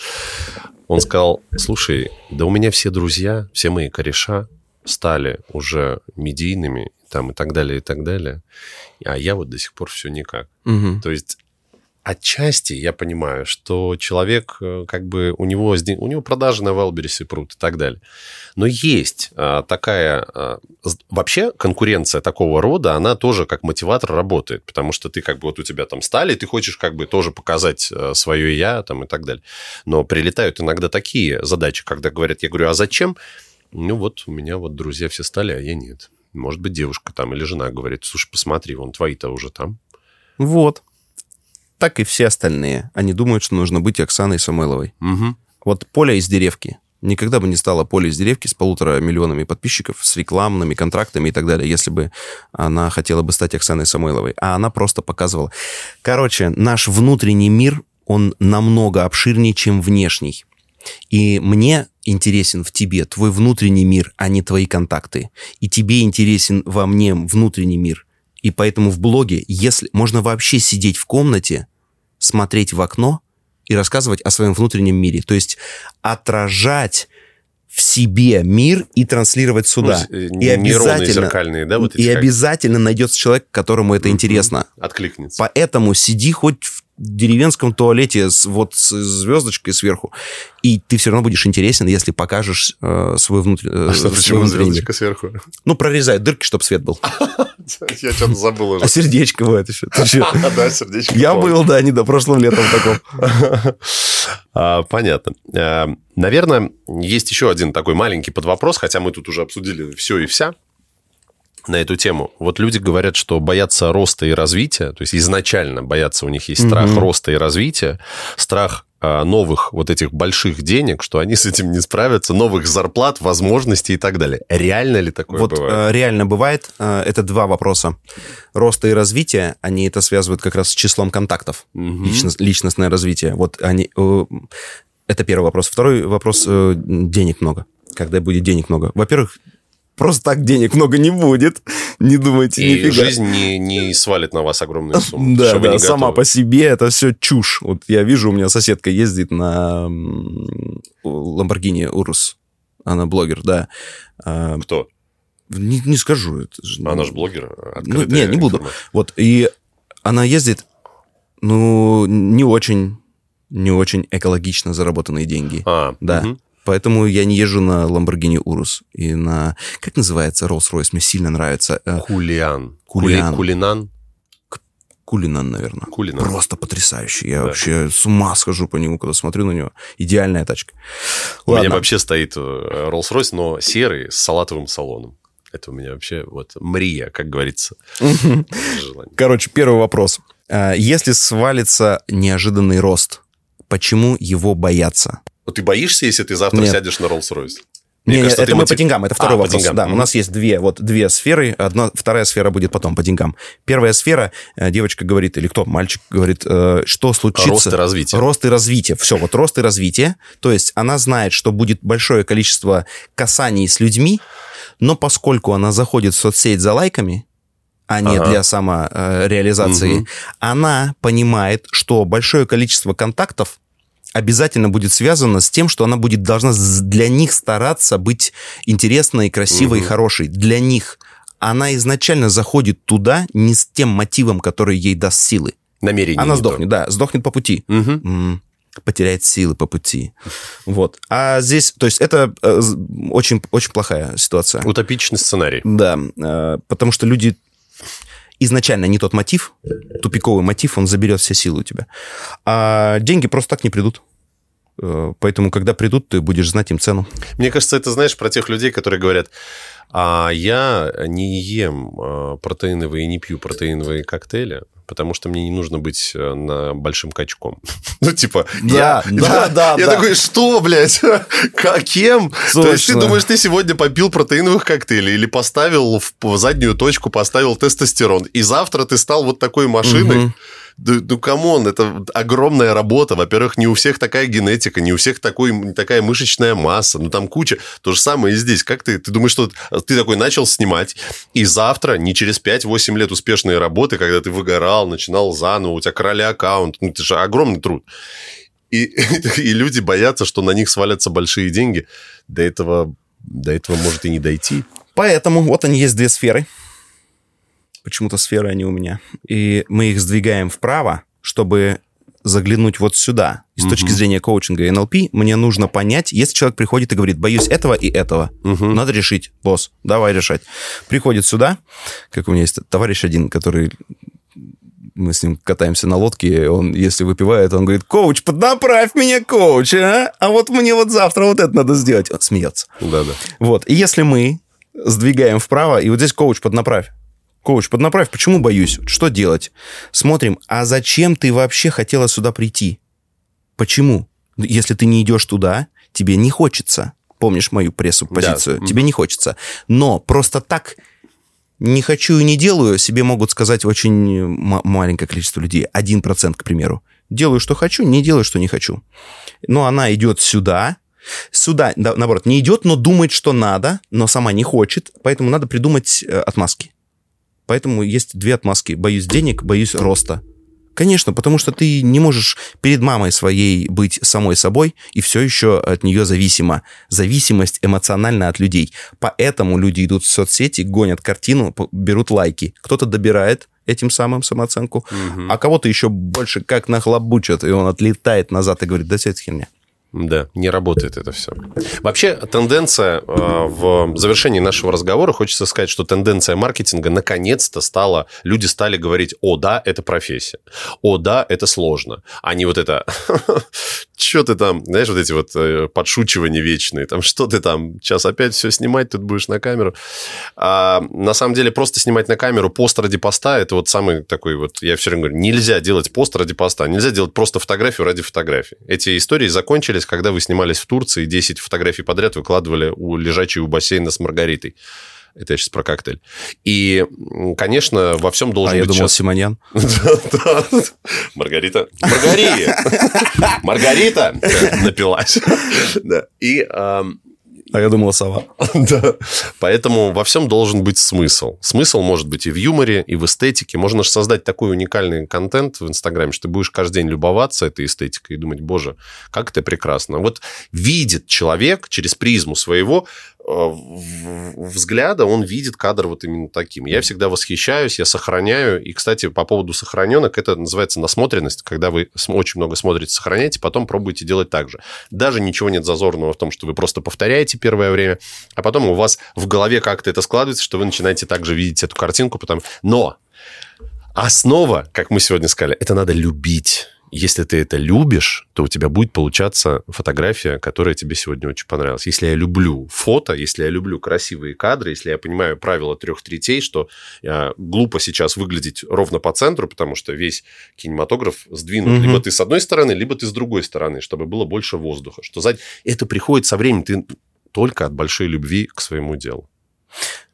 Он сказал, слушай, да у меня все друзья, все мои кореша стали уже медийными, там и так далее, и так далее, а я вот до сих пор все никак. Мгм. То есть отчасти я понимаю, что человек, э, как бы, у него, у него продажи на Валбересе прут и так далее. Но есть а, такая... с- вообще конкуренция такого рода, она тоже как мотиватор работает, потому что ты как бы вот у тебя там стали, ты хочешь как бы тоже показать свое я там и так далее. Но прилетают иногда такие задачи, когда говорят, я говорю, а зачем? Ну вот у меня вот друзья все стали, а я нет. Может быть, девушка там или жена говорит, слушай, посмотри, вон твои-то уже там. Вот. Так и все остальные. Они думают, что нужно быть Оксаной Самойловой. Угу. Вот Поля из деревки. Никогда бы не стала Поля из деревки с полутора миллионами подписчиков, с рекламными контрактами и так далее, если бы она хотела бы стать Оксаной Самойловой. А она просто показывала. Короче, наш внутренний мир, он намного обширнее, чем внешний. И мне интересен в тебе твой внутренний мир, а не твои контакты. И тебе интересен во мне внутренний мир. И поэтому в блоге, если можно вообще сидеть в комнате, смотреть в окно и рассказывать о своем внутреннем мире. То есть отражать в себе мир и транслировать сюда. Ну, и обязательно, зеркальные, да, вот и как? обязательно найдется человек, которому это интересно. Откликнется. Поэтому сиди хоть в деревенском туалете с, вот с звездочкой сверху, и ты все равно будешь интересен, если покажешь э, свой внутренний... А что, почему звездочка сверху? Ну, прорезай дырки, чтобы свет был. Я что-то забыл уже. А сердечко бывает еще. Да, сердечко. Я был, да, не до прошлым летом таком. А, Понятно. А, Наверное, есть еще один такой маленький подвопрос, хотя мы тут уже обсудили все и вся на эту тему. Вот люди говорят, что боятся роста и развития, то есть изначально боятся, у них есть страх Мгм. роста и развития, страх а, новых вот этих больших денег, что они с этим не справятся, новых зарплат, возможностей и так далее. Реально ли такое Вот бывает? э, реально бывает. Э, это два вопроса. Роста и развитие, они это связывают как раз с числом контактов. Мгм. Личность- личностное развитие. Вот они... э, это первый вопрос. Второй вопрос. денег много. Когда будет денег много? Во-первых, просто так денег много не будет. Не думайте И нифига. жизнь не, не свалит на вас огромные суммы. Да, да, сама готовы. по себе это все чушь. Вот я вижу, у меня соседка ездит на Ламборгини Урус. Она блогер, да. А, Кто? Не, не скажу. Это же, Она же блогер. Ну, открытая не, не буду. Вот, и она ездит, ну, не очень, не очень экологично заработанные деньги. А, Да. мгм. Поэтому я не езжу на Lamborghini Urus и на... Как называется Rolls-Royce? Мне сильно нравится. Э, Кулиан. Кулиан. Кули- Кулинан. Кулинан, наверное. Кулинан. Просто потрясающий. Я Да. вообще с ума схожу по нему, когда смотрю на него. Идеальная тачка. У меня Ладно. вообще стоит э, Rolls-Royce, но серый с салатовым салоном. Это у меня вообще вот мрия, как говорится. Короче, первый вопрос. А, Если свалится неожиданный рост, почему его боятся? Вот ты боишься, если ты завтра Нет. сядешь на Rolls-Royce? Не, Мне не, кажется, это мы мотив- по деньгам, это второй А, вопрос. Да, у нас есть две, вот две сферы, одна, вторая сфера будет потом по деньгам. Первая сфера, э, девочка говорит, или кто, мальчик говорит, э, что случится... Рост и развитие. Рост и развитие. Все, вот рост и развитие. То есть она знает, что будет большое количество касаний с людьми, но поскольку она заходит в соцсеть за лайками, а не Ага. для самореализации, Мгм. она понимает, что большое количество контактов обязательно будет связано с тем, что она будет должна для них стараться быть интересной, красивой и Мгм. хорошей. Для них. Она изначально заходит туда не с тем мотивом, который ей даст силы. Намерение Она не то. сдохнет, да, сдохнет по пути. Мгм. М, потеряет силы по пути. Вот. А здесь, то есть это э, очень, очень плохая ситуация. Утопичный сценарий. Да, э, потому что люди изначально не тот мотив, тупиковый мотив, он заберет все силы у тебя. А деньги просто так не придут. Э, Поэтому, когда придут, ты будешь знать им цену. Мне кажется, это, знаешь, про тех людей, которые говорят, а я не ем а, протеиновые не пью протеиновые коктейли, потому что мне не нужно быть э, на большим качком. Ну, типа, Да, я, да, да, Я да. такой, что, блядь? Каким? То есть ты думаешь, ты сегодня попил протеиновых коктейлей или поставил в заднюю точку, поставил тестостерон, и завтра ты стал вот такой машиной? Мгм. Ну, come on, это огромная работа. Во-первых, не у всех такая генетика, не у всех такой, такая мышечная масса. Ну, там куча. То же самое и здесь. Как ты? Ты думаешь, что ты такой начал снимать, и завтра, не через 5-8 лет успешной работы, когда ты выгорал, начинал заново, у тебя крали аккаунт. Ну, это же огромный труд. И, и люди боятся, что на них свалятся большие деньги. До этого, до этого может и не дойти. Поэтому вот они есть две сферы. Почему-то сферы они у меня. И мы их сдвигаем вправо, чтобы заглянуть вот сюда. И с точки Мгм. зрения коучинга и НЛП мне нужно понять, если человек приходит и говорит, боюсь этого и этого, Мгм. надо решить, босс, давай решать. Приходит сюда, как у меня есть товарищ один, который мы с ним катаемся на лодке, он, если выпивает, он говорит, коуч, поднаправь меня, коуч, а? А вот мне вот завтра вот это надо сделать. Он смеется. Да-да. Вот, и если мы сдвигаем вправо, и вот здесь коуч поднаправь. Коуч, поднаправь, почему боюсь? Что делать? Смотрим, а зачем ты вообще хотела сюда прийти? Почему? Если ты не идешь туда, тебе не хочется. Помнишь мою прессу-позицию? Да. Тебе не хочется. Но просто так не хочу и не делаю, себе могут сказать очень м- маленькое количество людей. Один процент, к примеру. Делаю, что хочу, не делаю, что не хочу. Но она идет сюда, Сюда, да, наоборот, не идет, но думает, что надо, но сама не хочет, поэтому надо придумать э, отмазки. Поэтому есть две отмазки. Боюсь денег, боюсь роста. Конечно, потому что ты не можешь перед мамой своей быть самой собой и все еще от нее зависима. Зависимость эмоциональна от людей. Поэтому люди идут в соцсети, гонят картину, берут лайки. Кто-то добирает этим самым самооценку, угу. а кого-то еще больше как нахлобучат, и он отлетает назад и говорит, да все это херня. Да, не работает это все. Вообще, тенденция э, в завершении нашего разговора, хочется сказать, что тенденция маркетинга наконец-то стала, люди стали говорить, о, да, это профессия, о, да, это сложно, а не вот это, что ты там, знаешь, вот эти вот э, подшучивания вечные, там, что ты там, сейчас опять все снимать, тут будешь на камеру. А, на самом деле, просто снимать на камеру пост ради поста, это вот самый такой вот, я все время говорю, нельзя делать пост ради поста, нельзя делать просто фотографию ради фотографии. Эти истории закончились случилось, когда вы снимались в Турции, 10 фотографий подряд выкладывали у лежачей у бассейна с Маргаритой. Это я сейчас про коктейль. И, конечно, во всем должен а быть... я думал, Симоньян. Маргарита. Маргарита. Маргарита напилась. И а я думал, сова. да. Поэтому во всем должен быть смысл. Смысл может быть и в юморе, и в эстетике. Можно же создать такой уникальный контент в Инстаграме, что ты будешь каждый день любоваться этой эстетикой и думать, боже, как это прекрасно. Вот видит человек через призму своего взгляда он видит кадр вот именно таким. Я всегда восхищаюсь, я сохраняю. И, кстати, по поводу сохраненок, это называется насмотренность, когда вы очень много смотрите, сохраняете, потом пробуете делать так же. Даже ничего нет зазорного в том, что вы просто повторяете первое время, а потом у вас в голове как-то это складывается, что вы начинаете также видеть эту картинку. Потом... Но основа, как мы сегодня сказали, это надо любить если ты это любишь, то у тебя будет получаться фотография, которая тебе сегодня очень понравилась. Если я люблю фото, если я люблю красивые кадры, если я понимаю правила трех третей, что э, глупо сейчас выглядеть ровно по центру, потому что весь кинематограф сдвинут. Угу. Либо ты с одной стороны, либо ты с другой стороны, чтобы было больше воздуха. Что сзади... Это приходит со временем. Ты только от большой любви к своему делу.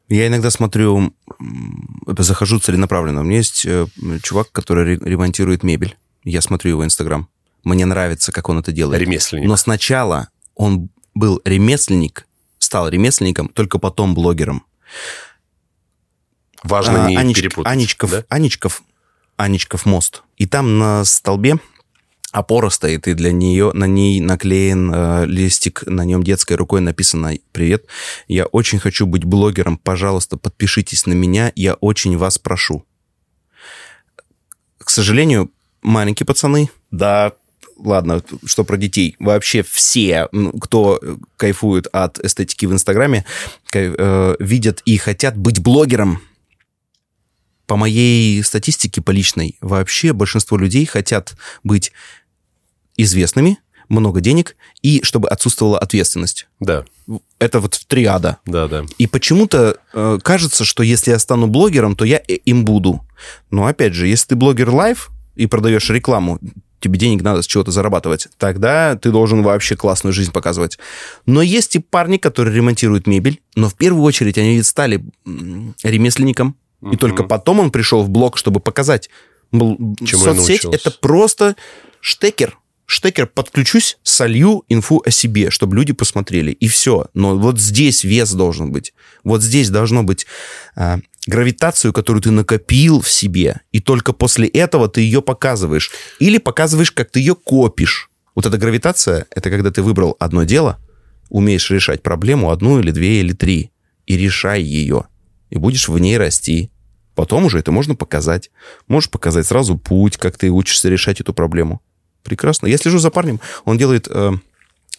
Я иногда смотрю, захожу целенаправленно. У меня есть э, чувак, который ремонтирует мебель. Я смотрю его Инстаграм. Мне нравится, как он это делает. Ремесленник. Но сначала он был ремесленник, стал ремесленником, только потом блогером. Важно а, не Анич, перепутать. Аничков, да? Аничков, Аничков мост. И там на столбе опора стоит, и для нее на ней наклеен э, листик, на нем детской рукой написано «Привет, я очень хочу быть блогером, пожалуйста, подпишитесь на меня, я очень вас прошу». К сожалению, маленькие пацаны, да, ладно, что про детей, вообще все, кто кайфует от эстетики в Инстаграме, э, видят и хотят быть блогером. По моей статистике, по личной, вообще большинство людей хотят быть известными, много денег, и чтобы отсутствовала ответственность. Да. Это вот триада. Да, да. И почему-то э, кажется, что если я стану блогером, то я им буду. Но опять же, если ты блогер life, и продаешь рекламу, тебе денег надо с чего-то зарабатывать, тогда ты должен вообще классную жизнь показывать. Но есть и парни, которые ремонтируют мебель, но в первую очередь они стали ремесленником, uh-huh. и только потом он пришел в блог, чтобы показать. Чему Соцсеть — это просто штекер. Штекер подключусь, солью инфу о себе, чтобы люди посмотрели, и все. Но вот здесь вес должен быть. Вот здесь должно быть а, гравитацию, которую ты накопил в себе, и только после этого ты ее показываешь. Или показываешь, как ты ее копишь. Вот эта гравитация — это когда ты выбрал одно дело, умеешь решать проблему одну или две или три, и решай ее. И будешь в ней расти. Потом уже это можно показать. Можешь показать сразу путь, как ты учишься решать эту проблему. Прекрасно. Я слежу за парнем. Он делает э,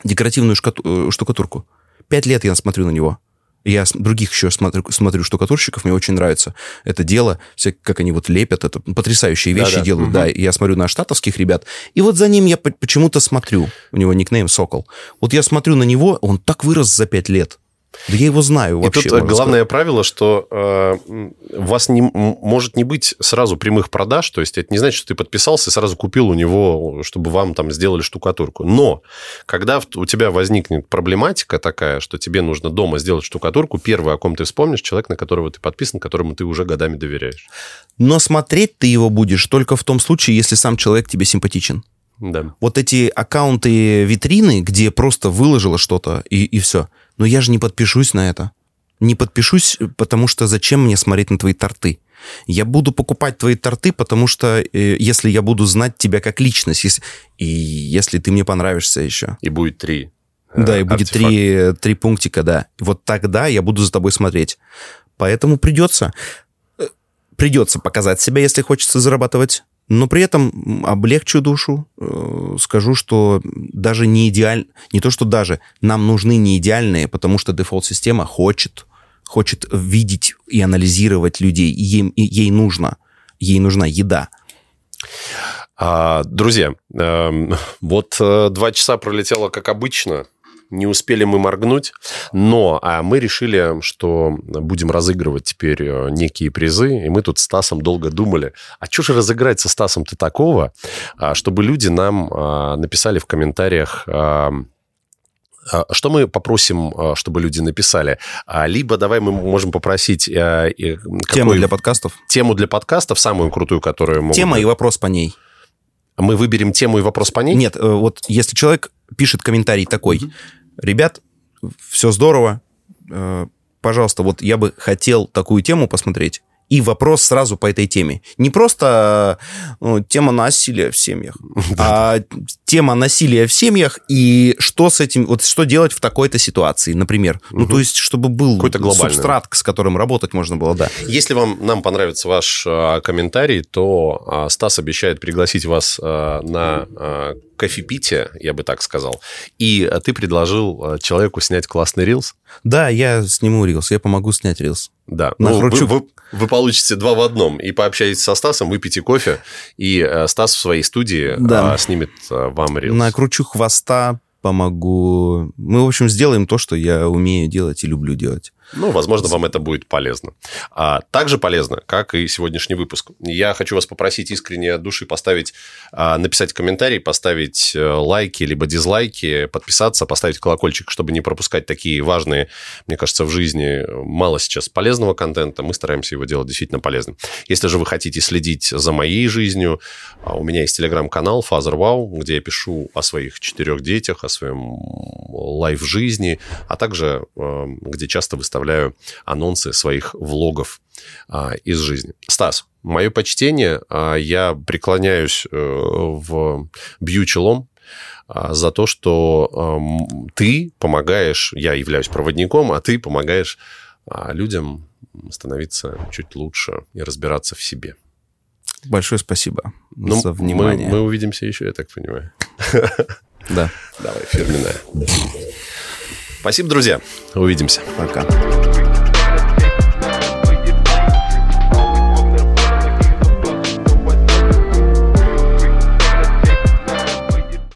декоративную э, штукатурку. Пять лет я смотрю на него. Я других еще смотрю, смотрю штукатурщиков, мне очень нравится это дело, все, как они вот лепят, это потрясающие вещи Да-да. делают, угу. да. Я смотрю на штатовских ребят, и вот за ним я почему-то смотрю. У него никнейм Сокол. Вот я смотрю на него, он так вырос за пять лет. Да я его знаю вообще. И тут главное сказать. правило, что э, у вас не, может не быть сразу прямых продаж, то есть это не значит, что ты подписался и сразу купил у него, чтобы вам там сделали штукатурку. Но когда у тебя возникнет проблематика такая, что тебе нужно дома сделать штукатурку, первый, о ком ты вспомнишь, человек, на которого ты подписан, которому ты уже годами доверяешь. Но смотреть ты его будешь только в том случае, если сам человек тебе симпатичен. Да. Вот эти аккаунты витрины, где просто выложила что-то и, и все. Но я же не подпишусь на это. Не подпишусь, потому что зачем мне смотреть на твои торты? Я буду покупать твои торты, потому что э, если я буду знать тебя как личность, если, и если ты мне понравишься еще. И будет три. э, Да, и будет три, три пунктика, да. Вот тогда я буду за тобой смотреть. Поэтому придется, э, придется показать себя, если хочется зарабатывать. Но при этом облегчу душу, э, скажу, что даже не идеаль... Не то, что даже, нам нужны не идеальные, потому что дефолт-система хочет, хочет видеть и анализировать людей. И ей, и ей нужно, ей нужна еда. А, друзья, эм, вот э, два часа пролетело как обычно. Не успели мы моргнуть, но а мы решили, что будем разыгрывать теперь э, некие призы, и мы тут с Стасом долго думали, а что же разыграть со Стасом-то такого, а, чтобы люди нам а, написали в комментариях, а, что мы попросим, чтобы люди написали? Либо давай мы можем попросить Тема какой- для подкастов. тему для подкастов, самую крутую, которую могут... Тема и вопрос по ней. Мы выберем тему и вопрос по ней? Нет, э, вот если человек пишет комментарий такой, ребят, все здорово, э, пожалуйста, вот я бы хотел такую тему посмотреть, и вопрос сразу по этой теме. Не просто э, ну, тема насилия в семьях, а тема насилия в семьях и что с этим, вот что делать в такой-то ситуации, например. Ну, то есть, чтобы был Какой-то глобальный. субстрат, с которым работать можно было, да. Если вам нам понравится ваш а, комментарий, то а, Стас обещает пригласить вас а, на кофепитие, я бы так сказал. И а, ты предложил а, человеку снять классный рилс. Да, я сниму рилс, я помогу снять рилс. Да, ну, вы, Накручу. вы- вы получите два в одном. И пообщаетесь со Стасом, выпейте кофе, и а, Стас в своей студии Да. снимет вам рилс. Накручу хвоста, помогу. Мы, в общем, сделаем то, что я умею делать и люблю делать. Ну, возможно, вам это будет полезно. А, также полезно, как и сегодняшний выпуск. Я хочу вас попросить искренне от души поставить, а, написать комментарий, поставить э, лайки, либо дизлайки, подписаться, поставить колокольчик, чтобы не пропускать такие важные, мне кажется, в жизни мало сейчас полезного контента. Мы стараемся его делать действительно полезным. Если же вы хотите следить за моей жизнью, а, у меня есть телеграм-канал Father Wow, где я пишу о своих четырех детях, о своем лайф-жизни, а также э, где часто выставляю анонсы своих влогов а, из жизни. Стас, мое почтение, а, я преклоняюсь э, в бью челом а, за то, что ам, ты помогаешь, я являюсь проводником, а ты помогаешь а, людям становиться чуть лучше и разбираться в себе. Большое спасибо Ну, за мы- внимание. Мы, увидимся еще, я так понимаю. Да, Давай, фирменная. Спасибо, друзья. Увидимся. Пока.